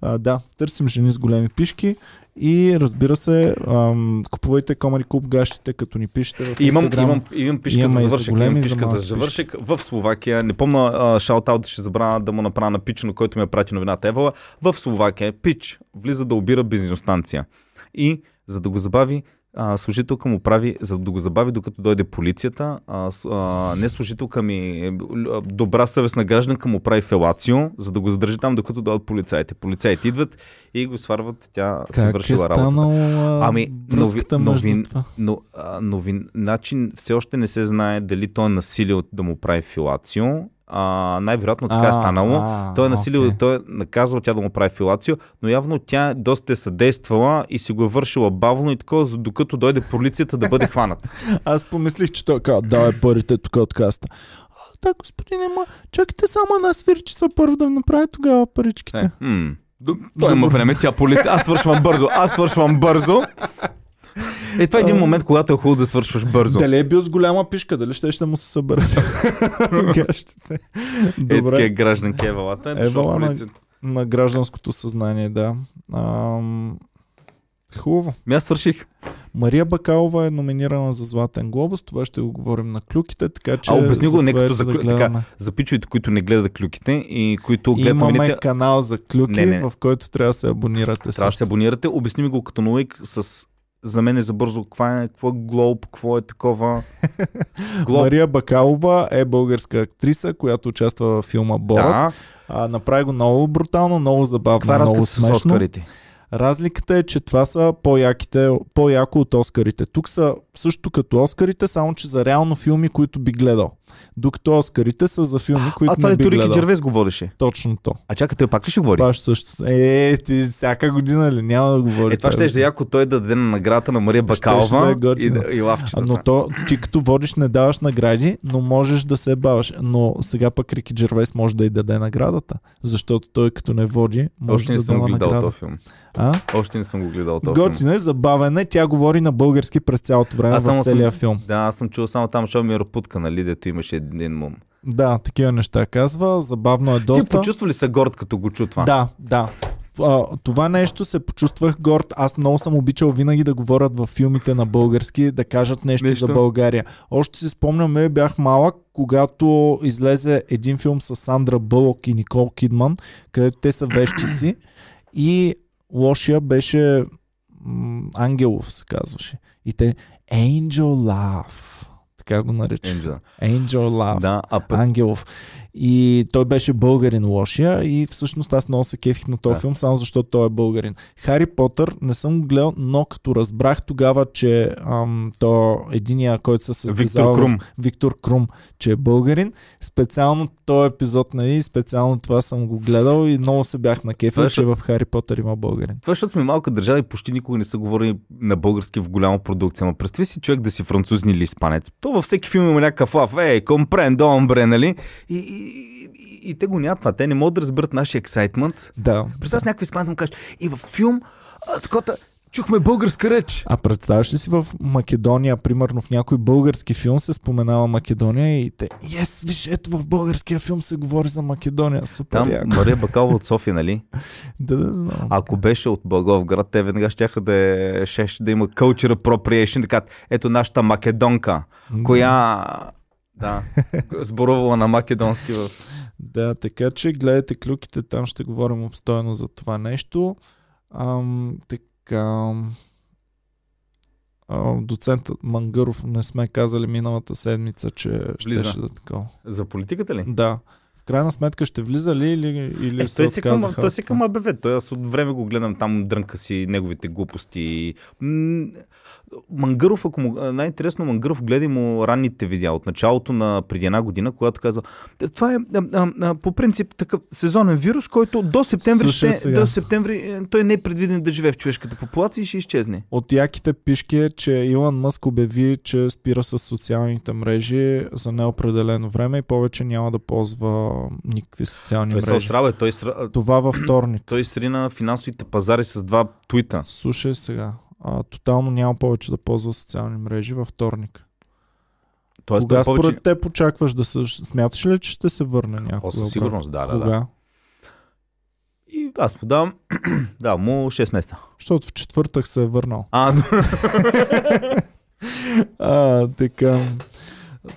A: а, да, търсим жени с големи пишки и разбира се, ам, купувайте Comedy Club гащите, като ни пишете в
B: имам,
A: Instagram.
B: имам, имам пишка
A: Имаме
B: за
A: за
B: завършек,
A: големи,
B: имам
A: за
B: пишка за
A: малки
B: завършек в Словакия. Не помня шаутаут ще забравя да му направя на Пич, на който ми е прати новината Евала. В Словакия Пич влиза да обира бензиностанция. И за да го забави, а, служителка му прави, за да го забави докато дойде полицията, а, а, не служителка ми, е, добра съвестна гражданка му прави фелацио, за да го задържи там докато дойдат полицаите. Полицаите идват и го сварват, тя
A: Как е
B: вършила работа.
A: станал
B: Ами, нови- новин-? Но, а, новин, начин все още не се знае дали той е насилил да му прави филацио. А, най-вероятно така е станало.
A: а,
B: той е насилил,
A: окей.
B: той е наказал тя да му прави филацио, но явно тя доста е съдействала и си го е вършила бавно и такова, докато дойде полицията да бъде хванат.
A: Аз помислих, че той казва, давай парите тук от каста. Да, господин, ема, чакайте само една свирчица първо да ми направи тогава паричките.
B: Е, м, той има време, тя полиция. Аз свършвам бързо, аз свършвам бързо. Е, това е един момент, когато е хубаво да свършваш бързо.
A: Дали е бил с голяма пишка, дали ще ще му се съберат гащите.
B: Е,
A: Добре.
B: такива гражданки Евалата. Е,
A: Евала на- на гражданското съзнание, да. Ам... Хубаво.
B: Ми аз свърших.
A: Мария Бакалова е номинирана за Златен глобус. Това ще го говорим на клюките, така че...
B: А, обясни го, не като за
A: да.
B: За пичовете, които не гледат клюките и които гледат
A: Имаме
B: новините,
A: канал за клюки,
B: Не, не.
A: в който трябва да се абонирате.
B: трябва да се абонирате. Обясни ми го като новик с за мен е за бързо. Какво е, какво е Глоб, какво е такова? Глоб.
A: Мария Бакалова е българска актриса, която участва във филма Борат.
B: Да.
A: А, направи го много брутално, много забавно,
B: Каква е
A: много
B: с
A: смешно.
B: Оскарите?
A: Разликата е, че това са по-яките, по-яко от Оскарите. Тук са също като Оскарите, само че за реално филми, които би гледал. Докато Оскарите са за филми, които
B: А това
A: не
B: е
A: би
B: Турики
A: гледал.
B: Джервес говореше.
A: Точно то.
B: А чакай, той пак ли ще говори?
A: Баш също. Е, ти всяка година ли? Няма да говори.
B: Е, това ще е да яко той да даде на наградата на Мария
A: да е
B: Бакалова и, и лавчета.
A: А, Но то, ти като водиш не даваш награди, но можеш да се баваш. Но сега пък Рики Джервейс може да й даде наградата, защото той като не води, може
B: Още не
A: да
B: съм
A: дава
B: го гледал
A: награда.
B: този филм.
A: А?
B: Още не съм го гледал този филм.
A: Готино е, забавен е. Тя говори на български през цялото време
B: Аз
A: в
B: само съм-
A: целия филм.
B: Да, аз съм чул само там, ми е разпутка, нали, дето имаше един мум.
A: Да, такива неща казва. Забавно е
B: Ти
A: доста.
B: почувства ли се горд, като го чу това?
A: Да, да. А, това нещо се почувствах горд. Аз много съм обичал винаги да говорят във филмите на български, да кажат нещо,
B: Нещо.
A: за България. Още си спомняме, бях малък, когато излезе един филм с Сандра Бълок и Никол Кидман, където те са вещици и лошия беше Ангелов, се казваше. И те Angel Love. Така го нарича.
B: Енджела.
A: Angel Love.
B: Да, а пък
A: Ангелов. И той беше българин лошия и всъщност аз много се кефих на този
B: Да.
A: филм, само защото той е българин. Хари Потър не съм го гледал, но като разбрах тогава, че ам, то единия, който се състезава
B: Виктор Крум.
A: в Виктор Крум, че е българин, специално този епизод, нали, специално това съм го гледал и много се бях накефил,
B: Това е,
A: че в Хари Потър има българин.
B: Това, е, защото сме малка държава и почти никога не са говорили на български в голяма продукция. Ама представи си човек да си французин или испанец. То във всеки филм има някакъв лав. Ей, компрен, домбре, нали? И, и, и, и, те го нямат това. Те не могат да разберат нашия ексайтмент.
A: Да.
B: Представя си някакви испанец да му кажеш, и във филм, а, такова, чухме българска реч.
A: А представяш ли си в Македония, примерно в някой български филм се споменава Македония и те, ес, виж, ето в българския филм се говори за Македония, супер
B: Там
A: яко.
B: Мария Бакалова от София, нали?
A: Да, да, знам.
B: Ако беше от Благовград, те веднага щяха да, е, щеше да има culture appropriation, така, ето нашата македонка, коя да, сборувала на македонски в...
A: Да, така че гледайте клюките, там ще говорим обстойно за това нещо. Ам, така... Доцентът Мангаров не сме казали миналата седмица, че ще,
B: Влиза.
A: ще да такова.
B: За политиката ли?
A: Да. крайна сметка ще влиза ли или, или
B: Е,
A: се
B: той си към,
A: отказаха?
B: той
A: от
B: си към АБВ. Той аз от време го гледам там, дрънка си неговите глупости. М, Мангаров, ако му, най-интересно Мангаров гледа му ранните видеа от началото на преди една година, когато казва, това е а, а, а, по принцип такъв сезонен вирус, който до септември,
A: Слушай
B: ще,
A: сега.
B: до септември е, той не е предвиден да живее в човешката популация и ще изчезне.
A: От яките пишки е, че Илон Мъск обяви, че спира с социалните мрежи за неопределено време и повече няма да ползва никакви социални
B: Той
A: мрежи.
B: осрава, той, сра-
A: Това във вторник.
B: той срина финансовите пазари с два твита.
A: Слушай сега. А, тотално няма повече да ползва социални мрежи във вторник.
B: Тоест,
A: Кога
B: повече...
A: според теб очакваш да се... Смяташ ли, че ще се върне някога?
B: О, със сигурност, да, да,
A: Кога?
B: да. И аз му давам, да, му 6 месеца.
A: Защото в четвъртък се е върнал.
B: А,
A: А, така.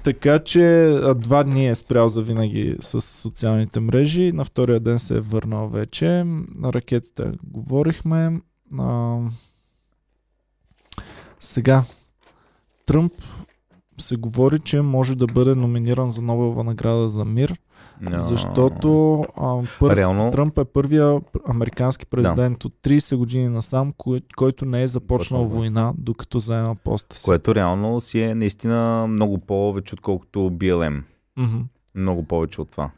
A: Така че два дни е спрял за винаги с социалните мрежи. На втория ден се е върнал вече. На ракетите говорихме. А, сега. Тръмп се говори, че може да бъде номиниран за Нобелова награда за мир,
B: No.
A: защото а, пър...
B: Реално,
A: Тръмп е първия американски президент от 30 години насам, кой, който не е започнал
B: Започнал, да.
A: война, докато заема поста си.
B: което реално си е наистина много повече, отколкото BLM.
A: Мгм.
B: Много повече от това.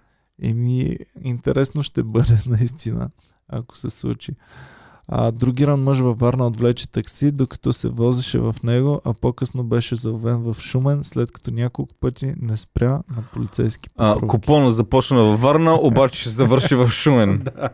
A: Еми, интересно ще бъде наистина, ако се случи. А, другиран мъж във Варна отвлече такси, докато се возеше в него, а по-късно беше заловен в Шумен, след като няколко пъти не спря на полицейски
B: А,
A: патрулки.
B: купона започна във Варна, обаче ще завърши в Шумен.
A: да.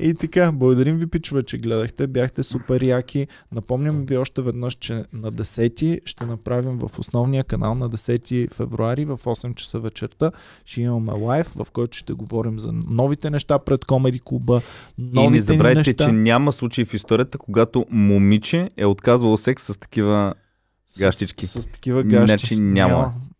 A: И така, благодарим ви, пичове, че гледахте. Бяхте супер яки. Напомням ви още веднъж, че на 10 ще направим в основния канал на 10 февруари в 8 часа вечерта. Ще имаме лайв, в който ще говорим за новите неща пред Комеди клуба.
B: И не забравяйте,
A: неща.
B: че няма случай в историята, когато момиче е отказвало секс с такива гащички.
A: С, с такива гащи.
B: Значи няма.
A: О-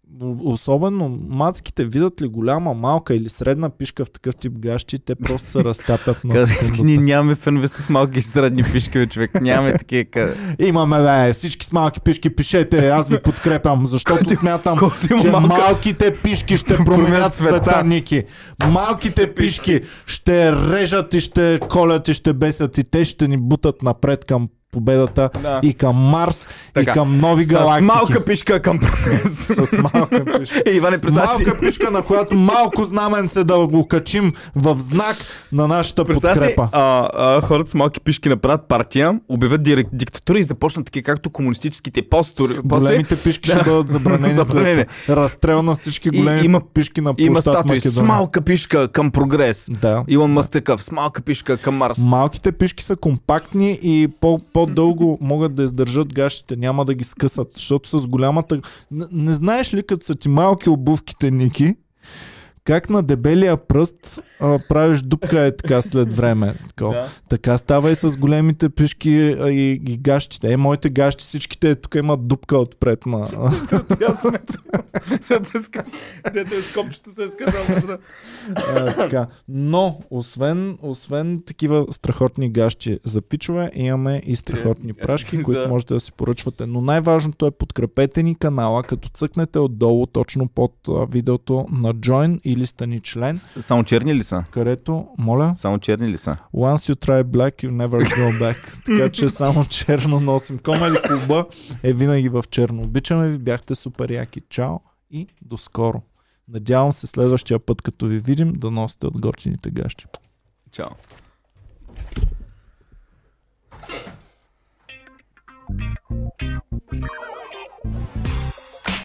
A: Особено мацките видят ли голяма, малка или средна пишка в такъв тип гащи, те просто се разтапят на
B: ти ние
A: секундата.
B: нямаме фенове с малки и средни пишки, бе, човек. Нямаме такива. ка-
A: Имаме, бе, всички с малки пишки, пишете, аз ви подкрепям, защото смятам,
B: Колкото има
A: че
B: малка-
A: малките пишки ще променят света, Ники. Малките пишки ще режат и ще колят и ще бесят и те ще ни бутат напред към победата
B: Да.
A: и към Марс
B: Така,
A: и към нови
B: С
A: галактики.
B: малка пишка към.
A: С малка пишка.
B: Е, Иване, си,
A: Малка пишка, на която малко знаменце да го качим в знак на нашата
B: представяш си
A: подкрепа.
B: а, а, хората с малки пишки направят партия, обявят директ, диктатура и започнат такива, както комунистическите постори.
A: Големите пишки ще
B: Да.
A: бъдат забранени,
B: Забранени.
A: след разстрел на всички
B: И
A: големи
B: има-
A: пишки на
B: Има
A: площад
B: статуи с малка пишка към прогрес.
A: Да.
B: Илон Мъск такъв, с малка пишка към Марс.
A: Малките пишки са компактни и по- по-дълго могат да издържат гащите, няма да ги скъсат, защото с голямата... Не, не знаеш ли, като са ти малки обувките, Ники, как на дебелия пръст а, правиш дупка е така след време. Така,
B: Да.
A: така става и с големите пишки а, и, и гащите. Е, моите гащи, всичките тук имат дупка отпред на...
B: Дето е с копчето се е сказал.
A: Но, освен, освен такива страхотни гащи за пичове, имаме и страхотни прашки,
B: За-
A: които можете да си поръчвате. Но най-важното е подкрепете ни канала, като цъкнете отдолу, точно под видеото на Join или стани член.
B: Само черни ли са?
A: Където, моля?
B: Само черни ли са?
A: Once you try black, you never go back. така че само черно носим. Комели клуба е винаги в черно. Обичаме ви, бяхте супер яки. Чао и до скоро. Надявам се следващия път, като ви видим, да носите от горчените гащи.
B: Чао.